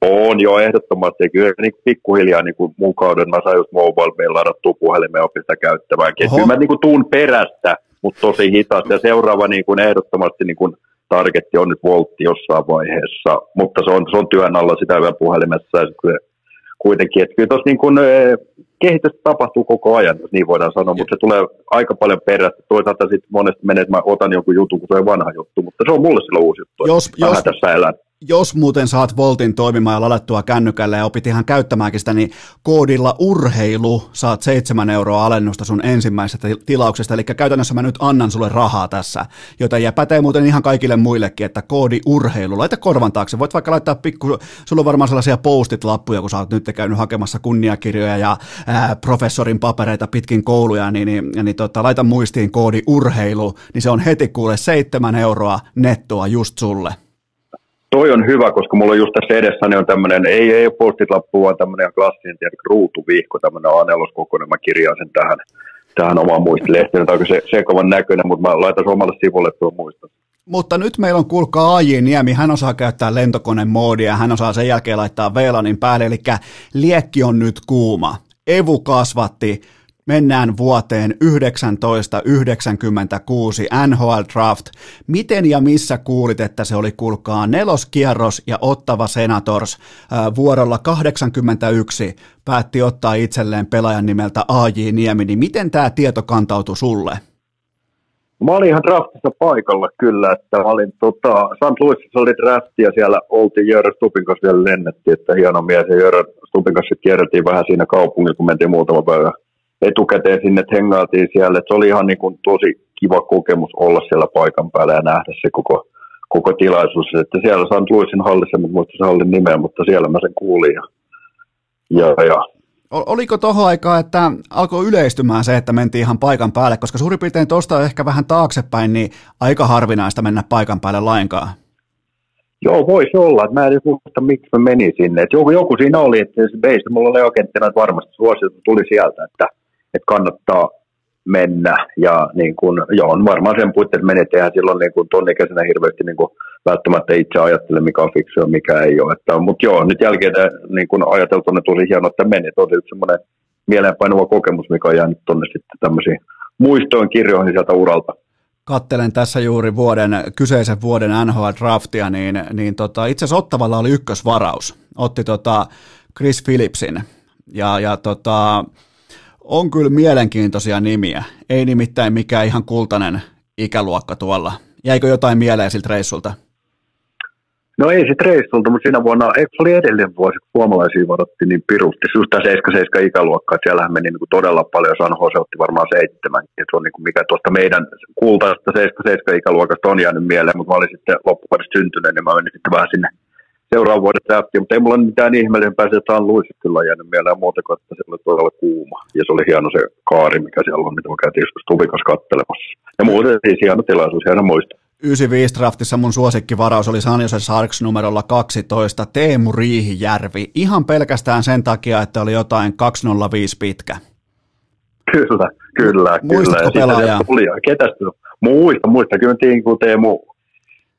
On jo ehdottomasti. Kyllä niin pikkuhiljaa niin kuin mun kauden mä sain just mobile ladattua puhelimeen opin sitä käyttämään. Kyllä mä niin kuin tuun perästä, mutta tosi hitaasti. Ja seuraava niin kuin ehdottomasti niin kuin targetti on nyt voltti jossain vaiheessa, mutta se on, se on työn alla sitä vielä puhelimessa. Ja kuitenkin, että kyllä tuossa niin kuin, kehitystä tapahtuu koko ajan, jos niin voidaan sanoa, mutta se tulee aika paljon perästä. Toisaalta sitten monesti menee, että mä otan jonkun jutun, kun se on vanha juttu, mutta se on mulle silloin uusi juttu. Jos, jos, tässä elän jos muuten saat Voltin toimimaan ja ladattua kännykälle ja opit ihan käyttämäänkin sitä, niin koodilla urheilu saat 7 euroa alennusta sun ensimmäisestä tilauksesta, eli käytännössä mä nyt annan sulle rahaa tässä, joten ja pätee muuten ihan kaikille muillekin, että koodi urheilu, laita korvan taakse, voit vaikka laittaa pikku, sulla on varmaan sellaisia postit-lappuja, kun sä oot nyt käynyt hakemassa kunniakirjoja ja ää, professorin papereita pitkin kouluja, niin, niin, niin tota, laita muistiin koodi urheilu, niin se on heti kuule 7 euroa nettoa just sulle. Toi on hyvä, koska mulla on just tässä edessäni on tämmöinen, ei, ei ole postit lappu, vaan tämmöinen klassinen tiedä, ruutuvihko, tämmöinen A4 kokoinen, mä kirjaan sen tähän, tähän omaan muistilehteen, tai se sekavan näköinen, mutta mä laitan omalle sivulle tuon muiston. Mutta nyt meillä on kuulkaa AJ Niemi, hän osaa käyttää lentokoneen moodia, hän osaa sen jälkeen laittaa VLANin päälle, eli liekki on nyt kuuma. Evu kasvatti, mennään vuoteen 1996 NHL Draft. Miten ja missä kuulit, että se oli kuulkaa neloskierros ja Ottava Senators vuorolla 81 päätti ottaa itselleen pelaajan nimeltä AJ Niemi, niin miten tämä tieto kantautui sulle? Mä olin ihan draftissa paikalla kyllä, että mä olin tota, St. Louisissa oli drafti ja siellä oltiin Jörä Stupin kanssa vielä lennettiin, että hieno mies ja Jörä Stupin kanssa kierrettiin vähän siinä kaupungilla, kun mentiin muutama päivä etukäteen sinne, että hengaatiin siellä. Että se oli ihan niin kuin tosi kiva kokemus olla siellä paikan päällä ja nähdä se koko, koko tilaisuus. Että siellä St. Louisin hallissa, mutta muista se hallin nimeä, mutta siellä mä sen kuulin. Ja, ja, ja Oliko tuohon aikaa, että alkoi yleistymään se, että mentiin ihan paikan päälle, koska suurin piirtein tuosta ehkä vähän taaksepäin, niin aika harvinaista mennä paikan päälle lainkaan. Joo, voisi olla. Että mä en muista, miksi mä menin sinne. Et joku, joku siinä oli, että se beistä, mulla oli agenttina, että varmasti suositus tuli sieltä, että, että kannattaa mennä. Ja niin kun, joo, varmaan sen puitteissa menet, eihän silloin niin kun, ikäisenä hirveästi niin kun, välttämättä itse ajattele, mikä on fiksu ja mikä ei ole. Mutta joo, nyt jälkeen niin kun ajateltuna tosi hienoa, että meni. Tosi yksi semmoinen mieleenpainuva kokemus, mikä on jäänyt tuonne sitten tämmöisiin muistoin kirjoihin sieltä uralta kattelen tässä juuri vuoden, kyseisen vuoden NHL-draftia, niin, niin tota, itse asiassa Ottavalla oli ykkösvaraus. Otti tota Chris Phillipsin. Ja, ja tota, on kyllä mielenkiintoisia nimiä. Ei nimittäin mikään ihan kultainen ikäluokka tuolla. Jäikö jotain mieleen siltä reissulta? No ei sit reissulta, mutta siinä vuonna, eikö oli edellinen vuosi, kun suomalaisia varoitti niin pirusti. Just tämä 7 ikäluokka, että siellähän meni niin kuin todella paljon, San Jose otti varmaan seitsemän. Se on niin kuin mikä tuosta meidän kultaista 7 ikäluokasta on jäänyt mieleen, mutta mä olin sitten loppuvuodesta syntynyt, niin mä menin sitten vähän sinne seuraavan vuoden draftiin, mutta ei mulla mitään ihmeellisempää se San Luis kyllä jäänyt mieleen muuta kuin, että se oli todella kuuma. Ja se oli hieno se kaari, mikä siellä on, mitä mä käytiin joskus Tuvikas kattelemassa. Ja muuten siis hieno tilaisuus, hieno muista. 95 draftissa mun suosikkivaraus oli San Jose Sharks numerolla 12, Teemu Riihijärvi, ihan pelkästään sen takia, että oli jotain 205 pitkä. Kyllä, kyllä. Muistatko kyllä. pelaajaa? Ketäs Muista, muista. Kyllä kun Teemu,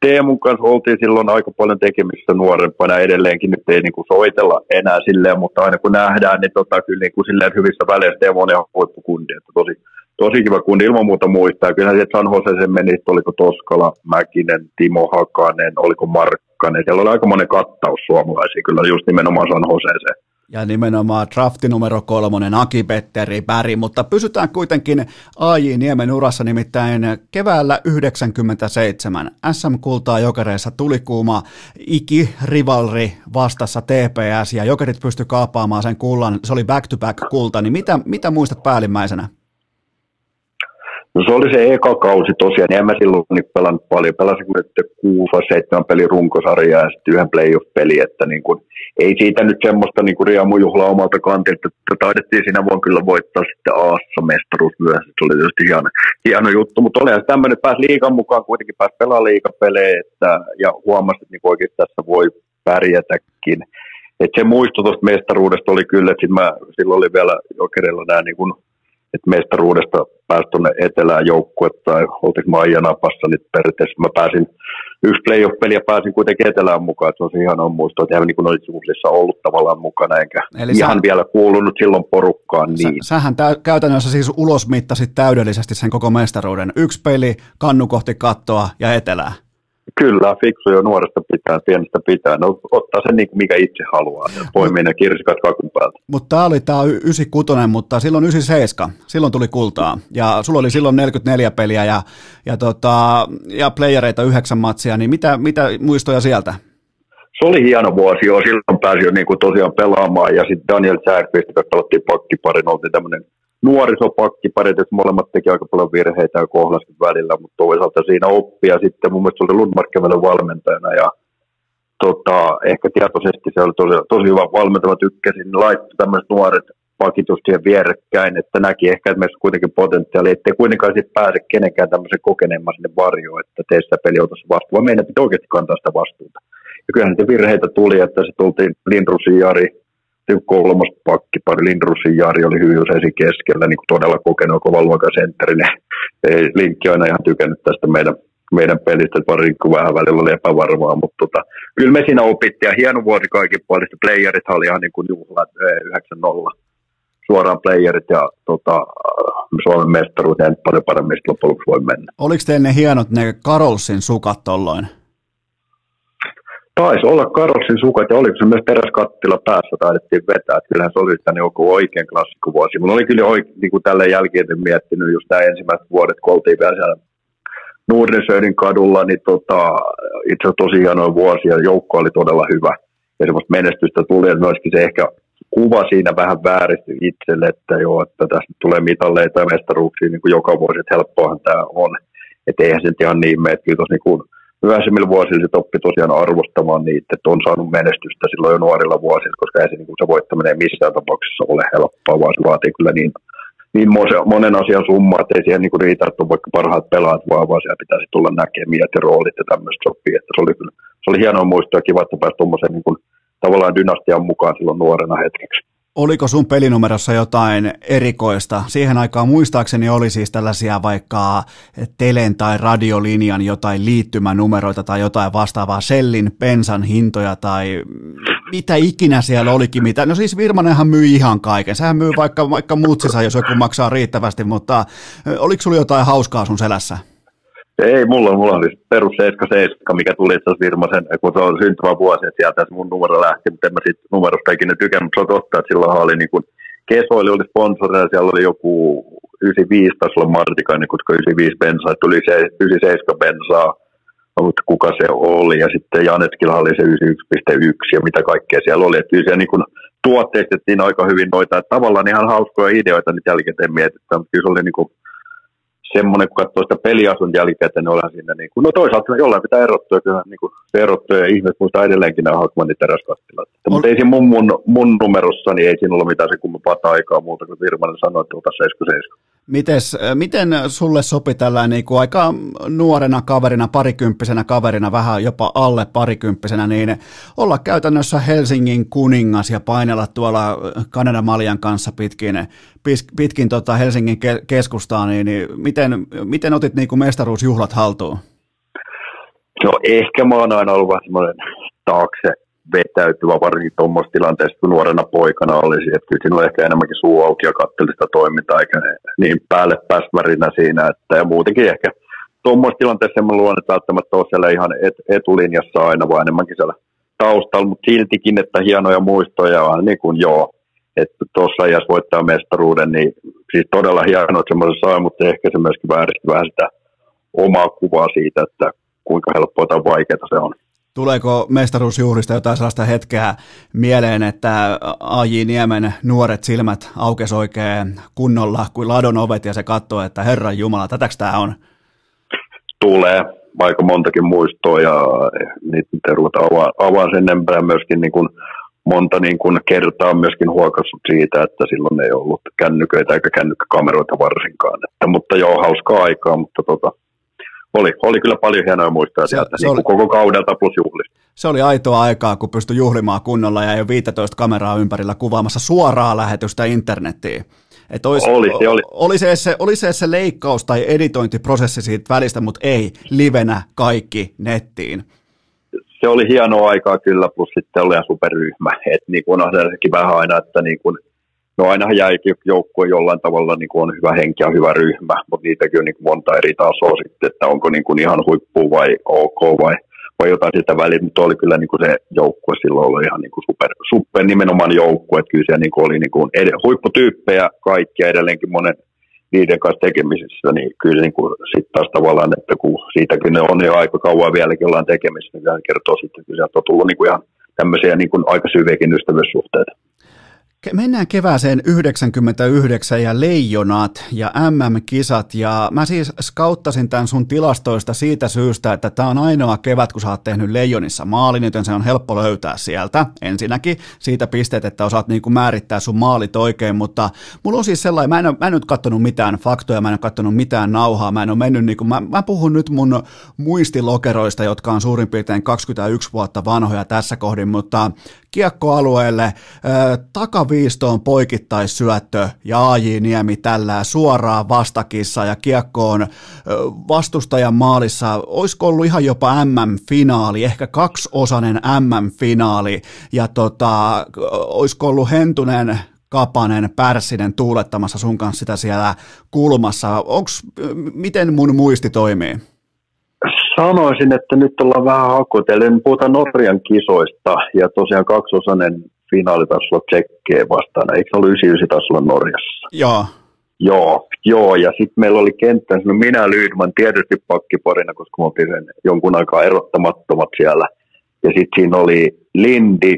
Teemun kanssa oltiin silloin aika paljon tekemistä nuorempana edelleenkin, nyt ei niin kuin soitella enää silleen, mutta aina kun nähdään, niin tota, kyllä niin kuin silleen hyvissä väleissä Teemu on ihan huippukundi, että tosi, tosi kiva kundi ilman muuta muistaa. Kyllä sieltä San Jose meni, oliko Toskala, Mäkinen, Timo Hakanen, oliko Markkanen. Siellä oli aika monen kattaus suomalaisia kyllä just nimenomaan San Joseeseen. Ja nimenomaan drafti numero kolmonen, Aki Petteri Päri, mutta pysytään kuitenkin AJ Niemen urassa nimittäin keväällä 97 SM-kultaa Jokereissa tuli kuuma iki-rivalri vastassa TPS ja Jokerit pysty kaapaamaan sen kullan, se oli back-to-back kulta, niin mitä, mitä muistat päällimmäisenä? No se oli se eka kausi tosiaan, niin en mä silloin niin pelannut paljon. Pelasin nyt kuusi seitsemän pelin runkosarjaa ja sitten yhden playoff-peli, että niin kuin, ei siitä nyt semmoista niin kuin riemujuhlaa omalta kantilta, että taidettiin siinä vuonna kyllä voittaa sitten Aassa mestaruus myös, se oli tietysti hieno, hieno juttu, mutta olihan tämmöinen, pääsi liikan mukaan, kuitenkin pääsi pelaamaan liikapelejä, että, ja huomasi, että niin oikeasti tässä voi pärjätäkin. Et se muisto tuosta mestaruudesta oli kyllä, että mä, silloin oli vielä Jokerilla nämä niin kuin että mestaruudesta pääsi tuonne etelään joukkuetta tai oltiin Maija napassa, niin periaatteessa mä pääsin yksi playoff-peli ja pääsin kuitenkin etelään mukaan, että se on ihan muisto, että hän niin olisi ollut tavallaan mukana, enkä Eli ihan sä, vielä kuulunut silloin porukkaan. Niin. Sä, sähän tä, käytännössä siis ulosmittasit täydellisesti sen koko mestaruuden. Yksi peli, kannu kohti kattoa ja etelää. Kyllä, fiksu jo nuoresta pitää, pienestä pitää. No, ottaa sen niin kuin mikä itse haluaa, poimii ne kirsikat kakun päältä. Mutta tämä oli tämä 96, mutta silloin 97, silloin tuli kultaa. Ja sulla oli silloin 44 peliä ja, ja, tota, ja playereita yhdeksän matsia, niin mitä, mitä muistoja sieltä? Se oli hieno vuosi jo, silloin pääsi jo niin kuin tosiaan pelaamaan ja sitten Daniel Säärkvist, joka pelattiin pakkiparin, oltiin tämmöinen nuorisopakkiparit, että molemmat teki aika paljon virheitä ja kohdasti välillä, mutta toisaalta siinä oppia sitten. Mun mielestä oli Lundmark valmentajana ja tota, ehkä tietoisesti se oli tosi, tosi hyvä valmentava tykkäsin, laittoi tämmöiset nuoret pakitustien siihen vierekkäin, että näki ehkä, että kuitenkin potentiaali, ettei kuitenkaan sitten pääse kenenkään tämmöisen kokeneemman sinne varjoon, että tee sitä peliä ota vastuun, vaan meidän pitää oikeasti kantaa sitä vastuuta. Ja kyllähän niitä virheitä tuli, että se tultiin Lindrusin Jari, kolmas pakkipari, Lindrusin Jari oli hyvin usein keskellä, niin kuin todella kokenut kova luokan sentterinen. Ei Linkki aina ihan tykännyt tästä meidän, meidän pelistä, varsinkin vähän välillä oli epävarmaa, mutta tota, kyllä me siinä opittiin, ja hieno vuosi kaikin puolista, playerit oli ihan niin kuin juhlat 9-0 suoraan playerit ja tota, Suomen mestaruus ja paljon paremmin loppujen lopuksi voi mennä. Oliko teille ne hienot ne Karolsin sukat tolloin? Taisi olla Karolsin sukat ja oliko se myös teräskattila päässä taidettiin vetää. Että kyllähän se oli tänne joku oikein klassikkovuosi. Mulla oli kyllä oikein niin kuin tälle jälkeen miettinyt just nämä ensimmäiset vuodet, kun oltiin vielä siellä Nordensöydin kadulla, niin tota, itse asiassa tosi hienoja vuosia. Joukko oli todella hyvä ja semmoista menestystä tuli, että myöskin se ehkä kuva siinä vähän vääristyi itselle, että joo, että tässä tulee mitalleita ja mestaruuksia niin kuin joka vuosi, että helppoahan tämä on. Että eihän se ihan niin mene, että kyllä tuossa niin myöhemmillä vuosilla se oppi tosiaan arvostamaan niitä, että on saanut menestystä silloin jo nuorilla vuosilla, koska ei se, niin se voittaminen missään tapauksessa ole helppoa, vaan se vaatii kyllä niin, niin monen asian summa, että ei siihen niin kuin riitä, että on vaikka parhaat pelaat, vaan, vaan siellä pitäisi tulla näkemiä ja roolit ja tämmöistä sopii, että se oli, kyllä, se oli hienoa muistaa ja kiva, että pääsi tuommoiseen niin kuin tavallaan dynastian mukaan silloin nuorena hetkeksi. Oliko sun pelinumerossa jotain erikoista? Siihen aikaan muistaakseni oli siis tällaisia vaikka telen tai radiolinjan jotain liittymänumeroita tai jotain vastaavaa, sellin, pensan hintoja tai mitä ikinä siellä olikin. Mitä. No siis Virmanenhan myy ihan kaiken. Sehän myy vaikka, vaikka mutsissa, jos joku maksaa riittävästi, mutta oliko sulla jotain hauskaa sun selässä? Ei, mulla, mulla oli perus 77, mikä tuli itse asiassa Virmasen, kun se on syntymä vuosi, että sieltä se mun numero lähti, mutta en mä siitä numerosta ikinä tykännyt, mutta se on totta, että silloin oli niin kuin, Kesoili oli sponsori ja siellä oli joku 95 taisi olla Martikainen, koska 95 bensaa, tuli se 97 bensaa, mutta kuka se oli, ja sitten Janetskilla oli se 91.1 ja mitä kaikkea siellä oli, että siellä niin tuotteistettiin aika hyvin noita, että tavallaan ihan hauskoja ideoita nyt jälkikäteen mietitään, mutta kyllä se oli niin kuin semmoinen, kun katsoo sitä peliasun jälkikäteen, niin ollaan siinä, niin kuin, no toisaalta jollain pitää erottua, kyllä niin kuin, se erottuu, ja ihmiset muistaa edelleenkin nämä Hakmanin teräskattilat. On... Mutta ei siinä mun, mun, mun numerossa, niin ei siinä ollut mitään se kummempaa aikaa muuta, kuin Virmanen sanoi, että ota 77. Mites, äh, miten sulle sopi tällainen niin kuin aika nuorena kaverina, parikymppisenä kaverina, vähän jopa alle parikymppisenä, niin olla käytännössä Helsingin kuningas ja painella tuolla Kanadan Maljan kanssa pitkin, pitkin tota Helsingin keskustaa, niin, niin miten, miten otit niin kuin mestaruusjuhlat haltuun? No ehkä mä oon aina ollut vähän semmoinen taakse vetäytyvä, varsinkin tuommoisessa tilanteessa, kun nuorena poikana olisi, että kyllä siinä oli ehkä enemmänkin suu auki ja katseli sitä toimintaa, eikä niin päälle pääsmärinä siinä, että ja muutenkin ehkä tuommoisessa tilanteessa en luon, että välttämättä ole siellä ihan et, etulinjassa aina, vaan enemmänkin siellä taustalla, mutta siltikin, että hienoja muistoja on niin kuin joo, että tuossa ajassa voittaa mestaruuden, niin siis todella hienoa, että semmoisen saa, mutta ehkä se myöskin vääristi vähän sitä omaa kuvaa siitä, että kuinka helppoa tai vaikeaa se on. Tuleeko mestaruusjuhlista jotain sellaista hetkeä mieleen, että A.J. Niemen nuoret silmät aukes oikein kunnolla kuin ladon ovet ja se katsoo, että Herran Jumala, tätäks tämä on? Tulee aika montakin muistoa ja niitä ei ruveta avaa, avaa sen enempää myöskin niin kuin monta niin kuin kertaa myöskin huokassut siitä, että silloin ei ollut kännyköitä eikä kännykkäkameroita varsinkaan. Että, mutta joo, hauskaa aikaa, mutta tota, oli, oli kyllä paljon hienoja muistoja se, sieltä, se niin oli, koko kaudelta plus juhlista. Se oli aitoa aikaa, kun pystyi juhlimaan kunnolla ja jo 15 kameraa ympärillä kuvaamassa suoraa lähetystä internettiin. Et olisi, oli, se, oli. Oli, se, se, oli se, se leikkaus tai editointiprosessi siitä välistä, mutta ei livenä kaikki nettiin. Se oli hienoa aikaa kyllä, plus sitten oli superryhmä. Et niin kuin on sekin vähän aina, että niin kuin no ainahan joukkue jollain tavalla niin kuin on hyvä henki ja hyvä ryhmä, mutta niitäkin on niin kuin monta eri tasoa sitten, että onko niin kuin ihan huippu vai ok vai, vai jotain sitä väliä, mutta oli kyllä niin kuin se joukkue silloin oli ihan niin kuin super, super nimenomaan joukkue, että kyllä siellä niin kuin oli niin kuin ed- huipputyyppejä kaikkia edelleenkin monen niiden kanssa tekemisissä, niin kyllä niin kuin sitten taas tavallaan, että kun siitäkin ne on jo aika kauan vieläkin ollaan tekemisissä, niin se kertoo sitten, että sieltä on tullut niin kuin ihan tämmöisiä niin kuin aika syviäkin ystävyyssuhteita Mennään kevääseen 99 ja leijonat ja MM-kisat ja mä siis skauttasin tämän sun tilastoista siitä syystä, että tämä on ainoa kevät, kun sä oot tehnyt leijonissa maalin, joten se on helppo löytää sieltä. Ensinnäkin siitä pisteet, että osaat niinku määrittää sun maalit oikein, mutta mulla on siis sellainen, mä en, ole, mä en nyt katsonut mitään faktoja, mä en ole katsonut mitään nauhaa, mä en ole mennyt niinku, mä, mä puhun nyt mun muistilokeroista, jotka on suurin piirtein 21 vuotta vanhoja tässä kohdin, mutta kiekkoalueelle, takaviistoon poikittaissyöttö ja AJ Niemi tällä suoraan vastakissa ja kiekkoon vastustajan maalissa. Olisiko ollut ihan jopa MM-finaali, ehkä kaksiosainen MM-finaali ja tota, olisiko ollut Hentunen Kapanen, Pärssinen tuulettamassa sun kanssa sitä siellä kulmassa. Onks, miten mun muisti toimii? Sanoisin, että nyt ollaan vähän hakotellut. Puhutaan Norjan kisoista ja tosiaan kaksosainen finaali taisi olla Tsekkeen vastaan. Eikö se ollut 99 taisi olla Norjassa? Joo. Joo, joo. ja sitten meillä oli kenttä, no minä Lydman tietysti pakkiparina, koska me oltiin sen jonkun aikaa erottamattomat siellä. Ja sitten siinä oli Lindi,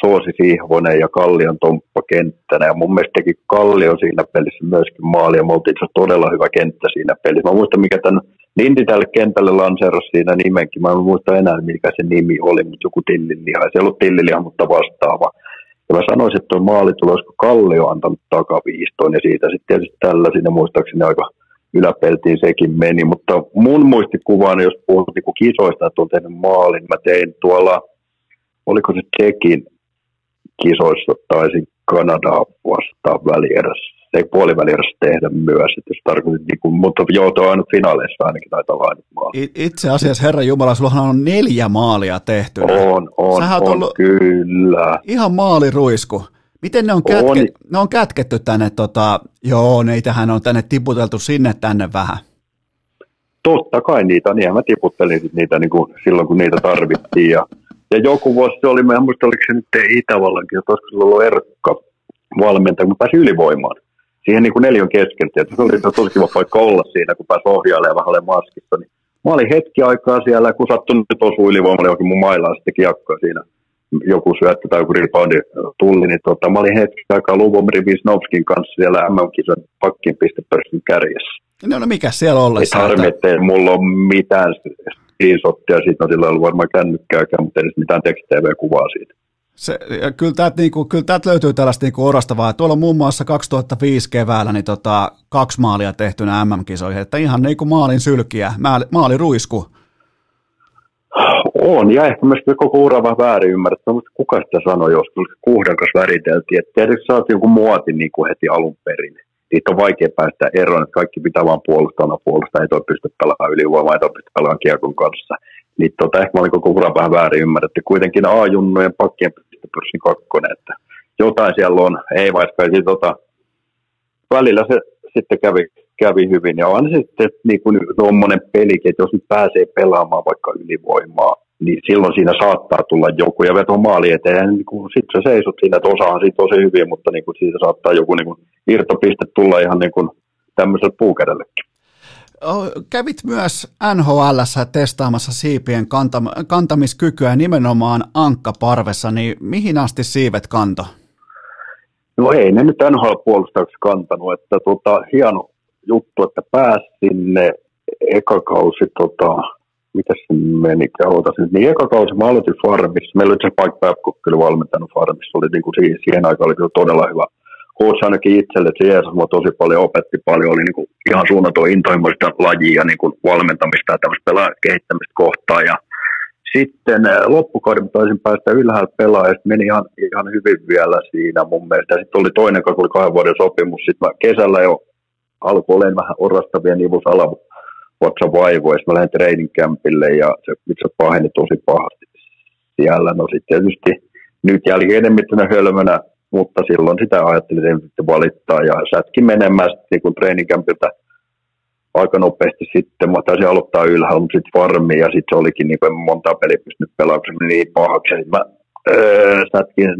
Soosi Sihvonen ja Kallion Tomppa kenttänä. Ja mun mielestä teki Kallio siinä pelissä myöskin maali, ja me oltiin todella hyvä kenttä siinä pelissä. Mä muistan, mikä tämän Lindi tälle kentälle lanseerasi siinä nimenkin. Mä en muista enää, mikä se nimi oli, mutta joku tilliliha. Se ei ollut tilliliha, mutta vastaava. Ja mä sanoisin, että tuo maali tulee, olisiko Kallio antanut takaviistoon, ja siitä sitten tietysti tällä siinä muistaakseni aika yläpeltiin sekin meni. Mutta mun muistikuvaan, jos puhut niin kisoista, että on tehnyt maalin, mä tein tuolla, oliko se Tsekin kisoissa, taisin Kanadaa vastaan välierässä ei puolivälierässä tehdä myös, että jos tarkoitit, niin kuin, mutta joo, tuo aina finaaleissa ainakin taitaa olla maali. Itse asiassa, Herra Jumala, sulla on neljä maalia tehty. On, on, Sähän on, ollut kyllä. Ihan maaliruisku. Miten ne on, kätke, on. ne on kätketty tänne, tota, joo, neitähän on tänne tiputeltu sinne tänne vähän. Totta kai niitä on, mä tiputtelin niitä niin kuin silloin, kun niitä tarvittiin. Ja, ja joku vuosi se oli, mä en muista, oliko se nyt Itävallankin, että olisiko ollut Erkka valmentaja, kun pääsi ylivoimaan siihen niin kuin neljän keskeltä. Että se oli tosi kiva paikka olla siinä, kun pääsi ohjailemaan vähän maskissa. Niin mä olin hetki aikaa siellä, kun sattui nyt osui ylivoimalle johonkin mun mailaan sitten kiekkoa siinä joku syöttö tai joku reboundi tuli, niin tota, mä olin hetki aikaa Luvomiri Wisnowskin kanssa siellä MM-kisan pakkin pistepörssin kärjessä. No, no mikä siellä ollessa? Harmi, ettei mulla ole mitään screenshottia, siitä on sillä ollut varmaan kännykkääkään, mutta edes mitään tekst-tv-kuvaa siitä. Se, kyllä, täältä, niin kuin, kyllä täältä löytyy tällaista niin kuin orastavaa. Tuolla on muun muassa 2005 keväällä niin tota, kaksi maalia tehtynä MM-kisoihin, että ihan niin kuin maalin sylkiä, maali, ruisku. On, ja ehkä myös koko ura vähän väärin ymmärretty. Mutta kuka sitä sanoi joskus, kuhdankas väriteltiin, että tietysti oot joku muoti niin kuin heti alun perin. Siitä on vaikea päästä eroon, että kaikki pitää vaan puolustaa, puolustaa, ei toi pysty pelaamaan ylivoimaa, ei toi pysty pelaamaan kiekon kanssa. Niin tota, ehkä mä olin koko ura vähän väärin ymmärretty. Kuitenkin A-junnojen pakkien pörssin kakkonen, että jotain siellä on, ei vaikka ei tota, välillä se sitten kävi, kävi hyvin. Ja on se sitten niin kuin tuommoinen pelikin, että jos nyt pääsee pelaamaan vaikka ylivoimaa, niin silloin siinä saattaa tulla joku ja veto maali eteen. Niin kuin, sitten sä seisot siinä, että osahan siitä tosi hyvin, mutta niin kuin, siitä saattaa joku niin kuin, irtopiste tulla ihan niin kuin, tämmöiselle puukädellekin. Kävit myös NHL testaamassa siipien kantam- kantamiskykyä nimenomaan ankkaparvessa, niin mihin asti siivet kanto? No ei ne nyt NHL-puolustajaksi kantanut, että tota, hieno juttu, että pääsi sinne eka kausi, tota, mitä se meni, otasin, niin eka kausi mä aloitin Farmissa, meillä oli se Pike Babcock kyllä valmentanut Farmissa, oli niin kuin siihen, siihen aikaan oli kyllä todella hyvä coach ainakin itselle, se Jeesus mua tosi paljon opetti paljon, oli niin kuin ihan suunnaton intohimoista lajia niin kuin valmentamista ja tämmöistä pelaajan kehittämistä kohtaan. Ja sitten eh, loppukauden taisin päästä ylhäällä pelaa ja meni ihan, ihan hyvin vielä siinä mun mielestä. Sitten oli toinen, kun oli kahden vuoden sopimus. Sitten mä kesällä jo alkoi olemaan vähän orastavia nivus vatsa vaivoja. Sitten mä lähdin training campille ja se itse paheni tosi pahasti siellä. No sitten tietysti nyt jälkeen enemmän hölmönä mutta silloin sitä ajattelin, että sitten valittaa ja sätki menemään sitten niin treenikämpiltä aika nopeasti sitten. Mä taisin aloittaa ylhäällä, mutta sitten farmi ja sitten se olikin niin kuin monta peliä pystynyt pelaamaan, niin pahaksi. Sitten mä öö, sätkin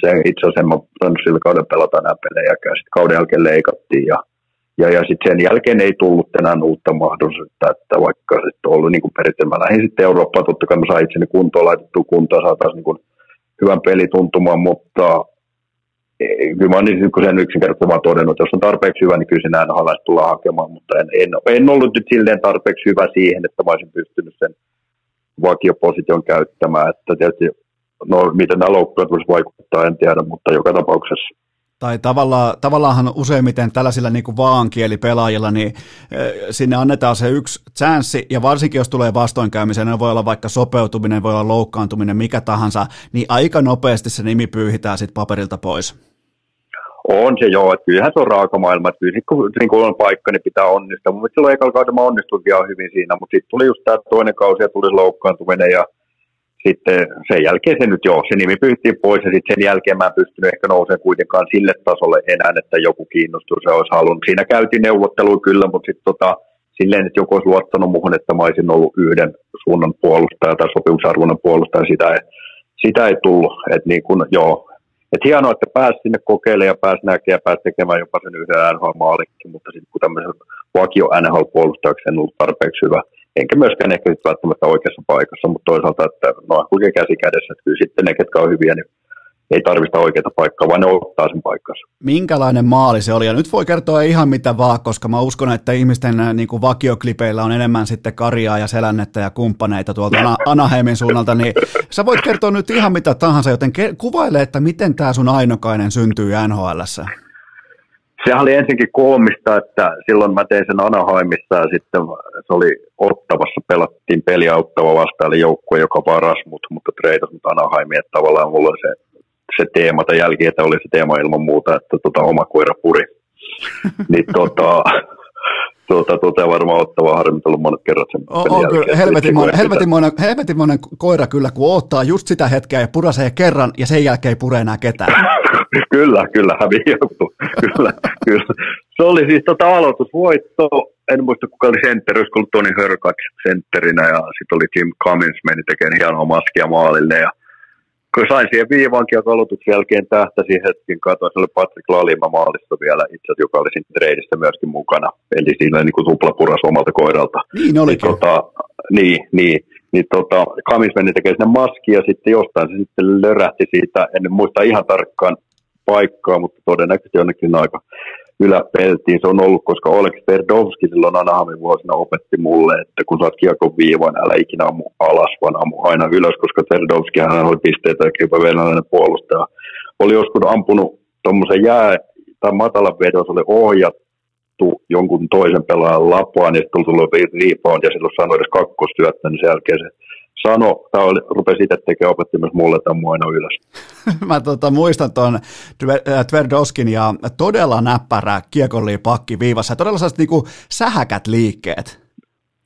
se itse asiassa, mä sillä kauden pelata nämä pelejä, ja sitten kauden jälkeen leikattiin ja ja, ja sitten sen jälkeen ei tullut enää uutta mahdollisuutta, että vaikka sitten ollut niin kuin periaatteessa, mä lähdin sitten Eurooppaan, totta kai mä sain itseni kuntoon laitettua kuntoon, saataisiin niin kuin hyvän pelituntuman, mutta kyllä mä oon niin sen yksinkertaisesti vaan todennut, että jos on tarpeeksi hyvä, niin kyllä sinä NHL tullaan hakemaan, mutta en, en, en, ollut nyt silleen tarpeeksi hyvä siihen, että mä olisin pystynyt sen vakioposition käyttämään, että tietysti, no miten nämä loukkuja vaikuttaa, en tiedä, mutta joka tapauksessa tai tavallaan, tavallaanhan useimmiten tällaisilla niin kuin vaankielipelaajilla, niin sinne annetaan se yksi chanssi, ja varsinkin jos tulee vastoinkäymisiä, ne voi olla vaikka sopeutuminen, voi olla loukkaantuminen, mikä tahansa, niin aika nopeasti se nimi pyyhitään sitten paperilta pois. On se joo, että kyllähän se on raaka maailma, että kyllä kun, niin kun on paikka, niin pitää onnistua. Mutta silloin ekalla kaudella mä onnistuin ihan hyvin siinä, mutta sitten tuli just tämä toinen kausi ja tuli loukkaantuminen ja sitten sen jälkeen se nyt joo, se nimi pyyhtiin pois ja sitten sen jälkeen mä en pystynyt ehkä nousemaan kuitenkaan sille tasolle enää, että joku kiinnostus se olisi halunnut. Siinä käytiin neuvottelua kyllä, mutta sitten tota, silleen, että joku olisi luottanut muhun, että mä olisin ollut yhden suunnan puolustaja tai sopimusarvoinen puolustaja, sitä ei, sitä ei tullut. Että niin kun, joo, et hienoa, että pääsi sinne kokeilemaan ja pääsi näkemään ja pääsi tekemään jopa sen yhden NHL-maalikin, mutta sitten kun tämmöisen vakio NHL-puolustajaksi en ollut tarpeeksi hyvä, enkä myöskään ehkä välttämättä oikeassa paikassa, mutta toisaalta, että no kulkee käsi kädessä, että kyllä sitten ne, ketkä on hyviä, niin ei tarvista oikeaa paikkaa, vaan ne ottaa sen paikkansa. Minkälainen maali se oli? Ja nyt voi kertoa ihan mitä vaan, koska mä uskon, että ihmisten äh, niin kuin vakioklipeillä on enemmän sitten karjaa ja selännettä ja kumppaneita tuolta Anaheimin suunnalta, niin sä voit kertoa nyt ihan mitä tahansa, joten ke- kuvaile, että miten tämä sun ainokainen syntyy NHLssä. Sehän oli ensinkin koomista, että silloin mä tein sen Anaheimissa ja sitten se oli Ottavassa, pelattiin peliä Ottava vastaan, eli joukkue, joka varas mut, mutta treidasi mut Anaheimiin, että tavallaan mulla oli se, se teema tai jälki, että oli se teema ilman muuta, että tota, oma koira puri. niin tota, tuota, tuota varmaan ottava harmitellut monet kerrat sen on, on kyllä, helvetin, monen, helvetin, monen, helvetin monen koira kyllä, kun ottaa just sitä hetkeä ja purasee kerran ja sen jälkeen ei pure enää ketään. kyllä, kyllä, häviää. kyllä, kyllä. Se oli siis tota aloitusvoitto, en muista kuka oli sentteri, olisiko ollut Toni Hörkat sentterinä ja sitten oli Jim Cummins meni tekemään hienoa maskia maalille ja kun sain siihen viivankin ja aloituksen jälkeen tähtäsin hetken katoin, se oli Patrick Lalima maalista vielä itse joka oli siinä treidissä myöskin mukana. Eli siinä niin kuin tuplapuras omalta koiralta. Niin olikin. Niin, tota, niin, niin, niin tota, Kamis meni tekemään sinne maskia ja sitten jostain se sitten lörähti siitä, en muista ihan tarkkaan paikkaa, mutta todennäköisesti jonnekin aika yläpeltiin se on ollut, koska Oleg Sterdovski silloin Anahamin vuosina opetti mulle, että kun saat kiekon viivan, älä ikinä ammu alas, vaan ammu aina ylös, koska Sterdovski hän oli pisteitä jopa venäläinen puolustaja. Oli joskus ampunut tuommoisen jää tai matalan vedon, oli ohjattu jonkun toisen pelaajan lapaan, ja sitten tuli rebound, ja silloin sanoi edes kakkostyöttä, niin sen jälkeen se sano, tai oli, rupesi itse tekemään, opetti myös mulle tämän aina ylös. Mä tota, muistan tuon äh, Tverdoskin ja todella näppärä kiekolli pakki viivassa, todella sellaiset niinku sähäkät liikkeet.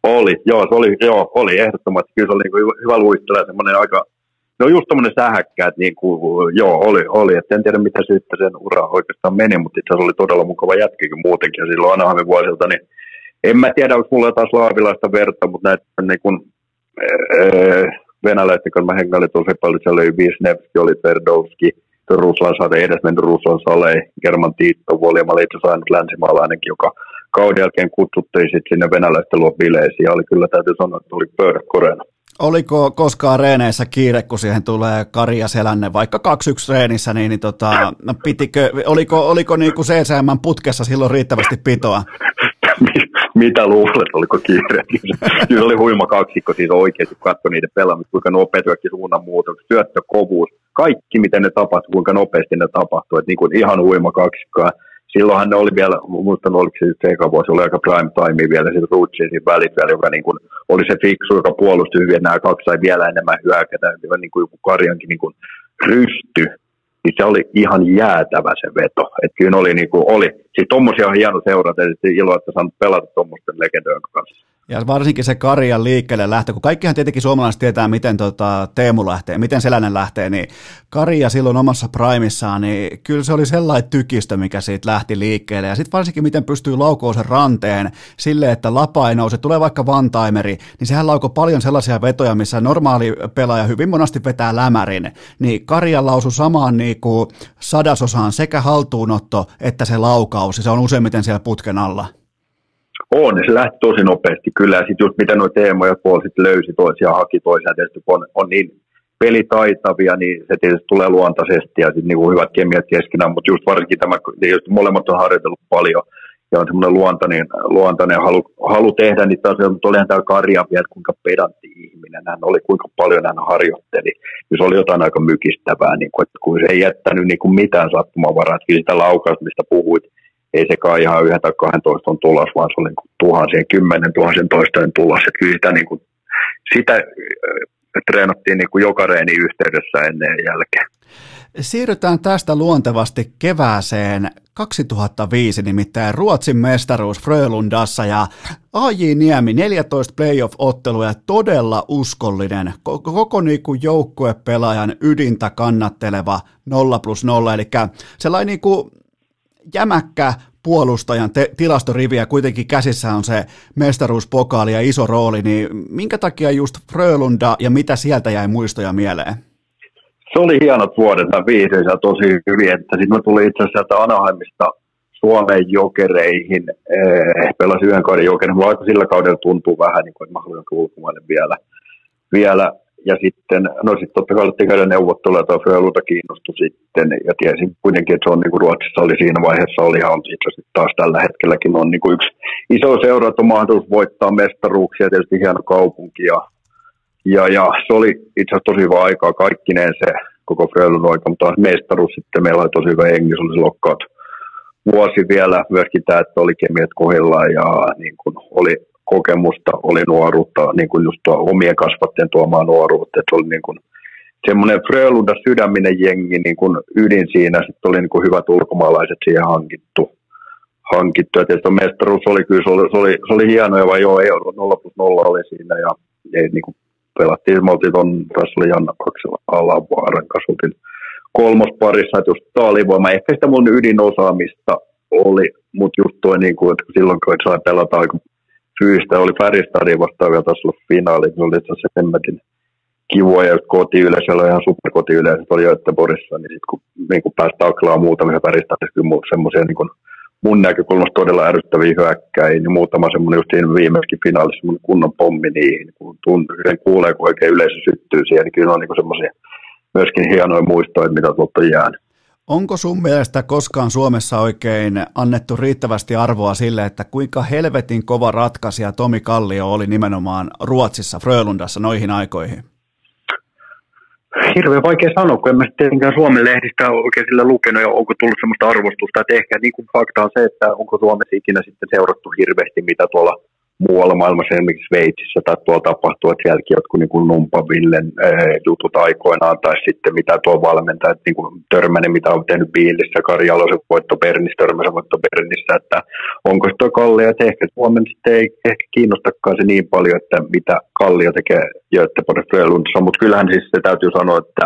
Oli, joo, se oli, joo, oli ehdottomasti. Kyllä se oli niinku hyvä luistella, semmoinen aika, no just tämmöinen sähäkkä, että niinku, joo, oli, oli. Et en tiedä, mitä sitten sen ura oikeastaan meni, mutta itse asiassa oli todella mukava jätkikin muutenkin. Ja silloin Anahamin vuosilta, niin en mä tiedä, onko mulla jotain slaavilaista verta, mutta näitä niin kuin, venäläisten kanssa mä hengailin tosi paljon, siellä oli Wisniewski, oli Tverdovski, Ruslan sade, edes mennyt Ruslan sale, German Tiitto, ja mä olin itse saanut länsimaalainenkin, joka kauden jälkeen kutsuttiin sitten sinne venäläisten luo bileisiin, ja oli kyllä täytyy sanoa, että oli pöydät koreena. Oliko koskaan reeneissä kiire, kun siihen tulee Kari ja Selänne, vaikka 2-1 reenissä, niin, niin tota, pitikö, oliko, oliko niinku CSM putkessa silloin riittävästi pitoa? mitä luulet, oliko kiire. Kyllä oli huima kaksikko, siis oikeasti katsoi niiden pelaamista, kuinka nopea työkki suunnanmuutokset, syöttökovuus, kaikki miten ne tapahtui, kuinka nopeasti ne tapahtui, että niin kuin ihan huima kaksikko. Silloinhan ne oli vielä, muistan oliko se se vuosi, oli aika prime time vielä, sitten Rutsin siinä välit vielä, joka niin kuin oli se fiksu, joka puolusti hyvin, nämä kaksi sai vielä enemmän hyökätä, niin kuin joku Karjankin niin kuin rysty, niin se oli ihan jäätävä se veto. Että kyllä oli, niin kuin, oli. Siis tuommoisia on hieno seurata, että ilo, että saanut pelata tuommoisten legendojen kanssa. Ja varsinkin se Karjan liikkeelle lähtö, kun kaikkihan tietenkin suomalaiset tietää, miten tota Teemu lähtee, miten Selänen lähtee, niin Karja silloin omassa primissaan, niin kyllä se oli sellainen tykistö, mikä siitä lähti liikkeelle. Ja sitten varsinkin, miten pystyy laukoon sen ranteen sille, että lapa ei nouse, tulee vaikka vantaimeri, niin sehän laukoo paljon sellaisia vetoja, missä normaali pelaaja hyvin monasti vetää lämärin. Niin Karja lausu samaan niin kuin sadasosaan sekä haltuunotto että se laukaus, ja se on useimmiten siellä putken alla. On, se lähti tosi nopeasti kyllä. Ja sitten just miten nuo teemoja puoli sitten löysi toisiaan, haki toisiaan, tietysti on, on niin pelitaitavia, niin se tietysti tulee luontaisesti ja sitten niin hyvät kemiat keskenään, mutta just varsinkin tämä, just molemmat on harjoitellut paljon ja on semmoinen luontainen, luontainen halu, halu tehdä niitä asioita, mutta olihan tämä Karja vielä kuinka pedantti ihminen hän oli, kuinka paljon hän harjoitteli. Ja se oli jotain aika mykistävää, niin kuin, että kun se ei jättänyt niin kuin mitään sattumavaraa, että sitä laukausta, mistä puhuit, ei sekaan ihan yhden tai 12 on tulos, vaan se oli niin kuin tuhansien, kymmenen tuhansien toistojen tulos. Että kyllä sitä, niin kuin, sitä treenattiin niin kuin joka reeni yhteydessä ennen ja jälkeen. Siirrytään tästä luontevasti kevääseen 2005, nimittäin Ruotsin mestaruus Frölundassa ja AJ Niemi 14 playoff-ottelua ja todella uskollinen, koko, koko niinku joukkuepelaajan ydintä kannatteleva 0 plus 0, eli sellainen niinku jämäkkä puolustajan te- tilastoriviä, kuitenkin käsissä on se mestaruuspokaali ja iso rooli, niin minkä takia just Frölunda ja mitä sieltä jäi muistoja mieleen? Se oli hienot vuodet, mä viihdyin tosi hyvin, että sitten mä tulin itse asiassa Anaheimista Suomen jokereihin, eh, pelasin yhden kauden jokerin, vaikka sillä kaudella tuntuu vähän, niin kuin, että mä haluan vielä, vielä ja sitten, no sitten totta kai alettiin käydä neuvotteluja, että Frölunda kiinnostui sitten, ja tiesin kuitenkin, että se on niin kuin Ruotsissa oli siinä vaiheessa, oli ihan itse asiassa taas tällä hetkelläkin on niin kuin yksi iso seura, että on mahdollisuus voittaa mestaruuksia, tietysti hieno kaupunki, ja, ja, ja se oli itse asiassa tosi hyvä aikaa, kaikkineen se koko Frölunda aika, mutta mestaruus sitten meillä oli tosi hyvä hengi, se oli lokkaat vuosi vielä, myöskin tämä, että oli kemiat kohdillaan ja niin kuin oli kokemusta, oli nuoruutta, niin kuin just tuo omien kasvatteen tuomaa nuoruutta, että oli niin kuin semmoinen Frölunda sydäminen jengi niin kuin ydin siinä, sitten oli niin kuin hyvät ulkomaalaiset siihen hankittu. hankittu. Ja tietysti mestaruus oli kyllä, se oli, se oli, se oli hienoa, vai joo, ei, 0 plus 0 oli siinä ja ei niin kuin pelattiin, me oltiin tuon, Janna Kaksela Alavaaran kanssa, oltiin kolmosparissa, että just taalivoima, ehkä sitä mun ydinosaamista oli, mutta just toi niin kuin, että silloin kun sai pelata aika fyysistä oli Färjestadin vastaan vielä taas ollut finaali, se oli itse asiassa hemmetin kivoa ja kotiyleisö oli ihan superkotiyleisö, oli Göteborgissa, niin sitten kun, niin kun pääsi taklaamaan muutamia Färjestadissa, kyllä semmoisia niin mun näkökulmasta todella ärsyttäviä hyökkäjiä, niin muutama semmoinen just siinä viimeiskin finaalissa semmoinen kunnon pommi niihin, kun tunt, kuulee, kun oikein yleisö syttyy siihen, niin kyllä on niin semmoisia myöskin hienoja muistoja, mitä tuolta on jäänyt. Onko sun mielestä koskaan Suomessa oikein annettu riittävästi arvoa sille, että kuinka helvetin kova ratkaisija Tomi Kallio oli nimenomaan Ruotsissa, Frölundassa noihin aikoihin? Hirveän vaikea sanoa, kun en mä tietenkään Suomen lehdistä oikein sillä lukenut ja onko tullut sellaista arvostusta, että ehkä niin kuin fakta on se, että onko Suomessa ikinä sitten seurattu hirveästi, mitä tuolla muualla maailmassa, esimerkiksi Sveitsissä tai tuolla tapahtuu, että sielläkin jotkut niin Numpavillen äh, jutut aikoinaan, tai sitten mitä tuo valmentajat, niin kuin Törmänen, mitä on tehnyt Biilissä, Kari Jalosen voitto Bernissä, Törmäsen voitto Bernissä, että onko se Kallio, että ehkä Suomen sitten ei ehkä kiinnostakaan se niin paljon, että mitä Kallio tekee Göteborgissa Frölundassa, mutta kyllähän siis se täytyy sanoa, että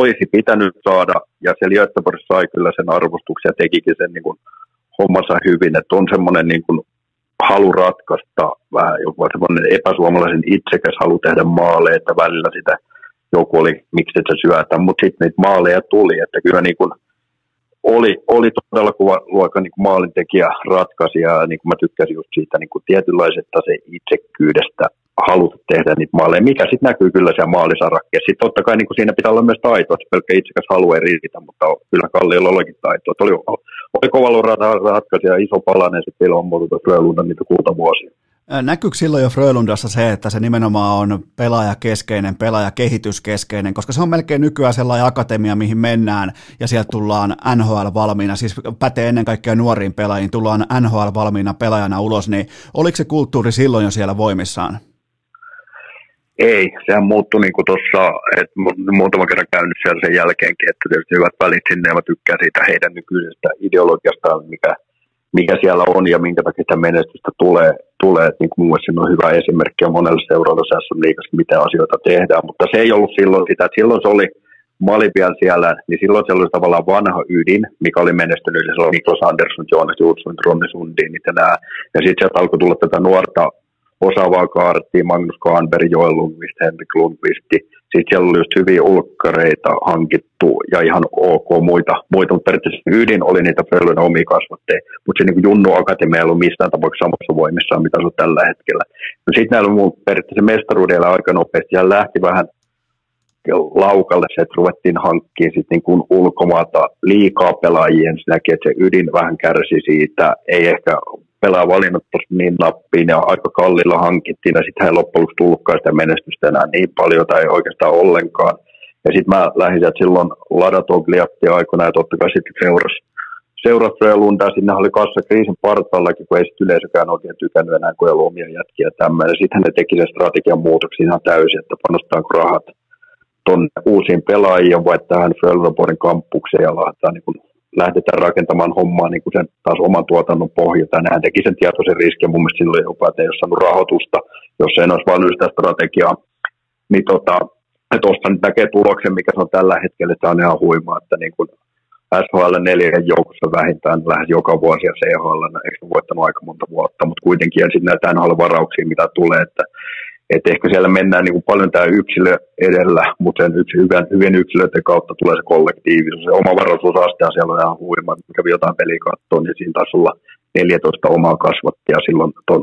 olisi pitänyt saada, ja siellä Göteborgissa sai kyllä sen arvostuksen ja tekikin sen niin kuin hommansa hyvin, että on semmoinen niin kuin halu ratkaista, vähän joku semmoinen epäsuomalaisen itsekäs halu tehdä maaleja, että välillä sitä joku oli, miksi et sä syötä, mutta sitten niitä maaleja tuli, että kyllä niin kuin oli, oli todella kuva luokan niin maalintekijä ratkaisi ja niin kuin mä tykkäsin just siitä niin kuin tietynlaisesta se itsekyydestä haluta tehdä niitä maaleja, mikä sitten näkyy kyllä siellä maalisarakkeessa. Sitten totta kai niin kuin siinä pitää olla myös taito, että pelkkä itsekäs halu ei riitä, mutta kyllä Kalliolla olikin taito. Että oli, oli kova ratkaisija, iso palanen sitten ilman muuta Frölunda niitä kultavuosia. Näkyykö silloin jo Frölundassa se, että se nimenomaan on pelaajakeskeinen, pelaajakehityskeskeinen, koska se on melkein nykyään sellainen akatemia, mihin mennään ja sieltä tullaan NHL valmiina, siis pätee ennen kaikkea nuoriin pelaajiin, tullaan NHL valmiina pelaajana ulos, niin oliko se kulttuuri silloin jo siellä voimissaan? Ei, sehän muuttui niin kuin tuossa, että muutama kerran käynyt siellä sen jälkeenkin, että tietysti hyvät välit sinne ja mä tykkään siitä heidän nykyisestä ideologiastaan, mikä, mikä siellä on ja minkä takia sitä menestystä tulee. tulee. Niin kuin mun mielestä on hyvä esimerkki ja monella seuralla on liikassa, miten asioita tehdään, mutta se ei ollut silloin sitä, että silloin se oli, mä olin vielä siellä, niin silloin se oli tavallaan vanha ydin, mikä oli menestynyt, se oli Niklas Andersson, Jonas Jutsson, Ronny Sundin, ja nämä. Ja sitten sieltä alkoi tulla tätä nuorta osaavaa kaartia, Magnus Kahnberg, Joel Lundqvist, Henrik Lundqvist. Sitten siellä oli just hyviä ulkkareita hankittu ja ihan ok muita, muita mutta periaatteessa ydin oli niitä Frölunda omia kasvatteja, mutta se niin Junnu Akatemia ei ollut missään tapauksessa samassa voimissa, mitä se on tällä hetkellä. No sitten näillä mun periaatteessa mestaruudella aika nopeasti ja lähti vähän laukalle se, että ruvettiin hankkimaan sitten niin kuin ulkomaata liikaa pelaajien, se näki, että se ydin vähän kärsi siitä, ei ehkä pelaa valinnut niin nappiin ja aika kallilla hankittiin ja sitten hän loppujen lopuksi tullutkaan sitä menestystä enää niin paljon tai oikeastaan ollenkaan. Ja sitten mä lähdin sieltä silloin Ladatogliatti aikana ja totta kai sitten seurasi seurasi Frölundaa, sinne oli kassa kriisin partaallakin, kun ei sitten yleisökään oikein tykännyt enää, kun ei ollut omia jätkiä tämmöinen. Sitten ne teki sen strategian muutoksen ihan täysin, että panostaanko rahat tuonne uusiin pelaajiin vai tähän Frölundaborin kampukseen ja lähdetään, niin lähdetään rakentamaan hommaa niin kuin sen taas oman tuotannon pohjalta. Näin teki sen tietoisen riskin mun mielestä silloin jopa, että ei ole saanut rahoitusta, jos ei olisi vain sitä strategiaa. Niin tota, tuosta nyt näkee tuloksen, mikä se on tällä hetkellä, että on ihan huima, että niin kuin SHL neljän joukossa vähintään lähes joka vuosi ja CHL, eikö ne voittanut aika monta vuotta, mutta kuitenkin ja sitten näitä NHL-varauksia, mitä tulee, että, että ehkä siellä mennään niin kuin paljon tämä yksilö edellä, mutta sen yksi, hyvän, hyvien yksilöiden kautta tulee se kollektiivisuus. Se oma varaisuusaste on siellä ihan huima, kävi jotain peliä katsoa, niin siinä taisi olla 14 omaa kasvattia silloin ton,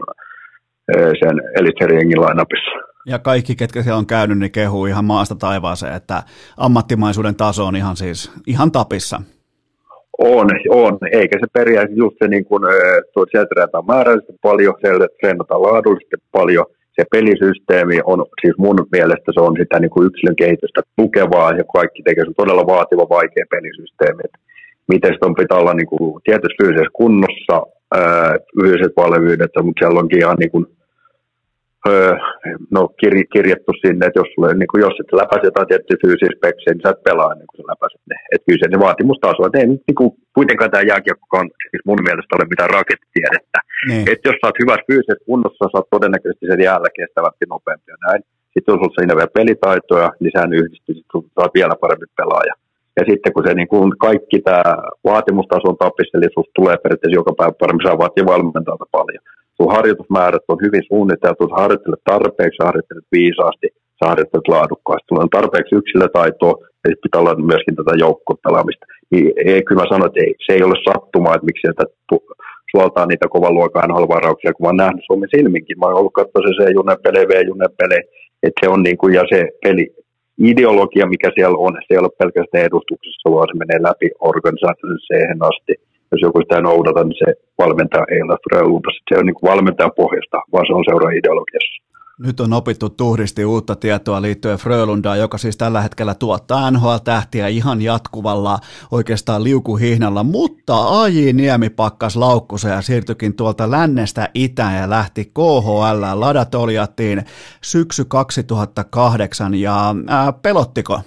sen Elitserien lainapissa. Ja kaikki, ketkä siellä on käynyt, niin kehuu ihan maasta taivaaseen, että ammattimaisuuden taso on ihan siis ihan tapissa. On, on. Eikä se periaatteessa just se, niin kuin, tuo, sieltä määrällisesti paljon, sieltä treenataan laadullisesti paljon. Se pelisysteemi on, siis mun mielestä se on sitä niin kuin yksilön kehitystä tukevaa ja kaikki tekee se todella vaativa, vaikea pelisysteemi. Et miten on pitää olla niin kuin, tietysti fyysisessä kunnossa, fyysiset valmiudet, mutta siellä onkin ihan niin kuin, öö, no, kir, kirjattu sinne, että jos, sulle, niin kuin, jos et läpäise jotain tiettyä fyysistä speksiä, niin sä et pelaa ennen kuin sä läpäiset ne. Että kyllä se ne vaatimustaso, että ei niin kuin, kuitenkaan tämä jääkiekko siis mun mielestä ole mitään rakettitiedettä. Niin. Että jos sä oot hyvässä fyysisessä kunnossa, sä oot todennäköisesti sen jäällä kestävästi nopeampi ja näin. Sitten jos sulla siinä vielä pelitaitoja, niin sehän yhdistyy, sitten sä oot vielä parempi pelaaja. Ja sitten kun se niin kuin kaikki tämä vaatimustaso on tapissa, eli susta tulee periaatteessa joka päivä paremmin, sä vaatii valmentajalta paljon sun harjoitusmäärät on hyvin suunniteltu, sä harjoittelet tarpeeksi, sä harjoittelet viisaasti, sä harjoittelet laadukkaasti, on tarpeeksi yksilötaitoa ja sitten pitää olla myöskin tätä joukkopelaamista. Niin ei, kyllä mä sanon, että ei, se ei ole sattumaa, että miksi sieltä suoltaa niitä kovan luokan halvarauksia, kun mä oon nähnyt Suomen silminkin. Mä oon ollut katsoa se junne pele, V junne pele, että se on niin kuin, ja se peli, ideologia, mikä siellä on, se ei ole pelkästään edustuksessa, vaan se menee läpi organisaation siihen asti jos joku sitä noudata, niin se valmentaja ei ole. Se on niin valmentajan pohjasta, vaan se on seuraa ideologiassa. Nyt on opittu tuhdisti uutta tietoa liittyen Frölundaan, joka siis tällä hetkellä tuottaa NHL-tähtiä ihan jatkuvalla oikeastaan liukuhihnalla, mutta AJ Niemi pakkas laukkusa ja siirtyikin tuolta lännestä itään ja lähti KHL. Ladat oljattiin syksy 2008 ja ää, pelottiko?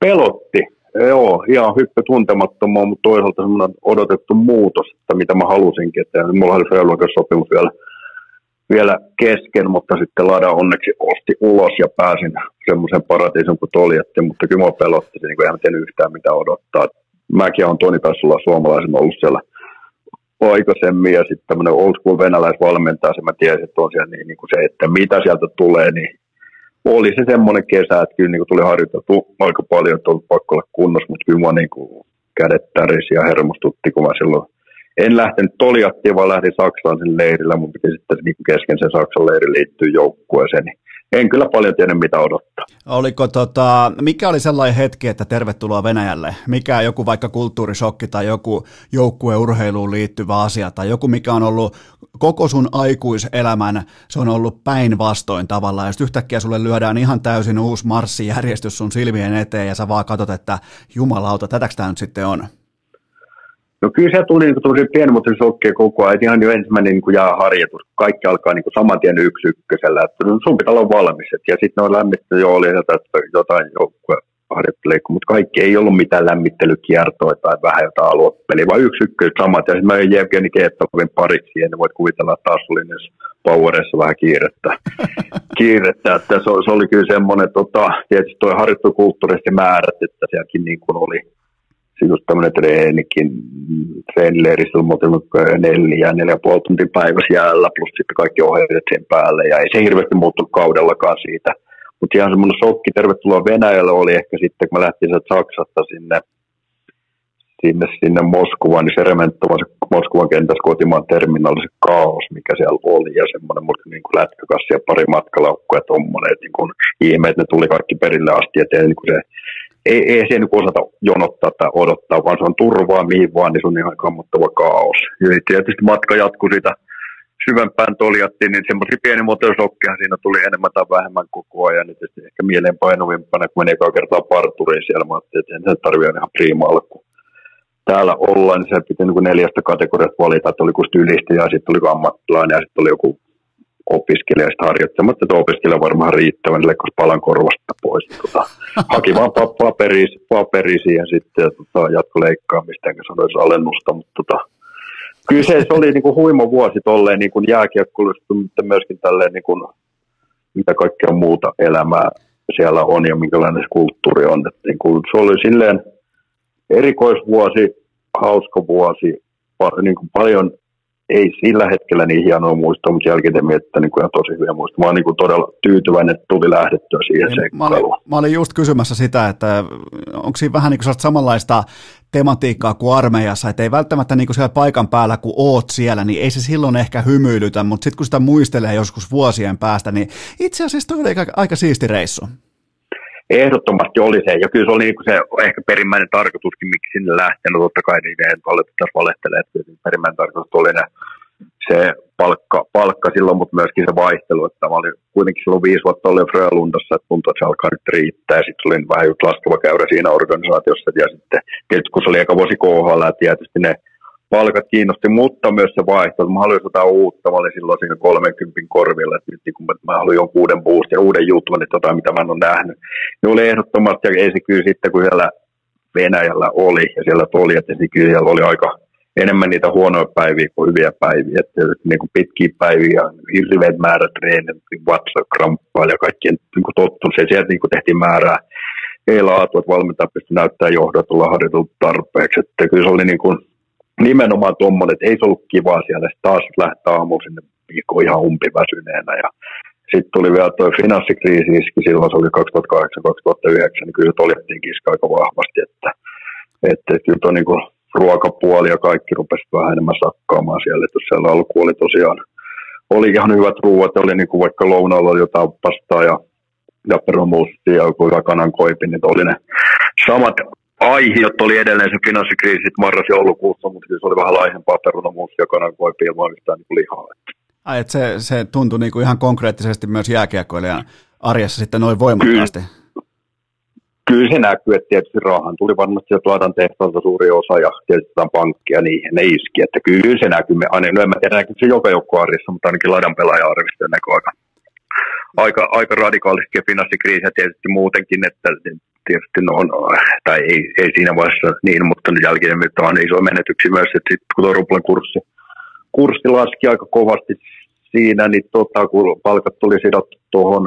Pelotti. Joo, ihan hyppy tuntemattomaan, mutta toisaalta semmoinen odotettu muutos, että mitä mä halusinkin. Että mulla oli Frölundan sopimus vielä, vielä kesken, mutta sitten Lada onneksi osti ulos ja pääsin semmoisen paratiisin kuin Toljetti, mutta kyllä mä pelotti niin kuin en yhtään mitä odottaa. Mäkin on Toni Tassulla suomalaisen ollut siellä aikaisemmin ja sitten tämmöinen old school venäläisvalmentaja, se mä tiesin, että on siellä niin, niin kuin se, että mitä sieltä tulee, niin oli se semmoinen kesä, että kyllä niin tuli harjoiteltu aika paljon, että oli pakko olla kunnossa, mutta kyllä mua niin kuin kädet tärisi ja hermostutti, kun mä silloin en lähtenyt Toljattiin, vaan lähdin Saksaan sen leirillä. Mun piti sitten niin kesken sen Saksan leirin liittyä joukkueeseen. En kyllä paljon tiedä, mitä odottaa. Oliko tota, mikä oli sellainen hetki, että tervetuloa Venäjälle? Mikä joku vaikka kulttuurisokki tai joku joukkueurheiluun liittyvä asia tai joku, mikä on ollut koko sun aikuiselämän, se on ollut päinvastoin tavallaan. Ja yhtäkkiä sulle lyödään ihan täysin uusi marssijärjestys sun silmien eteen ja sä vaan katsot, että jumalauta, tätäks tämä nyt sitten on? No kyllä se tuli niin tosi pienimuotoisesti sokkea koko ajan. Ihan jo ensimmäinen niin kuin harjoitus. Kaikki alkaa niin kuin saman tien yksi ykkösellä. Että sun pitää olla valmis. Ja sitten ne on lämmittänyt jo oli että jotain joukkue harjoittelee, mutta kaikki ei ollut mitään lämmittelykiertoa tai vähän jotain aluepeliä, vaan yksi ykkös samat. Ja sitten mä Jevgeni Keettovin pariksi, ja ne voit kuvitella, että taas oli Powerissa vähän kiirettä. kiirettä että se, se, oli kyllä semmoinen, tota, tietysti tuo harjoittelukulttuurisesti määrät, että sielläkin niin kuin oli just tämmöinen treenikin, treenileirissä on neljä, neljä puoli tuntia päivässä jäällä, plus sitten kaikki ohjeet sen päälle, ja ei se hirveästi muuttunut kaudellakaan siitä. Mutta ihan semmoinen shokki, tervetuloa Venäjälle oli ehkä sitten, kun mä lähtin sieltä Saksasta sinne, sinne, sinne Moskovaan, niin se Rementovan se Moskovan kentässä kotimaan terminaali, se kaos, mikä siellä oli, ja semmoinen mulla niin kuin lätkäkassi ja pari matkalaukkuja ja tommonen, että niin kuin ihme, että ne tuli kaikki perille asti, että niin kuin se, ei, ei se niin osata jonottaa tai odottaa, vaan se on turvaa mihin vaan, niin se on ihan kammottava kaos. Ja tietysti matka jatkuu siitä syvempään toljattiin, niin semmoisia pienimuotoisia sokkeja siinä tuli enemmän tai vähemmän koko ajan. Nyt ehkä mieleenpainuvimpana, kun meni ekaa kertaa parturiin siellä, mä ajattelin, että sen tarvitse ihan priima alku. Täällä ollaan, niin se piti niin neljästä kategoriasta valita, että oli kun stylistä ja sitten tuli ammattilainen ja sitten oli joku opiskelija sitten harjoittamatta, että opiskelija varmaan riittävän, niin leikkasi palan korvasta pois. Tota, haki vaan paperisi, paperisi ja sitten tota, jatko leikkaamista, enkä sanoisi alennusta, mutta tota, kyllä se, oli niin kuin huima vuosi tolleen niin kuin jääkiekkoilusta, mutta myöskin tälleen niin kuin, mitä kaikkea muuta elämää siellä on ja minkälainen se kulttuuri on. että niin kuin, se oli silleen erikoisvuosi, hauska vuosi, niin kuin paljon ei sillä hetkellä niin hienoa muistaa, mutta jälkeen että niin kuin tosi hyviä muistaa. Mä oon niin kuin todella tyytyväinen, että tuli lähdettyä siihen niin, mä olin, mä olin just kysymässä sitä, että onko siinä vähän niin kuin samanlaista tematiikkaa kuin armeijassa, että ei välttämättä niin kuin siellä paikan päällä, kun oot siellä, niin ei se silloin ehkä hymyilytä, mutta sitten kun sitä muistelee joskus vuosien päästä, niin itse asiassa toi oli aika, aika siisti reissu. Ehdottomasti oli se, ja kyllä se oli niin se ehkä perimmäinen tarkoituskin, miksi sinne lähtee, no totta kai niin ei alettaisi valehtelemaan, että perimmäinen tarkoitus oli ne, se palkka, palkka silloin, mutta myöskin se vaihtelu, että mä olin kuitenkin silloin viisi vuotta oli Frölundassa, että tuntui, että se alkaa nyt riittää, ja sitten oli vähän just laskeva käyrä siinä organisaatiossa, ja sitten tietysti kun se oli aika vuosi KHL, tietysti ne palkat kiinnosti, mutta myös se vaihto, että mä haluaisin jotain uutta, mä olin silloin siinä 30 korvilla, että nyt niin kun mä haluan jonkun uuden boostin, uuden jutun, että jotain, mitä mä en ole nähnyt. Ne oli ehdottomasti, ja kyllä sitten, kun siellä Venäjällä oli, ja siellä oli, että kyllä siellä oli aika enemmän niitä huonoja päiviä kuin hyviä päiviä, että niin kuin pitkiä päiviä, hirveät määrät treenit, WhatsApp-kramppaa ja kaikkien niin kuin tottu, se sieltä niin kuin tehtiin määrää, ei laatu, että valmentaja pystyi näyttämään johdot, olla harjoiteltu tarpeeksi, että kyllä se oli niin kuin, nimenomaan tuommoinen, että ei se ollut kivaa siellä, sitten taas lähtee aamuun sinne ihan umpiväsyneenä ja sitten tuli vielä tuo finanssikriisi iski, silloin se oli 2008-2009, niin kyllä toljettiin kiska aika vahvasti, että, että, kyllä tuo niin ruokapuoli ja kaikki rupesi vähän enemmän sakkaamaan siellä, että siellä alku oli tosiaan, oli ihan hyvät ruuat, oli niin kuin vaikka lounaalla oli jotain pastaa ja, ja peromustia ja joku kanan koipi, niin oli ne samat aihiot oli edelleen se finanssikriisi marras joulukuussa, mutta se oli vähän laihempaa perunamuusia ja kanankoipia ilman yhtään niin lihaa. Ai, että se, se tuntui niin kuin ihan konkreettisesti myös jääkiekkoilijan arjessa sitten noin voimakkaasti. Kyllä, kyllä se näkyy, että tietysti rahan tuli varmasti jo tuotan tehtaalta suuri osa ja tietysti pankkia niihin ne iski, että kyllä se näkyy, aina, no en mä tiedä näkyy se joka joukko arjessa, mutta ainakin ladan pelaaja arvista näkyy aika, aika, aika radikaalisti finanssikriisiä tietysti muutenkin, että tietysti no on, tai ei, ei siinä vaiheessa niin, mutta nyt jälkeen on iso menetyksiä myös, että sitten kun tuo ruplan kurssi, kurssi laski aika kovasti siinä, niin tota, kun palkat tuli sidottu tuohon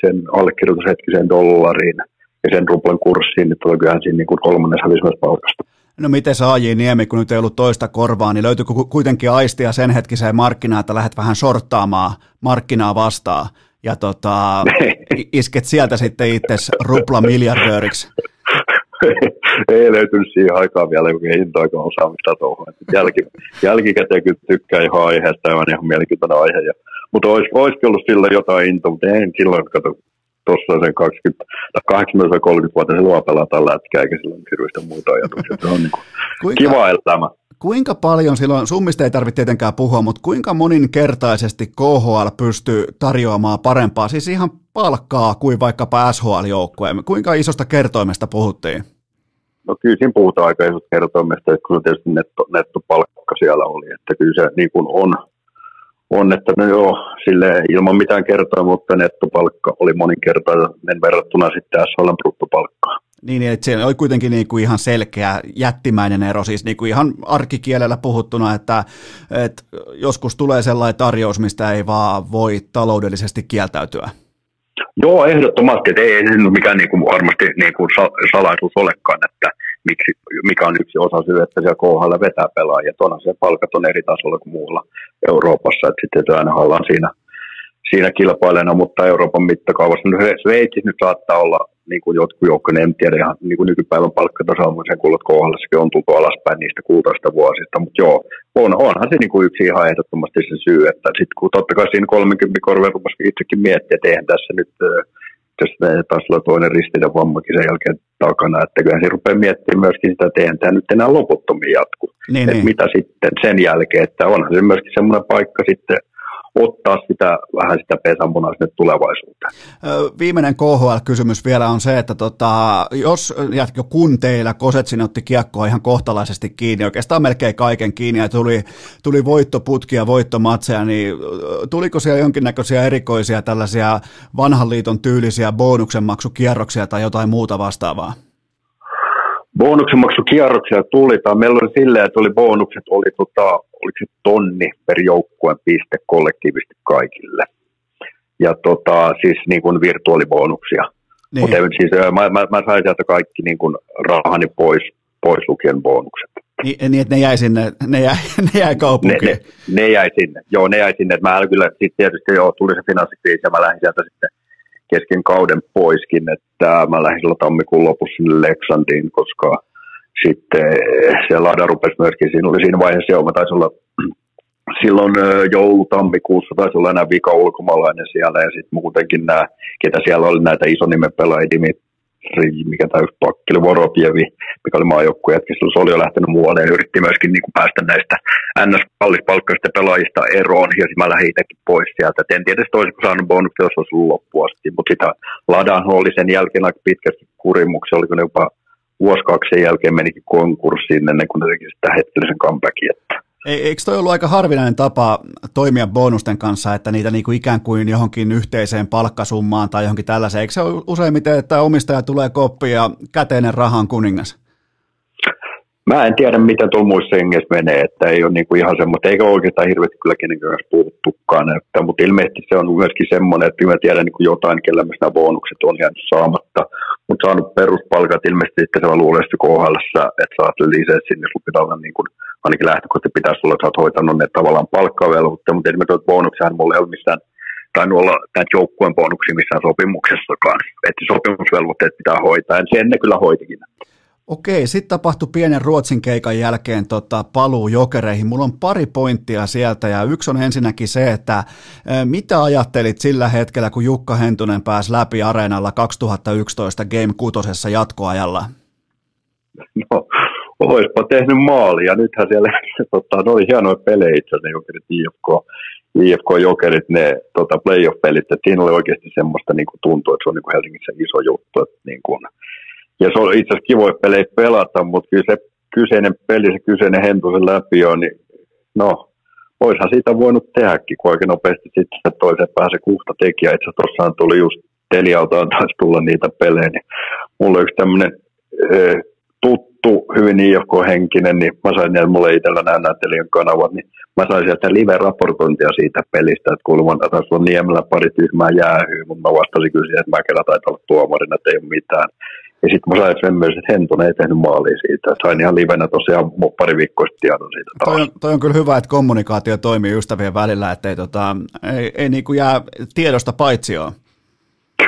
sen allekirjoitushetkisen dollariin ja sen ruplan kurssiin, niin tuli kyllähän siinä niin kuin kolmannes myös palkasta. No miten AJ Niemi, kun nyt ei ollut toista korvaa, niin löytyykö kuitenkin aistia sen hetkiseen markkinaan, että lähdet vähän sorttaamaan markkinaa vastaan? Ja tota, isket sieltä sitten itse rupla miljardööriksi. ei löytynyt siihen aikaan vielä, kun ei hinta-aika osaamista tuohon. Jälki, jälkikäteen kyllä tykkää ihan aiheesta, ja on ihan mielenkiintoinen aihe. Ja, mutta olisi, olisikin ollut sillä jotain intoa, mutta en silloin kato tuossa sen 20 tai 30 vuotta se luo pelataan lätkää, eikä silloin hirveästi muita ajatuksia. Se on niin kuin kiva elämä kuinka paljon silloin, summista ei tarvitse tietenkään puhua, mutta kuinka moninkertaisesti KHL pystyy tarjoamaan parempaa, siis ihan palkkaa kuin vaikkapa SHL-joukkueen? Kuinka isosta kertoimesta puhuttiin? No kyllä siinä puhutaan aika isosta kertoimesta, että kun tietysti netto, nettopalkka siellä oli, että kyllä se niin kuin on, on, että no joo, sille ilman mitään kertoa, mutta nettopalkka oli moninkertainen verrattuna sitten SHL bruttopalkkaan. Niin, että se oli kuitenkin niin kuin ihan selkeä jättimäinen ero, siis niin kuin ihan arkikielellä puhuttuna, että, että joskus tulee sellainen tarjous, mistä ei vaan voi taloudellisesti kieltäytyä. Joo, ehdottomasti, että ei, ei se mikään niin kuin varmasti niin kuin salaisuus olekaan, että miksi, mikä on yksi osa syy, että siellä KHL vetää pelaajia. Onhan se palkat on eri tasolla kuin muualla Euroopassa, että sitten aina ollaan siinä, siinä kilpailijana, mutta Euroopan mittakaavassa. No Sveitsi nyt saattaa olla niin kuin jotkut joukkojen, en tiedä ihan niin kuin nykypäivän palkkatasaamisen kuulut kohdallassakin on tultu alaspäin niistä kultaista vuosista, mutta joo, on, onhan se niin kuin yksi ihan ehdottomasti se syy, että sitten kun totta kai siinä 30 korveen rupesi itsekin miettiä, että eihän tässä nyt jos taas olla toinen ristinen vammakin sen jälkeen takana, että kyllä se rupeaa miettimään myöskin sitä, että eihän tämä nyt enää loputtomiin jatku. Niin, että niin. mitä sitten sen jälkeen, että onhan se myöskin semmoinen paikka sitten ottaa sitä, vähän sitä pesanpunaa sinne tulevaisuuteen. Viimeinen KHL-kysymys vielä on se, että tota, jos ja kun teillä Kosetsin otti kiekkoa ihan kohtalaisesti kiinni, oikeastaan melkein kaiken kiinni ja tuli, tuli voittoputkia, voittomatseja, niin tuliko siellä jonkinnäköisiä erikoisia tällaisia vanhan liiton tyylisiä bonuksen maksukierroksia tai jotain muuta vastaavaa? Bonuksen maksukierroksia tuli, tai meillä oli silleen, että oli bonukset, oli tota, oliko se tonni per joukkueen piste kollektiivisesti kaikille. Ja tota, siis niin kuin virtuaalibonuksia. Niin. Mutta siis, mä, mä, mä, sain sieltä kaikki niin kuin rahani pois, pois lukien bonukset. Niin, niin, että ne jäi sinne, ne jäi, ne jäi kaupunkiin. Ne, ne, ne, jäi sinne, joo, ne jäi sinne. Mä kyllä, sitten tietysti joo, tuli se finanssikriisi ja mä lähdin sieltä sitten kesken kauden poiskin, että mä lähdin silloin tammikuun lopussa sinne Leksandiin, koska sitten se Lada rupesi myöskin, siinä oli siinä vaiheessa jo, mä taisin olla silloin joulu-tammikuussa taisi olla enää vika ulkomaalainen siellä ja sitten muutenkin nämä, ketä siellä oli näitä isonimen pelaajia, mikä tämä yksi pakki oli, Voropievi, mikä oli maajoukkuja, silloin se oli jo lähtenyt muualle ja yritti myöskin niin kuin päästä näistä NS-kallispalkkaisista pelaajista eroon ja mä lähdin itsekin pois sieltä. Et en tiedä, että olisiko saanut bonuksia, jos olisi ollut loppuun asti, mutta sitä Ladan oli sen jälkeen aika pitkästi kurimuksia, oliko ne jopa vuosi kaksi sen jälkeen menikin konkurssiin ennen kuin ne teki sitä hetkellisen comebackin. Että. Eikö toi ollut aika harvinainen tapa toimia bonusten kanssa, että niitä niinku ikään kuin johonkin yhteiseen palkkasummaan tai johonkin tällaiseen? Eikö se ole useimmiten, että omistaja tulee koppi ja käteinen rahan kuningas? Mä en tiedä, miten tuolla muissa menee, että ei ole niinku ihan semmoista, eikä oikeastaan hirveästi kyllä kenenkään kanssa puhuttukaan, että, mutta ilmeisesti se on myöskin semmoinen, että mä tiedän niin jotain, kellä nämä bonukset on jäänyt saamatta, mutta saanut peruspalkat ilmeisesti, että se on luulesti KHL, että saat lisää sinne, sun pitää olla niin kuin, ainakin lähtökohtaisesti pitäisi olla, että oot hoitanut ne tavallaan palkkavelvoitteet, mutta esimerkiksi bonuksia mulla ei ole missään tainnut olla näitä joukkueen bonuksia missään sopimuksessakaan. Että sopimusvelvoitteet pitää hoitaa, ja sen ne kyllä hoitikin. Okei, sitten tapahtui pienen Ruotsin keikan jälkeen tota, paluu jokereihin. Mulla on pari pointtia sieltä ja yksi on ensinnäkin se, että mitä ajattelit sillä hetkellä, kun Jukka Hentunen pääsi läpi areenalla 2011 Game 6 jatkoajalla? No, oispa tehnyt maali ja nythän siellä tota, ne oli hienoja pelejä itse asiassa, jokerit IFK, IFK-jokerit, ne tota, playoff-pelit, että siinä oli oikeasti semmoista niin kuin että se on niin kuin Helsingissä iso juttu, että niin kuin, ja se on itse asiassa kivoja pelejä pelata, mutta kyllä se kyseinen peli, se kyseinen hentusen läpi on, niin no, oishan siitä voinut tehdäkin, kun oikein nopeasti sitten se toisen pääse kuhta tekijä. Itse asiassa tuossaan tuli just Telialtaan taisi tulla niitä pelejä, niin mulla yksi tämmöinen tuttu, hyvin IFK-henkinen, niin mä sain että mulle itsellä nämä näyttelijän kanavat, niin mä sain sieltä live-raportointia siitä pelistä, että kuulemma taas on Niemellä pari tyhmää jäähyä, mutta mä vastasin kyllä siihen, että mä kerran taitaa olla tuomarina, että ei ole mitään. Ja sitten mä sain sen myös, että Hentonen ei tehnyt maalia siitä. Sain ihan livenä tosiaan pari viikkoa sitten tiedon siitä taas. Toi on, toi on kyllä hyvä, että kommunikaatio toimii ystävien välillä, ettei tota, ei, ei niinku jää tiedosta paitsioon.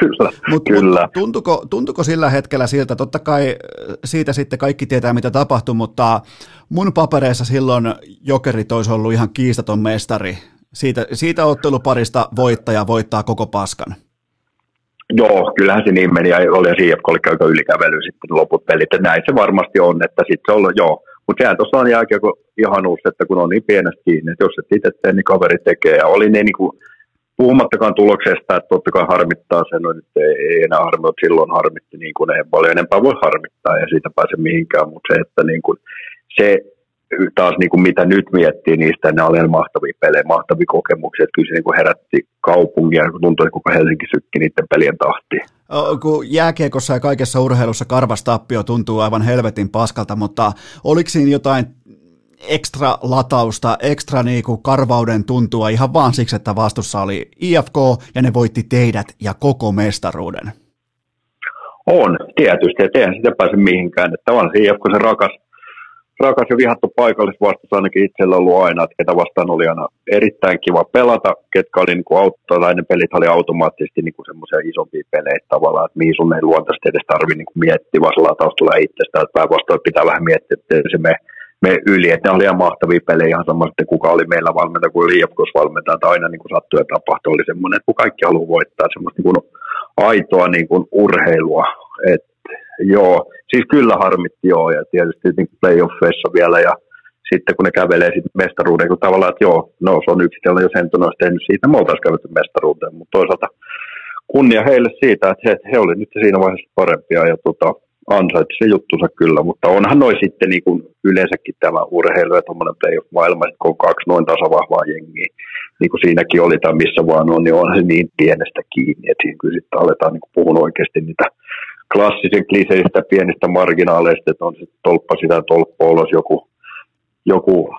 Kyllä, mut, kyllä. Mut tuntuko, tuntuko sillä hetkellä siltä, totta kai siitä sitten kaikki tietää mitä tapahtui, mutta mun papereissa silloin Jokerit olisi ollut ihan kiistaton mestari. Siitä, siitä otteluparista voittaja voittaa koko paskan. Joo, kyllähän se niin meni ja oli CFK oli aika ylikävely sitten loput pelit. Ja näin se varmasti on, että sitten se on, joo. Mutta sehän tuossa on jälkeen ihanuus, että kun on niin pienestä kiinni, että jos et itse tee, niin kaveri tekee. Ja oli ne niin kuin, puhumattakaan tuloksesta, että totta kai harmittaa sen, no nyt ei, ei enää harmi, silloin harmitti, niin kuin ei paljon enempää voi harmittaa ja siitä pääse mihinkään, mutta se, että niin kuin, se taas niin kuin mitä nyt miettii niistä, ne oli mahtavia pelejä, mahtavia kokemuksia, että kyllä se niin kuin herätti kaupungia, kun tuntui, että koko Helsinki sykki niiden pelien tahtiin. Kun jääkiekossa ja kaikessa urheilussa karvastappio tuntuu aivan helvetin paskalta, mutta oliko siinä jotain ekstra latausta, ekstra niinku karvauden tuntua ihan vaan siksi, että vastussa oli IFK ja ne voitti teidät ja koko mestaruuden? On, tietysti, että eihän sitä pääse mihinkään. Että on se IFK se rakas, rakas ja vihattu paikallisvastus ainakin itsellä ollut aina, että ketä vastaan oli aina erittäin kiva pelata, ketkä oli niin ne pelit oli automaattisesti niin semmoisia isompia pelejä tavallaan, että mihin sun ei luontaisesti edes tarvi niin miettiä, vaan sillä taustalla itsestään, että päinvastoin pitää vähän miettiä, että se me, me yli, että ne oli ihan mahtavia pelejä ihan sama sitten, kuka oli meillä valmentaja kuin Liepkos valmentaja, että aina niin kuin ja tapahtui, oli semmoinen, että kun kaikki haluaa voittaa semmoista niin kuin aitoa niin kuin urheilua, että joo, siis kyllä harmitti joo, ja tietysti niin playoffeissa vielä, ja sitten kun ne kävelee sitten mestaruuden, kun tavallaan, että joo, no se on yksitellen, jos Henton olisi tehnyt siitä, me oltaisiin kävelty mestaruuteen, mutta toisaalta kunnia heille siitä, että he, he olivat nyt siinä vaiheessa parempia ja tota, ansaitsi se juttunsa kyllä, mutta onhan noin sitten niin kuin yleensäkin tämä urheilu ja tuommoinen playoff-maailma, että kun on kaksi noin tasavahvaa jengiä, niin kuin siinäkin oli tai missä vaan on, niin on se niin pienestä kiinni, että siinä kyllä sitten aletaan niin puhua oikeasti niitä klassisen kliseistä pienistä marginaaleista, että on se tolppa sitä tolppa olos joku, joku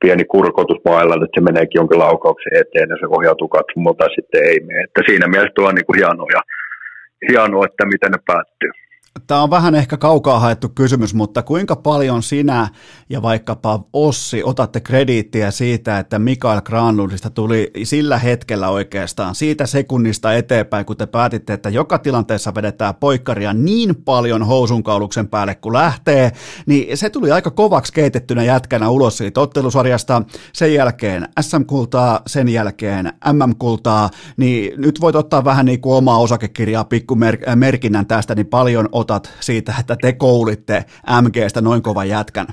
pieni kurkotus maailman, että se meneekin jonkin laukauksen eteen ja se ohjautuu katsomaan tai sitten ei mene. Että siinä mielessä on niin kuin hienoa, ja, hienoa, että miten ne päättyy. Tämä on vähän ehkä kaukaa haettu kysymys, mutta kuinka paljon sinä ja vaikkapa Ossi otatte krediittiä siitä, että Mikael Granlundista tuli sillä hetkellä oikeastaan siitä sekunnista eteenpäin, kun te päätitte, että joka tilanteessa vedetään poikkaria niin paljon housunkauluksen päälle kun lähtee, niin se tuli aika kovaksi keitettynä jätkänä ulos siitä ottelusarjasta. Sen jälkeen SM-kultaa, sen jälkeen MM-kultaa, niin nyt voit ottaa vähän niin kuin omaa osakekirjaa pikkumerkinnän tästä, niin paljon otat siitä, että te koulitte MGstä noin kovan jätkän?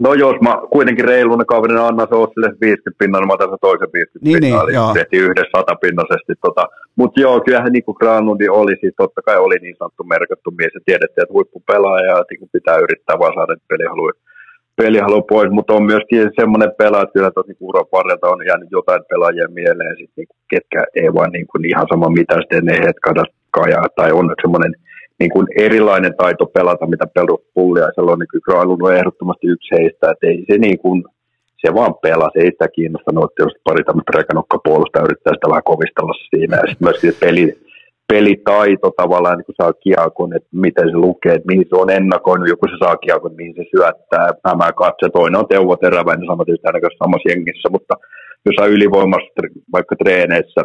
No jos mä kuitenkin reiluna kaverina annan se sille 50 pinnan, niin mä otan toisen 50 niin, pinnaa, niin, eli tehtiin yhdessä satapinnaisesti. Tota. Mutta joo, kyllähän niin kuin Granundi oli, siis totta kai oli niin sanottu merkattu mies, ja tiedettiin, että huippupelaaja, ja niin pitää yrittää vaan saada pelihaluja pelihalu pois, mutta on myöskin semmoinen pelaaja, että kyllä tosi uran varrelta on jäänyt jotain pelaajia mieleen, sit, niin, ketkä ei vaan niin kuin, ihan sama mitä sitten ne hetkat kajaa, tai on semmoinen niin kuin erilainen taito pelata, mitä peruspulliaisella on, niin kyllä Granlund on ehdottomasti yksi heistä, että ei se niin kuin, se vaan pelaa, se ei sitä kiinnostanut, että jos pari tämmöistä rekanokkapuolusta yrittää sitä vähän kovistella siinä, ja sitten myöskin se peli, pelitaito tavallaan, niin kun saa kiekon, että miten se lukee, että mihin se on ennakoinut, joku se saa kiekon, mihin se syöttää, nämä katse, toinen on Teuvo Teräväinen, sama tietysti ainakaan samassa jengissä, mutta jos saa ylivoimassa vaikka treeneissä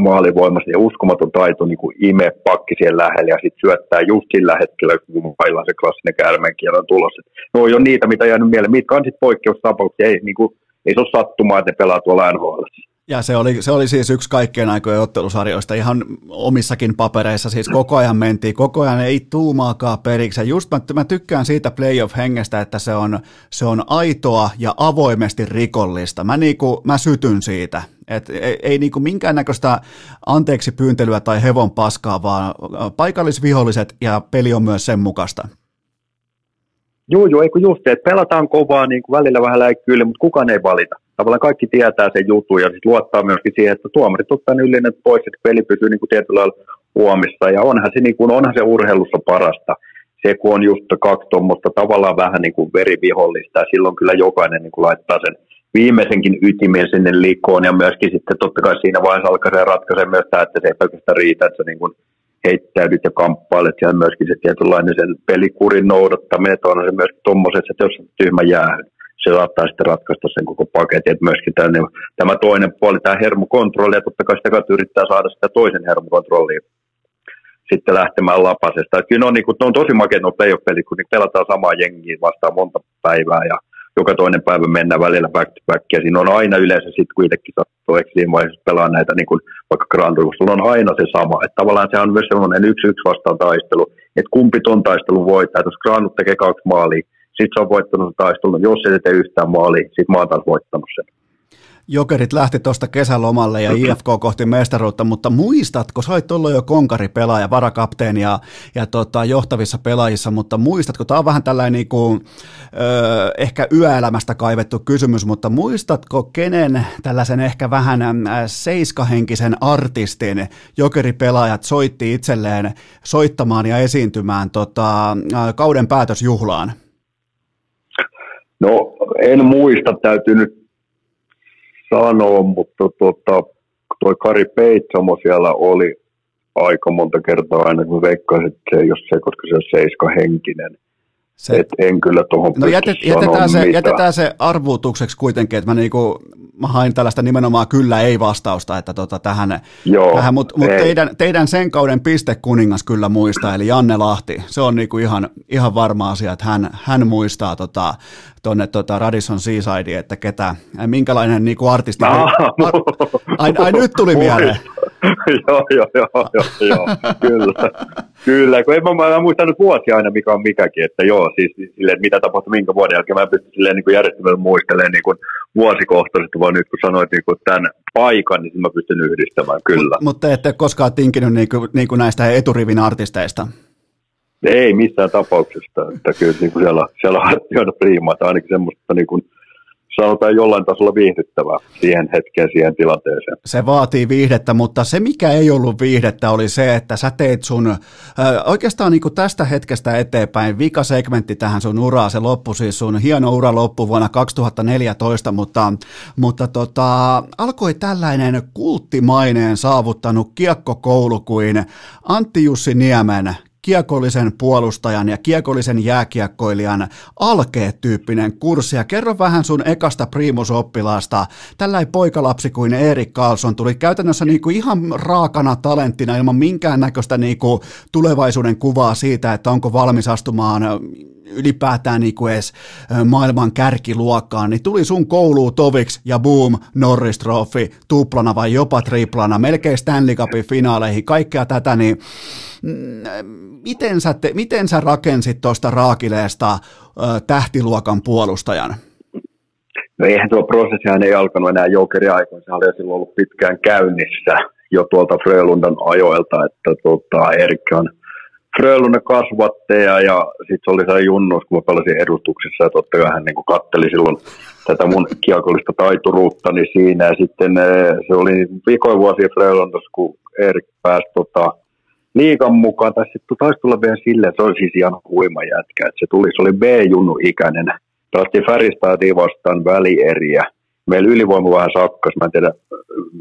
maalivoimasta ja uskomaton taito niin kuin ime pakki siihen lähelle ja sitten syöttää just sillä hetkellä, kun pailaa se klassinen käärmeenkielon tulos. No on niitä, mitä jäänyt mieleen. Mitkä on sitten poikkeustapauksia? Ei, niin kuin, ei se ole sattumaa, että ne pelaa tuolla NHL. Ja se oli, se oli siis yksi kaikkien aikojen ottelusarjoista ihan omissakin papereissa, siis koko ajan mentiin, koko ajan ei tuumaakaan periksi. Ja just mä, mä tykkään siitä playoff-hengestä, että se on, se on aitoa ja avoimesti rikollista. Mä, niinku, mä sytyn siitä. Et ei, ei niinku minkäännäköistä anteeksi pyyntelyä tai hevon paskaa, vaan paikallisviholliset ja peli on myös sen mukaista. Joo, joo, eikö just, että pelataan kovaa, niin kuin välillä vähän läikkyille, mutta kukaan ei valita tavallaan kaikki tietää sen jutun ja sitten luottaa myöskin siihen, että tuomarit ottaa ne yllinen pois, että peli pysyy niin kuin tietyllä lailla huomissa. Ja onhan se, niin kuin, onhan se urheilussa parasta, se kun on just kaksi tuommoista tavallaan vähän niin kuin verivihollista ja silloin kyllä jokainen niin kuin laittaa sen viimeisenkin ytimen sinne likoon. Ja myöskin sitten totta kai siinä vaiheessa alkaa se ratkaisee myös tämä, että se ei pelkästään riitä, että sä niin kuin heittäydyt ja kamppailet. Ja myöskin se tietynlainen sen pelikurin noudattaminen, että on se myös tuommoiset, että jos tyhmä jäähy, se saattaa sitten ratkaista sen koko paketin, että myöskin tämä, niin tämä toinen puoli, tämä hermokontrolli, ja totta kai sitä kautta yrittää saada sitä toisen hermokontrollia sitten lähtemään lapasesta. Että kyllä ne on, niin kuin, ne on tosi makeat nuo playoff-pelit, kun niin pelataan samaa jengiä vastaan monta päivää, ja joka toinen päivä mennään välillä back to back, ja siinä on aina yleensä sitten kuitenkin eikö siinä vaiheessa pelaa näitä niin kuin vaikka Grand sulla on aina se sama, että tavallaan se on myös sellainen yksi yksi vastaan taistelu, että kumpi ton taistelun voittaa, että jos Grand tekee kaksi maalia, sitten se on voittanut taistelun. Jos ei tee yhtään maali, sitten mä oon taas voittanut sen. Jokerit lähti tuosta kesälomalle ja IFK kohti mestaruutta, mutta muistatko, sä olit ollut jo konkaripelaaja, varakapteeni ja, ja tota, johtavissa pelaajissa, mutta muistatko, tämä on vähän tällainen niin kuin, ö, ehkä yöelämästä kaivettu kysymys, mutta muistatko kenen tällaisen ehkä vähän seiskahenkisen artistin jokeripelaajat soitti itselleen soittamaan ja esiintymään tota, kauden päätösjuhlaan? No en muista, täytyy nyt sanoa, mutta tota, toi Kari Peitsamo siellä oli aika monta kertaa aina, kun veikkaisin, että se ei ole se, koska se on seiska henkinen. Se, Et en kyllä tuohon No jätet, jätetään, se, jätetään se arvuutukseksi kuitenkin, että mä, niinku, mä hain tällaista nimenomaan kyllä ei vastausta, että tota tähän, tähän mutta mut teidän, teidän sen kauden pistekuningas kyllä muistaa, eli Janne Lahti, se on niinku ihan, ihan varma asia, että hän, hän muistaa tota, tuonne tota Radisson Seaside, että ketä, minkälainen niinku artisti, no, ai, ai, nyt tuli mieleen. joo, joo, joo, joo, joo, kyllä. Kyllä, kun en mä, mä muistanut vuosia aina, mikä on mikäkin, että joo, siis silleen, mitä tapahtui minkä vuoden jälkeen, mä pystyn silleen niin järjestelmällä muistelemaan niin kuin vuosikohtaisesti, vaan nyt kun sanoit niin kuin tämän paikan, niin mä pystyn yhdistämään, kyllä. Mutta ette koskaan tinkinyt niin kuin, niin kuin näistä eturivin artisteista? Ei missään tapauksesta, että kyllä niin kuin siellä, siellä on aina priimaa, tai ainakin semmoista niin kuin, sanotaan jollain tasolla viihdyttävää siihen hetkeen, siihen tilanteeseen. Se vaatii viihdettä, mutta se mikä ei ollut viihdettä oli se, että sä teit sun, äh, oikeastaan niin tästä hetkestä eteenpäin, vika segmentti tähän sun uraa, se loppui siis sun hieno ura loppu vuonna 2014, mutta, mutta tota, alkoi tällainen kulttimaineen saavuttanut kiekkokoulu kuin Antti Jussi Niemen kiekollisen puolustajan ja kiekollisen jääkiekkoilijan alkeet-tyyppinen kurssi. Ja kerro vähän sun ekasta primusoppilaasta. Tällainen poikalapsi kuin Erik Karlsson tuli käytännössä niin kuin ihan raakana talenttina ilman minkäännäköistä niin kuin tulevaisuuden kuvaa siitä, että onko valmis astumaan ylipäätään niin kuin edes maailman kärkiluokkaan, niin tuli sun kouluun toviksi ja boom, Norris Trophy, tuplana vai jopa triplana, melkein Stanley Cupin finaaleihin, kaikkea tätä, niin miten sä, te, miten sä rakensit tuosta Raakileesta tähtiluokan puolustajan? No eihän tuo prosessihan ei alkanut enää jokeriaikoina, se oli silloin ollut pitkään käynnissä jo tuolta Frölundan ajoilta, että tota, Erik on – Frölunne kasvatteja ja sitten oli se junnus, kun mä pelasin edustuksessa ja totta kai hän niin katteli silloin tätä mun kiekollista taituruuttani siinä ja sitten se oli vikoin vuosia Frölundassa, kun Erik pääsi tota, liikan mukaan, tai sitten taisi tulla vielä silleen, että se oli siis ihan huima jätkä, että se tuli, se oli B-junnu ikäinen, pelattiin Färistaatiin vastaan välieriä, meillä ylivoima vähän sakkas, mä en tiedä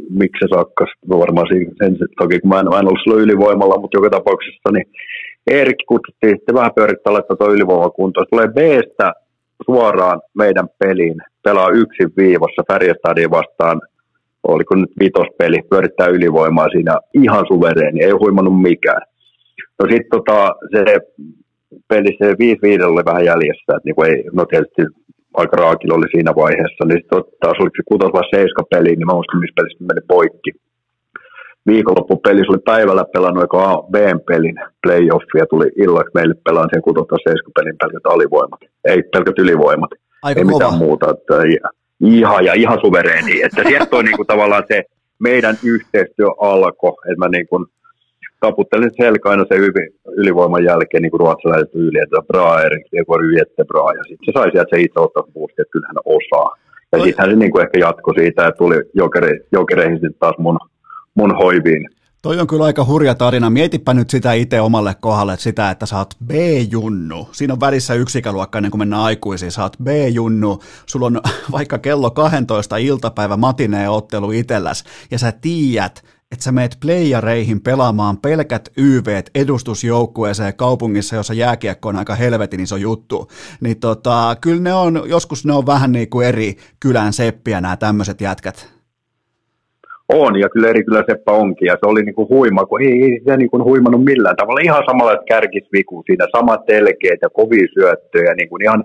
miksi se sakkas, no varmaan sen, toki kun mä en, mä en ollut silloin ylivoimalla, mutta joka tapauksessa niin Erik kutsuttiin sitten vähän pyörittää laittaa tuo ylivoimakuntoon. Tulee B-stä suoraan meidän peliin, pelaa yksin viivassa Färjestadin vastaan, oliko nyt vitospeli, pyörittää ylivoimaa siinä ihan suvereeni, ei huimannut mikään. No sitten tota, se peli, se 5-5 oli vähän jäljessä, että niinku ei, no tietysti aika raakilla oli siinä vaiheessa, niin sitten taas oliko se kutos vai seiska peli, niin mä muistan, missä pelissä meni poikki viikonloppupeli, se oli päivällä pelannut joka A, B-pelin playoffia, tuli illaksi meille pelaan sen 6 pelin pelkät alivoimat, ei pelkät ylivoimat, Aika ei kova. mitään muuta, että ihan ja ihan suvereeni, että sieltä toi niinku tavallaan se meidän yhteistyö alkoi, että mä niinku taputtelin selkä aina se ylivoiman jälkeen niin ruotsalaiset yli, että bra Erik, det går jättebra, ja sitten se sai sieltä se itse ottaa boosti, että kyllähän osaa. Ja sittenhän se niin kuin ehkä jatkoi siitä, että tuli jokere, jokereihin sitten taas mun mun hoiviin. Toi on kyllä aika hurja tarina. Mietipä nyt sitä itse omalle kohdalle, sitä, että sä oot B-junnu. Siinä on välissä yksi ikäluokka ennen kuin mennään aikuisiin. Sä oot B-junnu, sulla on vaikka kello 12 iltapäivä matineen ottelu itelläs, ja sä tiedät, että sä meet playareihin pelaamaan pelkät YV edustusjoukkueeseen kaupungissa, jossa jääkiekko on aika helvetin iso juttu, niin tota, kyllä ne on, joskus ne on vähän niin kuin eri kylän seppiä nämä tämmöiset jätkät on, ja kyllä eri kyllä Seppä onkin, ja se oli niin kuin huima, kun ei, ei se niin kuin huimannut millään tavalla. Ihan samalla kärkisviku siinä, samat telkeet ja kovia syöttöjä, niin kuin ihan,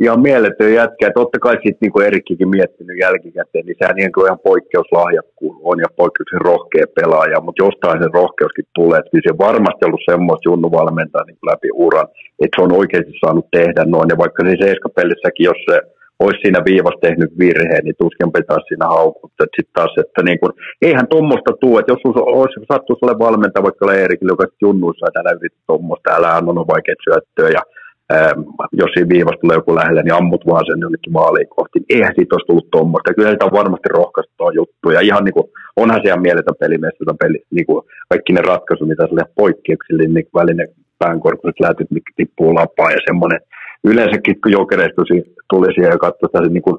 ihan mieletön jätkä. Totta kai sitten niin kuin Erikkikin miettinyt jälkikäteen, niin sehän niin kuin ihan poikkeuslahjakkuus on ja poikkeuksen rohkea pelaaja, mutta jostain sen rohkeuskin tulee, että se varmasti ollut semmoista junnuvalmentaa niin läpi uran, että se on oikeasti saanut tehdä noin, ja vaikka se seiskapellissäkin, jos se olisi siinä viivassa tehnyt virheen, niin tuskin pitäisi siinä haukuttaa. Sitten taas, että niin kun, eihän tuommoista tule, että jos olisi sattuisi ole valmentaja vaikka Eerikille, joka junnuissa, että älä yritä tuommoista, älä anna vaikeat syöttöä ja Ähm, jos siinä viivasta tulee joku lähelle, niin ammut vaan sen jonnekin maaliin kohti. Eihän siitä olisi tullut tuommoista. Kyllä sitä on varmasti rohkaistua juttu. Ja ihan niin kuin, onhan se ihan mieletön pelimies, peli, niin kuin kaikki ne ratkaisut, mitä sille poikkeuksille, niin välinen päänkorkuiset lätyt, mitkä tippuu lapaan ja semmoinen. Yleensäkin kun jokereista tuli siihen ja katsoi sitä niin kuin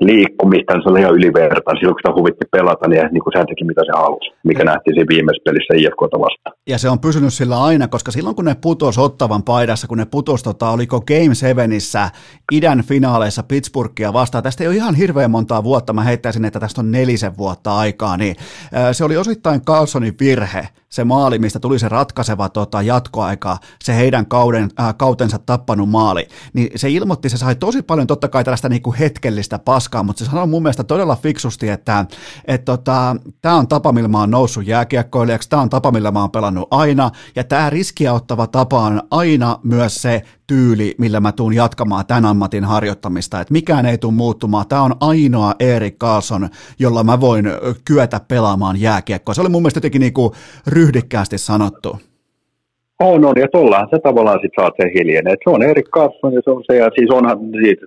liikkumista, niin se oli ihan ylivertaan. Silloin kun sitä huvitti pelata, niin, niin kuin sehän teki mitä se halusi, mikä nähtiin siinä viimeisessä pelissä IFKta vastaan. Ja se on pysynyt sillä aina, koska silloin kun ne putos ottavan paidassa, kun ne putos, tota, oliko Game Sevenissä idän finaaleissa Pittsburghia vastaan, tästä ei ole ihan hirveän montaa vuotta, mä heittäisin, että tästä on nelisen vuotta aikaa, niin se oli osittain Carlsonin virhe, se maali, mistä tuli se ratkaiseva tota, jatkoaika, se heidän kauden, äh, kautensa tappanut maali, niin se ilmoitti, se sai tosi paljon totta kai tällaista niinku hetkellistä paskaa, mutta se sanoi mun mielestä todella fiksusti, että et, tota, tämä on tapa, millä mä oon noussut jääkiekkoilijaksi, tämä on tapa, millä mä oon pelannut aina, ja tämä riskiä ottava tapa on aina myös se tyyli, millä mä tuun jatkamaan tämän ammatin harjoittamista, että mikään ei tule muuttumaan. Tämä on ainoa Erik Carlson, jolla mä voin kyetä pelaamaan jääkiekkoa. Se oli mun mielestä jotenkin niinku ryhdikkäästi sanottu. On, on, ja tuollahan se tavallaan sit saat sen hiljeneen. Se on Erik Carlson, ja se on se, ja siis onhan siitä,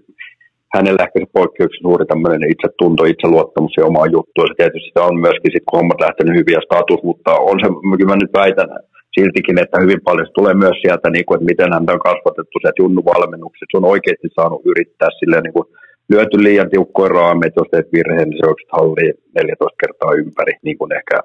hänellä ehkä se poikkeuksen suuri tämmöinen itsetunto, itseluottamus ja oma juttu. Ja tietysti sitä on myöskin sit, kun hommat lähtenyt hyviä status, mutta on se, kyllä mä nyt väitän, siltikin, että hyvin paljon se tulee myös sieltä, niin kuin, että miten häntä on kasvatettu sieltä junnuvalmennukset. Se on oikeasti saanut yrittää silleen, niin kuin, lyöty liian tiukkoja raameja, jos teet virheen, niin se on halli 14 kertaa ympäri, niin kuin ehkä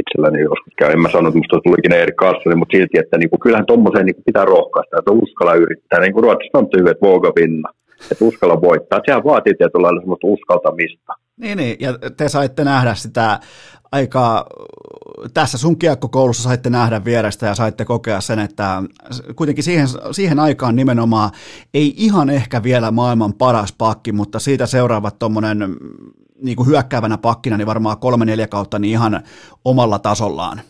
itselläni joskus käy. En mä sano, että musta tulikin Erik Carlson, mutta silti, että niin kuin, kyllähän tuommoiseen niin pitää rohkaista, että uskalla yrittää. Niin kuin Ruotsissa on hyvä, että vooga vinna että uskalla voittaa. Sehän vaatii tietyllä lailla semmoista uskaltamista. Niin, niin, ja te saitte nähdä sitä aika, tässä sun kiekkokoulussa saitte nähdä vierestä ja saitte kokea sen, että kuitenkin siihen, siihen aikaan nimenomaan ei ihan ehkä vielä maailman paras pakki, mutta siitä seuraavat tuommoinen niin kuin hyökkäävänä pakkina, niin varmaan kolme neljä kautta niin ihan omalla tasollaan.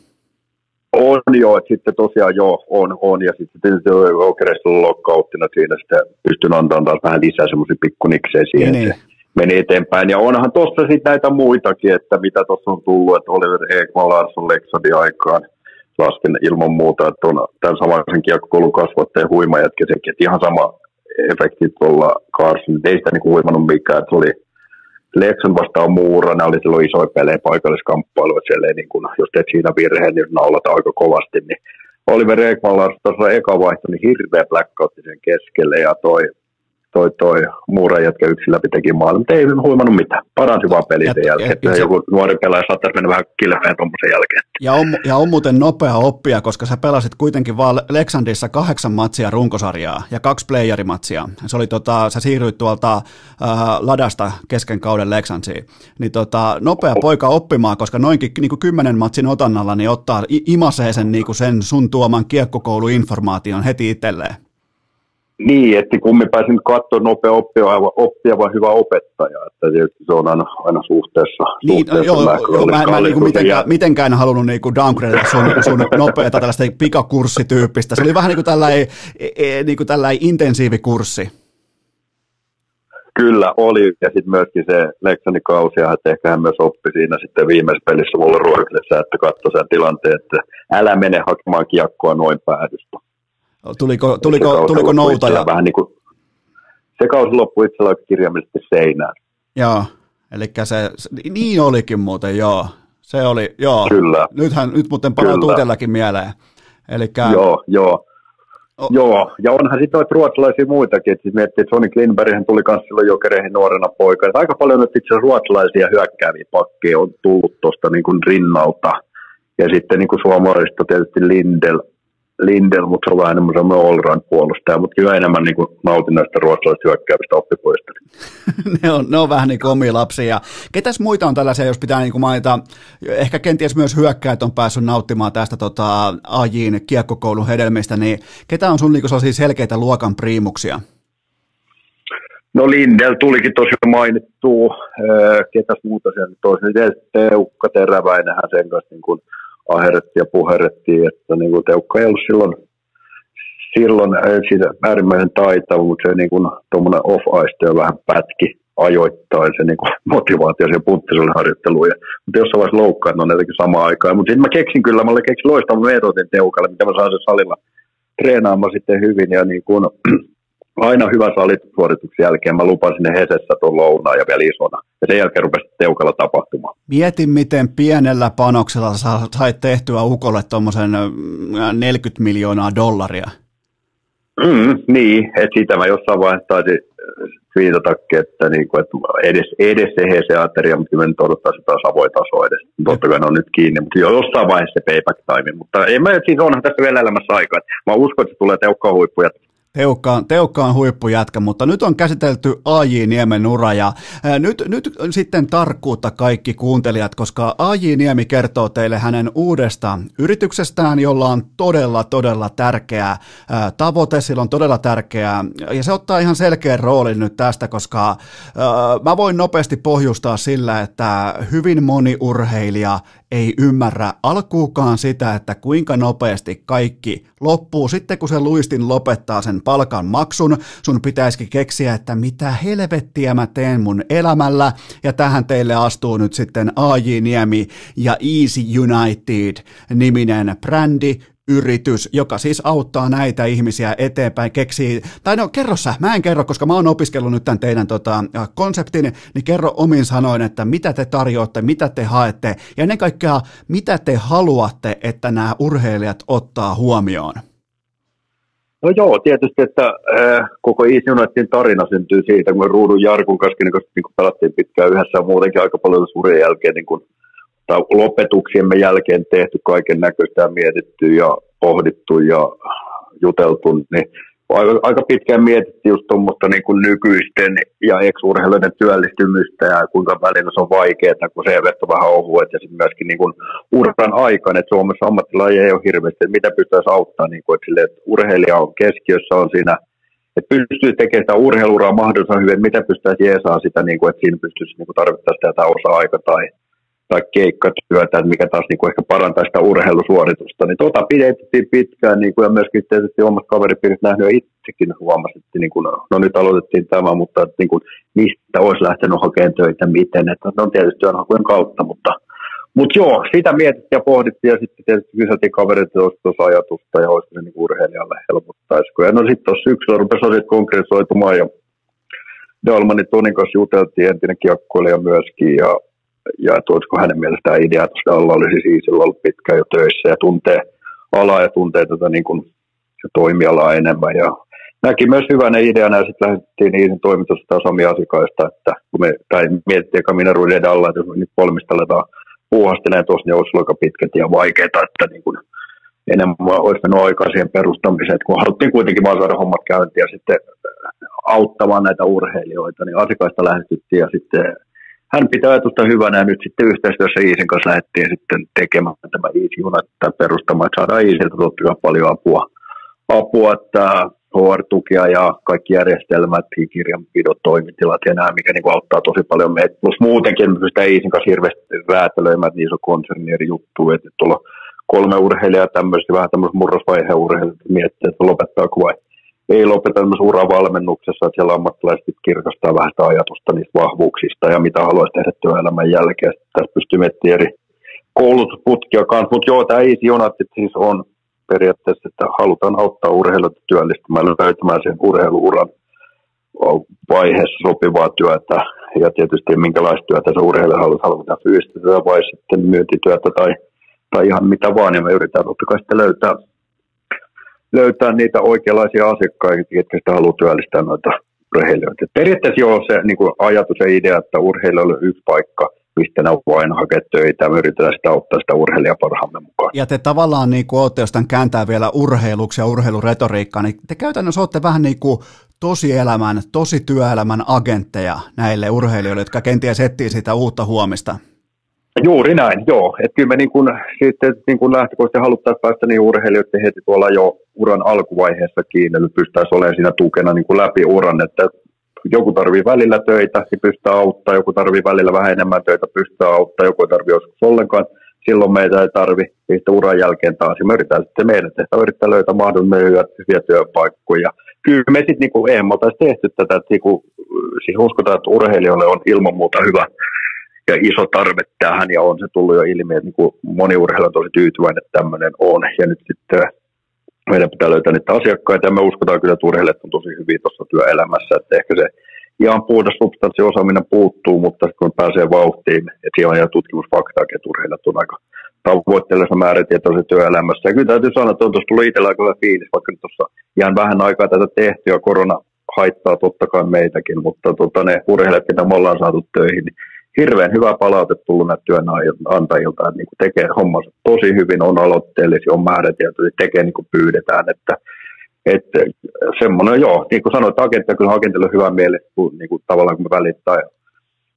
On joo, että sitten tosiaan joo, on, on. ja sitten tietysti Okerestolla lokkauttina siinä sitten pystyn antamaan taas vähän lisää semmoisia pikkuniksejä siihen, niin, niin. meni eteenpäin. Ja onhan tuossa sitten näitä muitakin, että mitä tuossa on tullut, että Oliver Ekman, Larsson, Lexadi aikaan lasken ilman muuta, että on tämän samaisen kiekkokoulun kasvattajan huima jätkä sekin, että ihan sama efekti tuolla Carson, ei sitä niin huimannut mikään, että se oli Leekson vastaan Muura, nämä oli silloin isoja pelejä paikalliskamppailu, että siellä ei, niin kun, jos teet siinä virheen, niin naulata aika kovasti, niin Oliver Ekman tuossa eka vaihto, niin hirveä blackoutti sen keskelle ja toi toi, toi Muuran jätkä yksi läpi teki maali, mutta ei huimannut mitään. Paransi vaan peli sen jälkeen, että se, joku nuori pelaaja saattaisi mennä vähän kilpeen tuommoisen jälkeen. Ja on, ja on muuten nopea oppia, koska sä pelasit kuitenkin vaan Leksandissa kahdeksan matsia runkosarjaa ja kaksi playerimatsia. Se oli tota, sä siirryit tuolta äh, ladasta kesken kauden Leksansiin. Niin tota, nopea poika oppimaan, koska noinkin niin kuin kymmenen matsin otannalla niin ottaa, imasee sen, niin kuin sen sun tuoman kiekkokouluinformaation heti itselleen. Niin, että kummin pääsin katsoa nopea oppia, oppia vai hyvä opettaja, että se on aina, aina suhteessa. Niin, suhteessa joo, joo, mä, mä niin mitenkään, mitenkään halunnut niin kuin downgrade sun, sun nopeata tällaista pikakurssityyppistä. Se oli vähän niin kuin tällainen, e, e, niin kuin tällainen intensiivikurssi. Kyllä oli, ja sitten myöskin se Leksanin kausi, että ehkä hän myös oppi siinä sitten viimeisessä pelissä mulle että katsoi sen tilanteen, että älä mene hakemaan kiekkoa noin päädystä Tuliko, tuliko, se tuliko noutaja? Vähän niin kuin, se kausi loppui itsellä kirjaimellisesti seinään. Joo, eli se, niin olikin muuten, joo. Se oli, joo. Kyllä. Nythän, nyt muuten palautuu itselläkin mieleen. Elikkä... Joo, joo. Oh. Joo, ja onhan sitten noita ruotsalaisia muitakin, että siis miettii, että Sonic Lindberghän tuli myös silloin jokereihin nuorena poikana. Aika paljon nyt itse ruotsalaisia hyökkääviä pakkeja on tullut tuosta niin rinnalta. Ja sitten niin kuin suomalaisista tietysti Lindel, Lindel, mutta se on vähän enemmän semmoinen all puolustaja, mutta kyllä enemmän niin nautin näistä ruotsalaisista hyökkäävistä oppipojista. ne, on, ne on vähän niin kuin omia lapsia. Ketäs muita on tällaisia, jos pitää niin kuin mainita, ehkä kenties myös hyökkäät on päässyt nauttimaan tästä tota, Ajin kiekkokoulun hedelmistä, niin ketä on sun niin kuin sellaisia selkeitä luokan priimuksia? No Lindel tulikin tosiaan mainittu, ketäs muuta siellä toisi, Teukka Teräväinenhän sen kanssa niin kuin aherrettiin ja puherrettiin, että niin kuin Teukka ei ollut silloin, silloin siitä äärimmäisen taitava, mutta se niin kuin, tuommoinen off-ice jo vähän pätki ajoittain se niin kuin, motivaatio siihen punttiselle harjoitteluun. Ja, mutta jossain vaiheessa ne jotenkin samaan aikaan. Mutta sitten mä keksin kyllä, mä keksin loistavan metodin Teukalle, mitä mä saan sen salilla treenaamaan sitten hyvin ja niin kuin, aina hyvä salisuorituksen jälkeen mä lupasin ne Hesessä tuon lounaan ja vielä isona. Ja sen jälkeen rupesi teukalla tapahtumaan. Mietin, miten pienellä panoksella sait tehtyä Ukolle tuommoisen 40 miljoonaa dollaria. Mm, niin, että siitä mä jossain vaiheessa taisin twiitatakin, että, niin kuin, että edes, edes se Hese ateria, mutta kyllä nyt odottaa sitä taas avoin taso edes. totta kai ne on nyt kiinni, mutta jo jossain vaiheessa se payback time, mutta ei mä, siis onhan tässä vielä elämässä aikaa. Mä uskon, että se tulee huippuja Teukkaan, teukkaan huippujätkä, mutta nyt on käsitelty AJ Niemen ura ja ää, nyt, nyt sitten tarkkuutta kaikki kuuntelijat, koska AJ Niemi kertoo teille hänen uudesta yrityksestään, jolla on todella, todella tärkeä ää, tavoite, sillä on todella tärkeää ja se ottaa ihan selkeän roolin nyt tästä, koska ää, mä voin nopeasti pohjustaa sillä, että hyvin moni urheilija ei ymmärrä alkuukaan sitä, että kuinka nopeasti kaikki loppuu. Sitten kun se luistin lopettaa sen palkan maksun, sun pitäisikin keksiä, että mitä helvettiä mä teen mun elämällä. Ja tähän teille astuu nyt sitten AJ Niemi ja Easy United niminen brändi, yritys, joka siis auttaa näitä ihmisiä eteenpäin, keksii, tai no kerro sä, mä en kerro, koska mä oon opiskellut nyt tämän teidän tota, konseptin, niin kerro omin sanoin, että mitä te tarjoatte, mitä te haette, ja ennen kaikkea, mitä te haluatte, että nämä urheilijat ottaa huomioon? No joo, tietysti, että äh, koko Easy Unitedin tarina syntyy siitä, kun me Ruudun Jarkun kanssa niin, niin pelattiin pitkään yhdessä muutenkin aika paljon surien jälkeen niin kun tai lopetuksiemme jälkeen tehty kaiken näköistä ja mietitty ja pohdittu ja juteltu, niin aika, aika pitkään mietittiin just tuommoista niin kuin nykyisten ja ex-urheilijoiden työllistymistä ja kuinka välillä se on vaikeaa, kun se on vähän ohuet ja sitten myöskin niin kuin uran aikana, että Suomessa ammattilaji ei ole hirveästi, että mitä pystyisi auttaa, niin kuin, että, sille, että urheilija on keskiössä, on siinä että pystyy tekemään sitä urheiluraa mahdollisimman hyvin, miten pystyisi jeesaa sitä, niin kuin, että siinä pystyisi niin tarvittaessa tätä osa-aika tai tai keikkatyötä, mikä taas niin kuin ehkä parantaa sitä urheilusuoritusta. Niin tota pidettiin pitkään niin kuin, ja myöskin tietysti omat kaveripiirit nähnyt ja itsekin huomasin, niin kuin, no nyt aloitettiin tämä, mutta että, niin kuin, mistä olisi lähtenyt hakemaan töitä, miten, että ne on tietysti työnhakujen kautta, mutta mutta joo, sitä mietittiin ja pohdittiin ja sitten tietysti kyseltiin kaverit, että olisiko ajatusta ja olisiko se niin urheilijalle helpottaisiko. Ja no sitten tuossa syksyllä rupesi asiat konkretisoitumaan ja Dalmanin Tonin kanssa juteltiin, entinen kiekkoilija myöskin ja ja että olisiko hänen mielestään idea, että alla olisi siis ollut pitkään jo töissä ja tuntee alaa ja tuntee tätä niin kuin, toimialaa enemmän. Ja näki myös hyvänä ideana ja sitten lähdettiin niihin toimitusta taas omia asiakkaista, että kun me tai mietittiin kamineruiden alla, että jos me nyt valmistellaan puuhasteleen tuossa, niin olisi aika pitkät ja vaikeita, että niin kuin enemmän olisi mennyt aikaa siihen perustamiseen, että kun haluttiin kuitenkin vaan saada hommat käyntiin ja sitten auttamaan näitä urheilijoita, niin asiakkaista lähestyttiin ja sitten hän pitää ajatusta hyvänä ja nyt sitten yhteistyössä Iisin kanssa lähdettiin sitten tekemään tämä Iisi Junat perustamaan, että saadaan Iisiltä totta kai paljon apua, apua että HR-tukia ja kaikki järjestelmät, kirjanpidot, toimitilat ja nämä, mikä niin kuin auttaa tosi paljon meitä. Plus muutenkin me pystytään Iisin kanssa hirveästi räätälöimään, niissä on konserni eri juttuja, että tuolla kolme urheilijaa tämmöistä, vähän tämmöistä murrosvaiheen urheilijat miettii, että lopettaako vai ei lopeta myös valmennuksessa, että siellä ammattilaiset kirkastaa vähän sitä ajatusta niistä vahvuuksista ja mitä haluaisi tehdä työelämän jälkeen. Tässä pystyy miettimään eri koulutusputkia kanssa, mutta joo, tämä Easy United siis on periaatteessa, että halutaan auttaa urheilijoita työllistymään, löytämään sen urheiluuran vaiheessa sopivaa työtä. Ja tietysti minkälaista työtä se urheilija haluaa, haluaa fyysistä vai sitten myyntityötä tai, tai ihan mitä vaan, ja me yritetään totta kai sitten löytää löytää niitä oikeanlaisia asiakkaita, jotka sitä haluaa työllistää noita urheilijoita. Periaatteessa joo se niin kuin ajatus ja idea, että urheilijoilla on yksi paikka, mistä ne vain hakea töitä me yritetään sitä auttaa sitä urheilijaa parhaamme mukaan. Ja te tavallaan niin kuin olette, jos tämän kääntää vielä urheiluksi ja urheiluretoriikkaan, niin te käytännössä olette vähän niin kuin tosielämän, tosi työelämän agentteja näille urheilijoille, jotka kenties etsii sitä uutta huomista. Juuri näin, joo. Että kyllä me niin kun, sitten niin kun lähtökohtaisesti haluttaisiin päästä niin urheilijoiden heti tuolla jo uran alkuvaiheessa kiinni, eli pystyttäisiin olemaan siinä tukena niin läpi uran, että joku tarvii välillä töitä, niin pystyy auttaa, joku tarvii välillä vähän enemmän töitä, pystyy auttaa, joku ei tarvitse joskus ollenkaan, silloin meitä ei tarvi, ja sitten uran jälkeen taas, ja me yritetään sitten meidän tehtävä yrittää löytää mahdollisimman hyviä työpaikkoja. Kyllä me sitten niin eihän me tehty tätä, että niin kuin, siis uskotaan, että urheilijoille on ilman muuta hyvä ja iso tarve tähän, ja on se tullut jo ilmi, että niin kuin moni urheilija on tosi tyytyväinen, että tämmöinen on, ja nyt sitten meidän pitää löytää niitä asiakkaita, ja me uskotaan kyllä, että urheilijat on tosi hyvin tuossa työelämässä, että ehkä se ihan puhdas substanssiosaaminen puuttuu, mutta kun pääsee vauhtiin, että siellä on ihan tutkimusfaktaa, että urheilijat on aika tavoitteellisessa määrätietoisessa työelämässä. Ja kyllä täytyy sanoa, että on tuossa tullut itsellä aika hyvä fiilis, vaikka nyt tuossa ihan vähän aikaa tätä tehty ja korona haittaa totta kai meitäkin, mutta tota, ne urheilijat, mitä me ollaan saatu töihin, niin hirveän hyvä palaute tullut näitä työnantajilta, että niin tekee hommansa tosi hyvin, on aloitteellisia, on määrätietoisia, tekee niin kuin pyydetään, että että semmoinen, joo, niin kuin sanoit, agentilla, kyllä agentilla on hyvä mieli, kun niin kuin tavallaan kun me välittää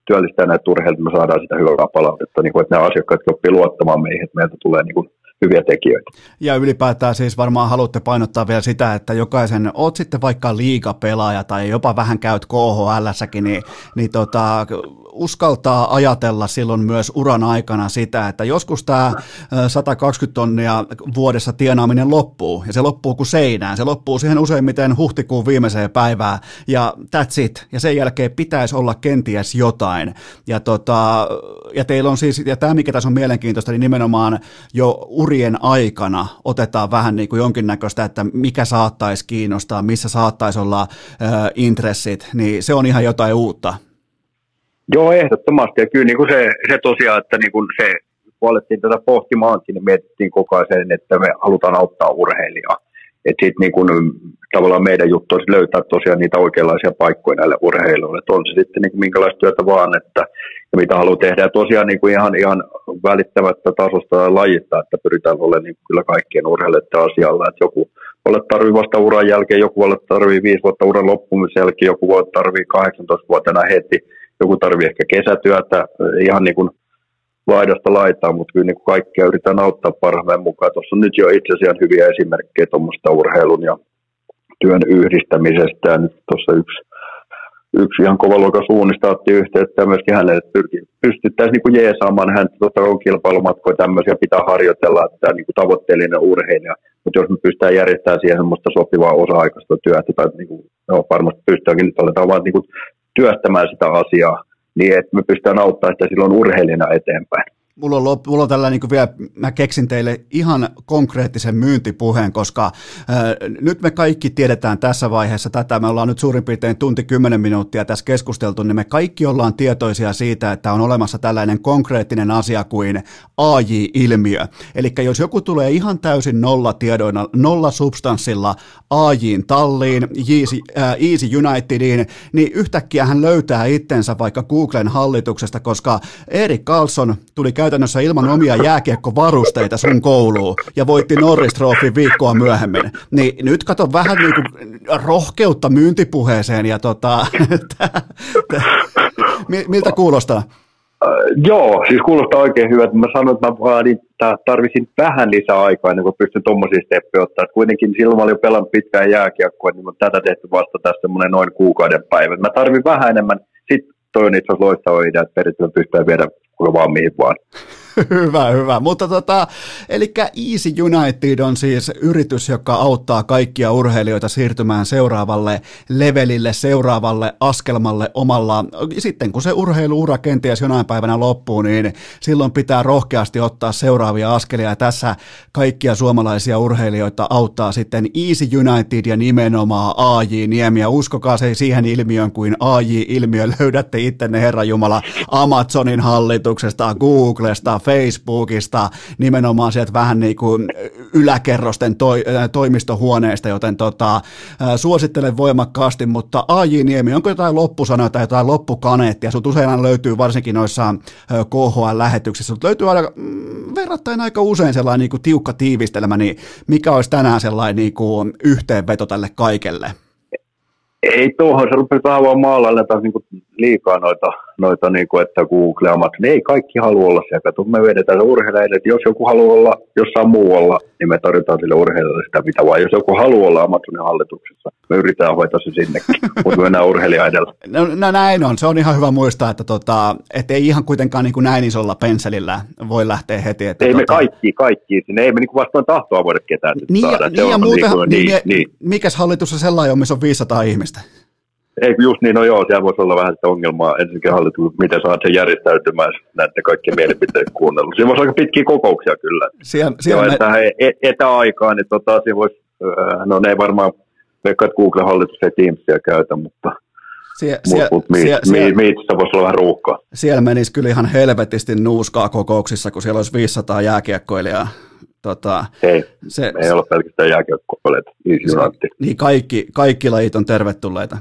työllistää näitä urheilijoita, me saadaan sitä hyvää palautetta, niin kuin, että nämä asiakkaat oppii luottamaan meihin, että meiltä tulee niin kuin hyviä tekijöitä. Ja ylipäätään siis varmaan haluatte painottaa vielä sitä, että jokaisen, oot sitten vaikka liigapelaaja tai jopa vähän käyt KHL-säkin, niin, niin tota, uskaltaa ajatella silloin myös uran aikana sitä, että joskus tämä 120 tonnia vuodessa tienaaminen loppuu, ja se loppuu kuin seinään. Se loppuu siihen useimmiten huhtikuun viimeiseen päivään, ja that's it. Ja sen jälkeen pitäisi olla kenties jotain. Ja, tota, ja teillä on siis, ja tämä mikä tässä on mielenkiintoista, niin nimenomaan jo urien aikana otetaan vähän niin kuin jonkinnäköistä, että mikä saattaisi kiinnostaa, missä saattaisi olla äh, intressit, niin se on ihan jotain uutta. Joo, ehdottomasti. Ja kyllä niin kuin se, se tosiaan, että niin kuin se, kun alettiin tätä pohtimaankin, niin mietittiin koko ajan sen, että me halutaan auttaa urheilijaa. Että sitten niin kuin, tavallaan meidän juttu olisi löytää tosiaan niitä oikeanlaisia paikkoja näille urheilijoille. Että on se sitten niin kuin minkälaista työtä vaan, että ja mitä haluaa tehdä. Ja tosiaan niin kuin ihan, ihan välittämättä tasosta tai lajista, että pyritään olemaan niin kyllä kaikkien urheilijoiden asialla. Että joku voi tarvii vasta uran jälkeen, joku voi tarvii viisi vuotta uran loppumisen jälkeen, joku voi tarvii 18 vuotena heti joku tarvii ehkä kesätyötä ihan niin kuin laidasta laitaa, mutta kyllä niin kuin kaikkia yritetään auttaa parhaan mukaan. Tuossa on nyt jo itse asiassa hyviä esimerkkejä tuommoista urheilun ja työn yhdistämisestä. Ja nyt tuossa yksi, yksi ihan kova luokan suunnista otti yhteyttä ja myöskin hänelle, pystyttäisiin niin kuin jeesaamaan häntä, totta on kilpailumatkoja tämmöisiä pitää harjoitella, että niin kuin tavoitteellinen urheilija. Mutta jos me pystytään järjestämään siihen semmoista sopivaa osa-aikaista työtä, tai niin kuin, no, varmasti pystytäänkin nyt aletaan vaan niin kuin työstämään sitä asiaa niin, että me pystytään auttamaan sitä silloin urheilijana eteenpäin. Mulla on, mulla on tällä niin vielä, mä keksin teille ihan konkreettisen myyntipuheen, koska ää, nyt me kaikki tiedetään tässä vaiheessa tätä, me ollaan nyt suurin piirtein tunti 10 minuuttia tässä keskusteltu, niin me kaikki ollaan tietoisia siitä, että on olemassa tällainen konkreettinen asia kuin AJ-ilmiö. Eli jos joku tulee ihan täysin nolla tiedoina, nolla substanssilla AJin talliin, Easy, ää, Easy Unitediin, niin yhtäkkiä hän löytää itsensä vaikka Googlen hallituksesta, koska Erik Carlson tuli käytännössä ilman omia jääkiekkovarusteita sun kouluun ja voitti Norris viikkoa myöhemmin. Niin nyt kato vähän niin kuin rohkeutta myyntipuheeseen ja tota, miltä kuulostaa? Uh, joo, siis kuulostaa oikein hyvä. Mä sanoin, että mä vaadin, tarvisin vähän lisää aikaa ennen kuin pystyn tuommoisia steppejä ottaa. kuitenkin silloin mä olin pelannut pitkään jääkiekkoa, niin mä tätä tehty vasta tässä noin kuukauden päivän. Mä tarvin vähän enemmän. Sitten toi on itse asiassa loistava idea, että pystytään viedä vaan mihin vaan. hyvä, hyvä. Mutta tota, eli Easy United on siis yritys, joka auttaa kaikkia urheilijoita siirtymään seuraavalle levelille, seuraavalle askelmalle omalla. Sitten kun se urheiluura kenties jonain päivänä loppuu, niin silloin pitää rohkeasti ottaa seuraavia askelia. Ja tässä kaikkia suomalaisia urheilijoita auttaa sitten Easy United ja nimenomaan AJ Niemi. Ja uskokaa se siihen ilmiön kuin AJ-ilmiö. Löydätte ittenne Herra Jumala Amazonin hallituksesta, Googlesta, Facebookista, nimenomaan sieltä vähän niin kuin yläkerrosten toi, toimistohuoneista, joten tota, suosittelen voimakkaasti, mutta AJ Niemi, onko jotain loppusanoja tai jotain loppukaneettia? Sut usein löytyy varsinkin noissa KHL-lähetyksissä, sut löytyy aika, mm, verrattain aika usein sellainen niin kuin tiukka tiivistelmä, niin mikä olisi tänään sellainen niin kuin yhteenveto tälle kaikelle? ei tuohon, se rupeaa vaan maalailla taas niin liikaa noita, noita niin kuin, että Google ja niin ei kaikki halua olla siellä. Kato, me vedetään se urheilijalle, että jos joku haluaa olla jossain muualla, niin me tarjotaan sille urheilijalle sitä mitä vaan. Jos joku haluaa olla Amazonin hallituksessa, me yritetään hoitaa se sinnekin, mutta me mennään urheilija edellä. No, no, näin on, se on ihan hyvä muistaa, että, tota, että ei ihan kuitenkaan niin kuin näin isolla penselillä voi lähteä heti. Että, ei tota... me kaikki, kaikki, sinne ei me niin kuin vastaan tahtoa voida ketään niin, saada. Niin, ja, muuten, niin, niin, niin, niin, mikäs hallitus on sellainen missä on 500 ihmistä? Ei, just niin, no joo, siellä voisi olla vähän sitä ongelmaa ensinnäkin hallitus, miten saat sen järjestäytymään näiden kaikkien mielipiteiden kuunnella. Siinä voisi aika pitkiä kokouksia kyllä. Siellä, siellä joo, me... e- etäaikaan, niin tota, siinä voisi, äh, no ne ei varmaan, veikkaa, että Google-hallitus ei Teamsia käytä, mutta Sie, sie, mut, mut, sie, mi, mi, mi, voisi olla vähän ruuhkaa. Siellä menisi kyllä ihan helvetisti nuuskaa kokouksissa, kun siellä olisi 500 jääkiekkoilijaa. Tota, ei, se, ei ole pelkästään jääkiekkoilijat, niin kaikki, kaikki lajit on tervetulleita.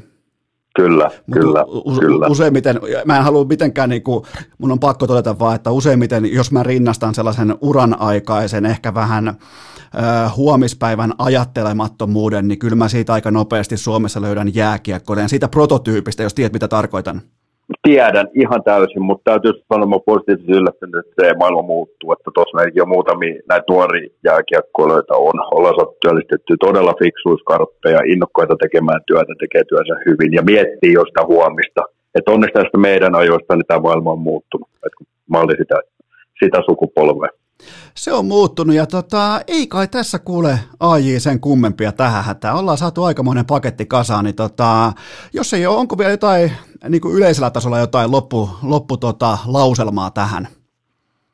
Kyllä, Mut kyllä, u- kyllä. Useimmiten, mä en halua mitenkään, niin kuin, mun on pakko todeta vaan, että useimmiten, jos mä rinnastan sellaisen uran aikaisen, ehkä vähän äh, huomispäivän ajattelemattomuuden, niin kyllä mä siitä aika nopeasti Suomessa löydän jääkiekkoinen siitä prototyypistä, jos tiedät mitä tarkoitan. Tiedän ihan täysin, mutta täytyy sanoa, että positiivisesti yllättynyt, että se maailma muuttuu. Että tuossa meilläkin jo muutamia näitä nuoria jääkiekkoilijoita on. Ollaan saatu työllistetty todella fiksuiskarppeja, innokkaita tekemään työtä, tekee työnsä hyvin ja miettii jo sitä huomista. Että onneksi tästä meidän ajoista niin tämä maailma on muuttunut. Että mä olin sitä, sitä sukupolvea. Se on muuttunut ja tota, ei kai tässä kuule AJ sen kummempia tähän hätään. Ollaan saatu aikamoinen paketti kasaan, niin tota, jos ei ole, onko vielä jotain niin kuin yleisellä tasolla jotain loppu, loppu tota, lauselmaa tähän?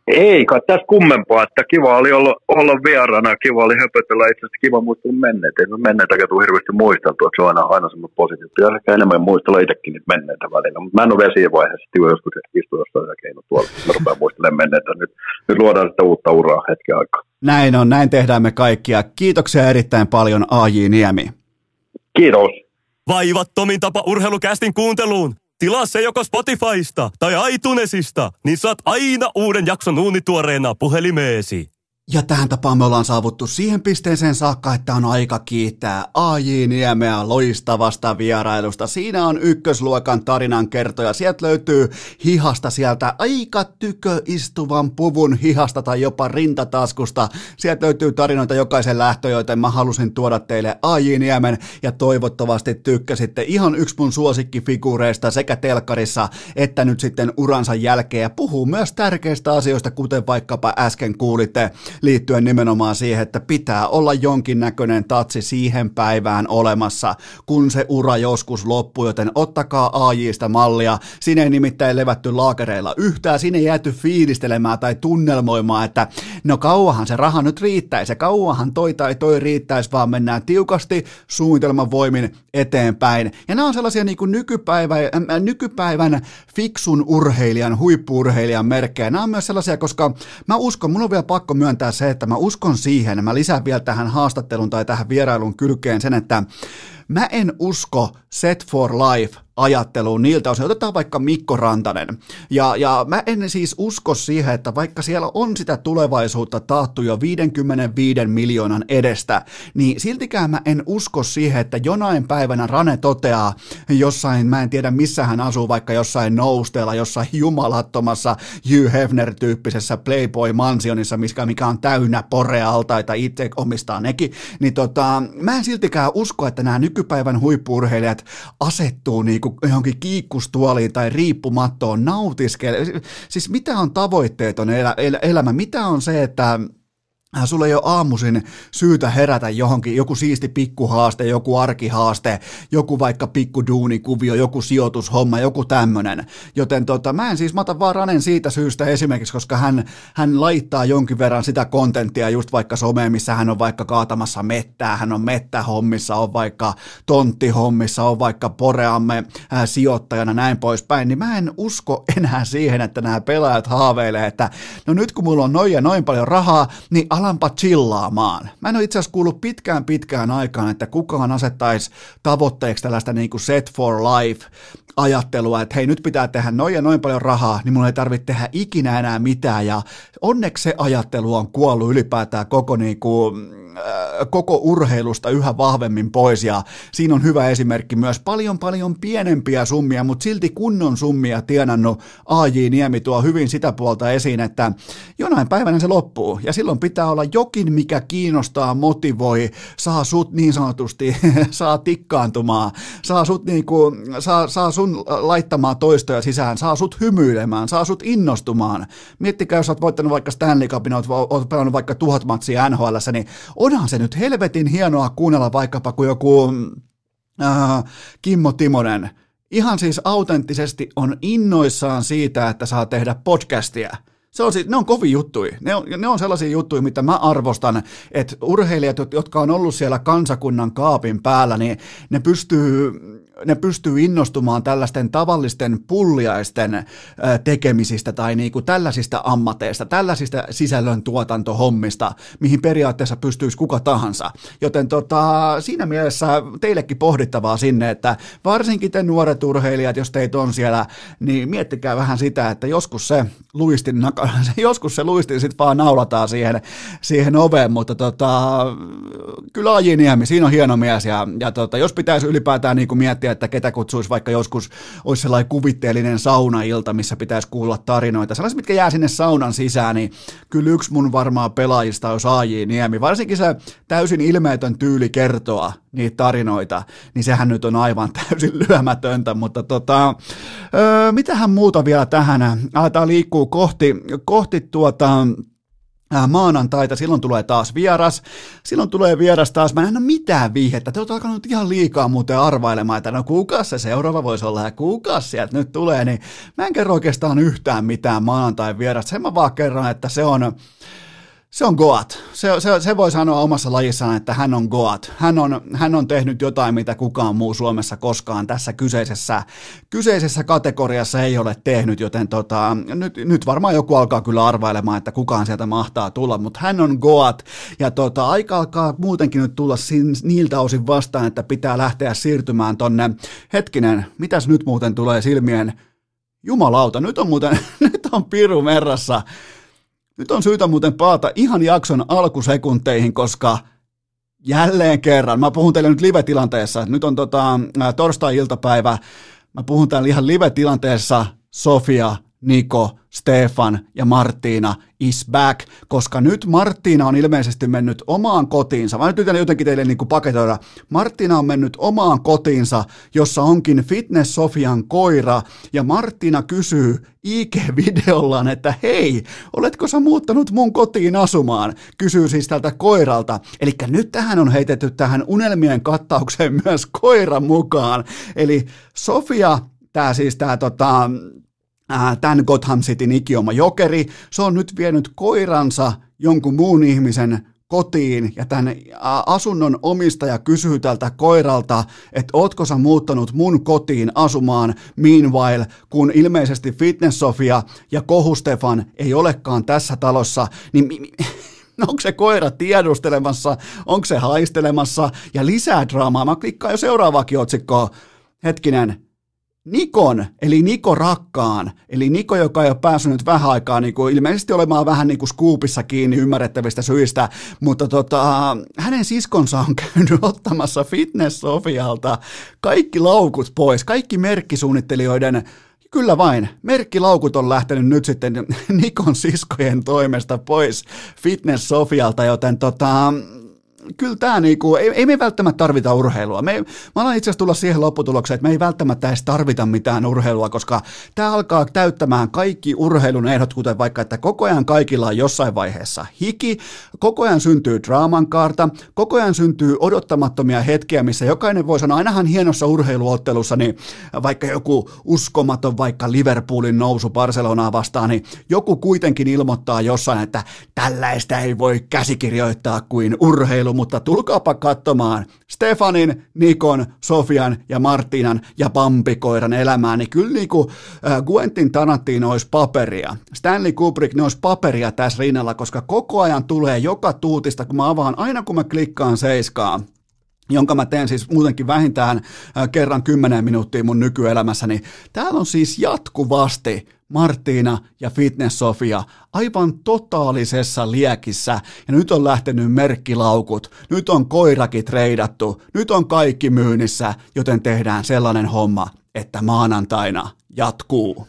Ei kai tässä kummempaa, että kiva oli olla, olla vieraana, kiva oli höpötellä itse asiassa kiva muistella menneitä. Ei me menneitä tule hirveästi muisteltu, että se on aina, aina semmoinen positiivinen. Ehkä enemmän muistella itsekin niitä menneitä välillä, mutta mä en ole vielä siinä vaiheessa, että joskus istua jossain keino tuolla, mä rupean muistelemaan menneitä. Nyt, nyt luodaan sitä uutta uraa hetken aikaa. Näin on, näin tehdään me kaikkia. Kiitoksia erittäin paljon AJ Niemi. Kiitos. Vaivattomin tapa urheilukästin kuunteluun. Tilaa se joko Spotifysta tai iTunesista, niin saat aina uuden jakson uunituoreena puhelimeesi. Ja tähän tapaan me ollaan saavuttu siihen pisteeseen saakka, että on aika kiittää AJ Niemeä loistavasta vierailusta. Siinä on ykkösluokan tarinan kertoja. Sieltä löytyy hihasta sieltä aika tykö istuvan puvun hihasta tai jopa rintataskusta. Sieltä löytyy tarinoita jokaisen lähtö, joten mä halusin tuoda teille AJ Niemen ja toivottavasti tykkäsitte ihan yksi mun suosikkifiguureista sekä telkarissa että nyt sitten uransa jälkeen ja puhuu myös tärkeistä asioista, kuten vaikkapa äsken kuulitte liittyen nimenomaan siihen, että pitää olla jonkinnäköinen tatsi siihen päivään olemassa, kun se ura joskus loppuu, joten ottakaa AJista mallia. Siinä ei nimittäin levätty laakereilla yhtään, siinä ei jääty fiilistelemään tai tunnelmoimaan, että no kauahan se raha nyt riittäisi, ja kauahan toi tai toi riittäisi, vaan mennään tiukasti suunnitelman voimin eteenpäin. Ja nämä on sellaisia niin kuin nykypäivä, äh, nykypäivän fiksun urheilijan, huippuurheilijan merkkejä. Nämä on myös sellaisia, koska mä uskon, mun on vielä pakko myöntää se, että mä uskon siihen, mä lisään vielä tähän haastattelun tai tähän vierailun kylkeen sen, että mä en usko set for life ajatteluun niiltä osin. Otetaan vaikka Mikko Rantanen. Ja, ja mä en siis usko siihen, että vaikka siellä on sitä tulevaisuutta taattu jo 55 miljoonan edestä, niin siltikään mä en usko siihen, että jonain päivänä Rane toteaa jossain, mä en tiedä missä hän asuu, vaikka jossain nousteella, jossain jumalattomassa Hugh Hefner-tyyppisessä Playboy-mansionissa, mikä, mikä on täynnä porealtaita, itse omistaa nekin, niin tota, mä en siltikään usko, että nämä nykypäivän huippuurheilijat asettuu niinku johonkin kiikkustuoliin tai riippumattoon nautiskele. Siis mitä on tavoitteeton elä, el, elämä? Mitä on se, että sulla ei ole aamuisin syytä herätä johonkin, joku siisti pikkuhaaste, joku arkihaaste, joku vaikka pikkuduunikuvio, joku sijoitushomma, joku tämmönen. Joten tota, mä en siis, mä otan vaan Ranen siitä syystä esimerkiksi, koska hän, hän laittaa jonkin verran sitä kontenttia just vaikka someen, missä hän on vaikka kaatamassa mettää, hän on mettähommissa, on vaikka tonttihommissa, on vaikka poreamme äh, sijoittajana, näin poispäin, niin mä en usko enää siihen, että nämä pelaajat haaveilee, että no nyt kun mulla on noin ja noin paljon rahaa, niin alanpa chillaamaan. Mä en ole itse asiassa kuullut pitkään pitkään aikaan, että kukaan asettaisi tavoitteeksi tällaista niin kuin set for life ajattelua, että hei nyt pitää tehdä noin ja noin paljon rahaa, niin mun ei tarvitse tehdä ikinä enää mitään. Ja onneksi se ajattelu on kuollut ylipäätään koko niin kuin, koko urheilusta yhä vahvemmin pois. Ja siinä on hyvä esimerkki myös paljon paljon pienempiä summia, mutta silti kunnon summia tienannut AJ Niemi tuo hyvin sitä puolta esiin, että jonain päivänä se loppuu. Ja silloin pitää olla jokin, mikä kiinnostaa, motivoi, saa sut niin sanotusti, saa tikkaantumaan, saa sut niinku, saa, saa sun laittamaan toistoja sisään, saa sut hymyilemään, saa sut innostumaan. Miettikää, jos oot voittanut vaikka Stanley Cupin, oot, oot pelannut vaikka tuhat matsia NHL, niin onhan se nyt helvetin hienoa kuunnella vaikkapa kuin joku äh, Kimmo Timonen, ihan siis autenttisesti on innoissaan siitä, että saa tehdä podcastia. Se on, ne on kovin juttuja. Ne on, ne on sellaisia juttuja, mitä mä arvostan, että urheilijat, jotka on ollut siellä kansakunnan kaapin päällä, niin ne pystyy ne pystyy innostumaan tällaisten tavallisten pulliaisten tekemisistä tai niin kuin tällaisista ammateista, tällaisista sisällön tuotantohommista, mihin periaatteessa pystyisi kuka tahansa. Joten tota, siinä mielessä teillekin pohdittavaa sinne, että varsinkin te nuoret urheilijat, jos teitä on siellä, niin miettikää vähän sitä, että joskus se luistin, joskus se luistin sitten vaan naulataan siihen, siihen oveen, mutta tota, kyllä Aji Niemi, siinä on hieno mies ja, ja tota, jos pitäisi ylipäätään niin kuin miettiä, että ketä kutsuisi vaikka joskus, olisi sellainen kuvitteellinen saunailta, missä pitäisi kuulla tarinoita. Sellaiset, mitkä jää sinne saunan sisään, niin kyllä yksi mun varmaa pelaajista on A.J. Niemi. Varsinkin se täysin ilmeetön tyyli kertoa niitä tarinoita, niin sehän nyt on aivan täysin lyömätöntä, mutta tota, öö, mitähän muuta vielä tähän? Aletaan liikkuu kohti, kohti tuota, maanantaita, silloin tulee taas vieras, silloin tulee vieras taas, mä en ole mitään vihjettä, te olette alkanut ihan liikaa muuten arvailemaan, että no kuka se seuraava voisi olla ja kuka sieltä nyt tulee, niin mä en kerro oikeastaan yhtään mitään maanantai vierasta, sen mä vaan kerron, että se on, se on Goat. Se, se, se voi sanoa omassa lajissaan, että hän on Goat. Hän on, hän on tehnyt jotain, mitä kukaan muu Suomessa koskaan tässä kyseisessä, kyseisessä kategoriassa ei ole tehnyt, joten tota, nyt, nyt varmaan joku alkaa kyllä arvailemaan, että kukaan sieltä mahtaa tulla, mutta hän on Goat. Ja tota, aika alkaa muutenkin nyt tulla sin, niiltä osin vastaan, että pitää lähteä siirtymään tonne, hetkinen, mitäs nyt muuten tulee silmien, jumalauta, nyt on muuten, nyt on piru merrassa. Nyt on syytä muuten paata ihan jakson alkusekunteihin, koska jälleen kerran, mä puhun teille nyt live-tilanteessa, nyt on tota, torstai-iltapäivä, mä puhun täällä ihan live-tilanteessa Sofia, Niko, Stefan ja Martina is back, koska nyt Martina on ilmeisesti mennyt omaan kotiinsa. Mä nyt yritän jotenkin teille niin kuin paketoida. Martina on mennyt omaan kotiinsa, jossa onkin Fitness Sofian koira, ja Martina kysyy IG-videollaan, että hei, oletko sä muuttanut mun kotiin asumaan? Kysyy siis tältä koiralta. Eli nyt tähän on heitetty tähän unelmien kattaukseen myös koira mukaan. Eli Sofia, tämä siis tämä tota, Äh, tämän Gotham Cityn ikioma jokeri, se on nyt vienyt koiransa jonkun muun ihmisen kotiin. Ja tämän asunnon omistaja kysyy tältä koiralta, että ootko sä muuttanut mun kotiin asumaan meanwhile, kun ilmeisesti Fitness Sofia ja Kohu Stefan ei olekaan tässä talossa, niin onko se koira tiedustelemassa, onko se haistelemassa? Ja lisää draamaa. Mä klikkaan jo seuraavaakin otsikkoa. Hetkinen, Nikon, eli Niko Rakkaan, eli Niko, joka ei ole päässyt nyt vähän aikaa niin kuin, ilmeisesti olemaan vähän niin kuin skuupissa kiinni ymmärrettävistä syistä, mutta tota, hänen siskonsa on käynyt ottamassa Fitness Sofialta kaikki laukut pois, kaikki merkkisuunnittelijoiden Kyllä vain. Merkkilaukut on lähtenyt nyt sitten Nikon siskojen toimesta pois Fitness Sofialta, joten tota, kyllä tämä niinku, ei, ei me välttämättä tarvita urheilua. Me, mä alan itse asiassa tulla siihen lopputulokseen, että me ei välttämättä edes tarvita mitään urheilua, koska tämä alkaa täyttämään kaikki urheilun ehdot, kuten vaikka, että koko ajan kaikilla on jossain vaiheessa hiki, koko ajan syntyy draaman kaarta, koko ajan syntyy odottamattomia hetkiä, missä jokainen voi sanoa, ainahan hienossa urheiluottelussa, niin vaikka joku uskomaton vaikka Liverpoolin nousu Barcelonaa vastaan, niin joku kuitenkin ilmoittaa jossain, että tällaista ei voi käsikirjoittaa kuin urheilu, mutta tulkaapa katsomaan Stefanin, Nikon, Sofian ja Martinan ja Pampikoiran elämää, niin kyllä niin kuin äh, Quentin Tarantino olisi paperia. Stanley Kubrick, ne olisi paperia tässä rinnalla, koska koko ajan tulee joka tuutista, kun mä avaan, aina kun mä klikkaan seiskaan, jonka mä teen siis muutenkin vähintään äh, kerran kymmenen minuuttia mun nykyelämässä, niin täällä on siis jatkuvasti Martina ja Fitness Sofia aivan totaalisessa liekissä. Ja nyt on lähtenyt merkkilaukut, nyt on koirakin treidattu, nyt on kaikki myynnissä, joten tehdään sellainen homma, että maanantaina jatkuu.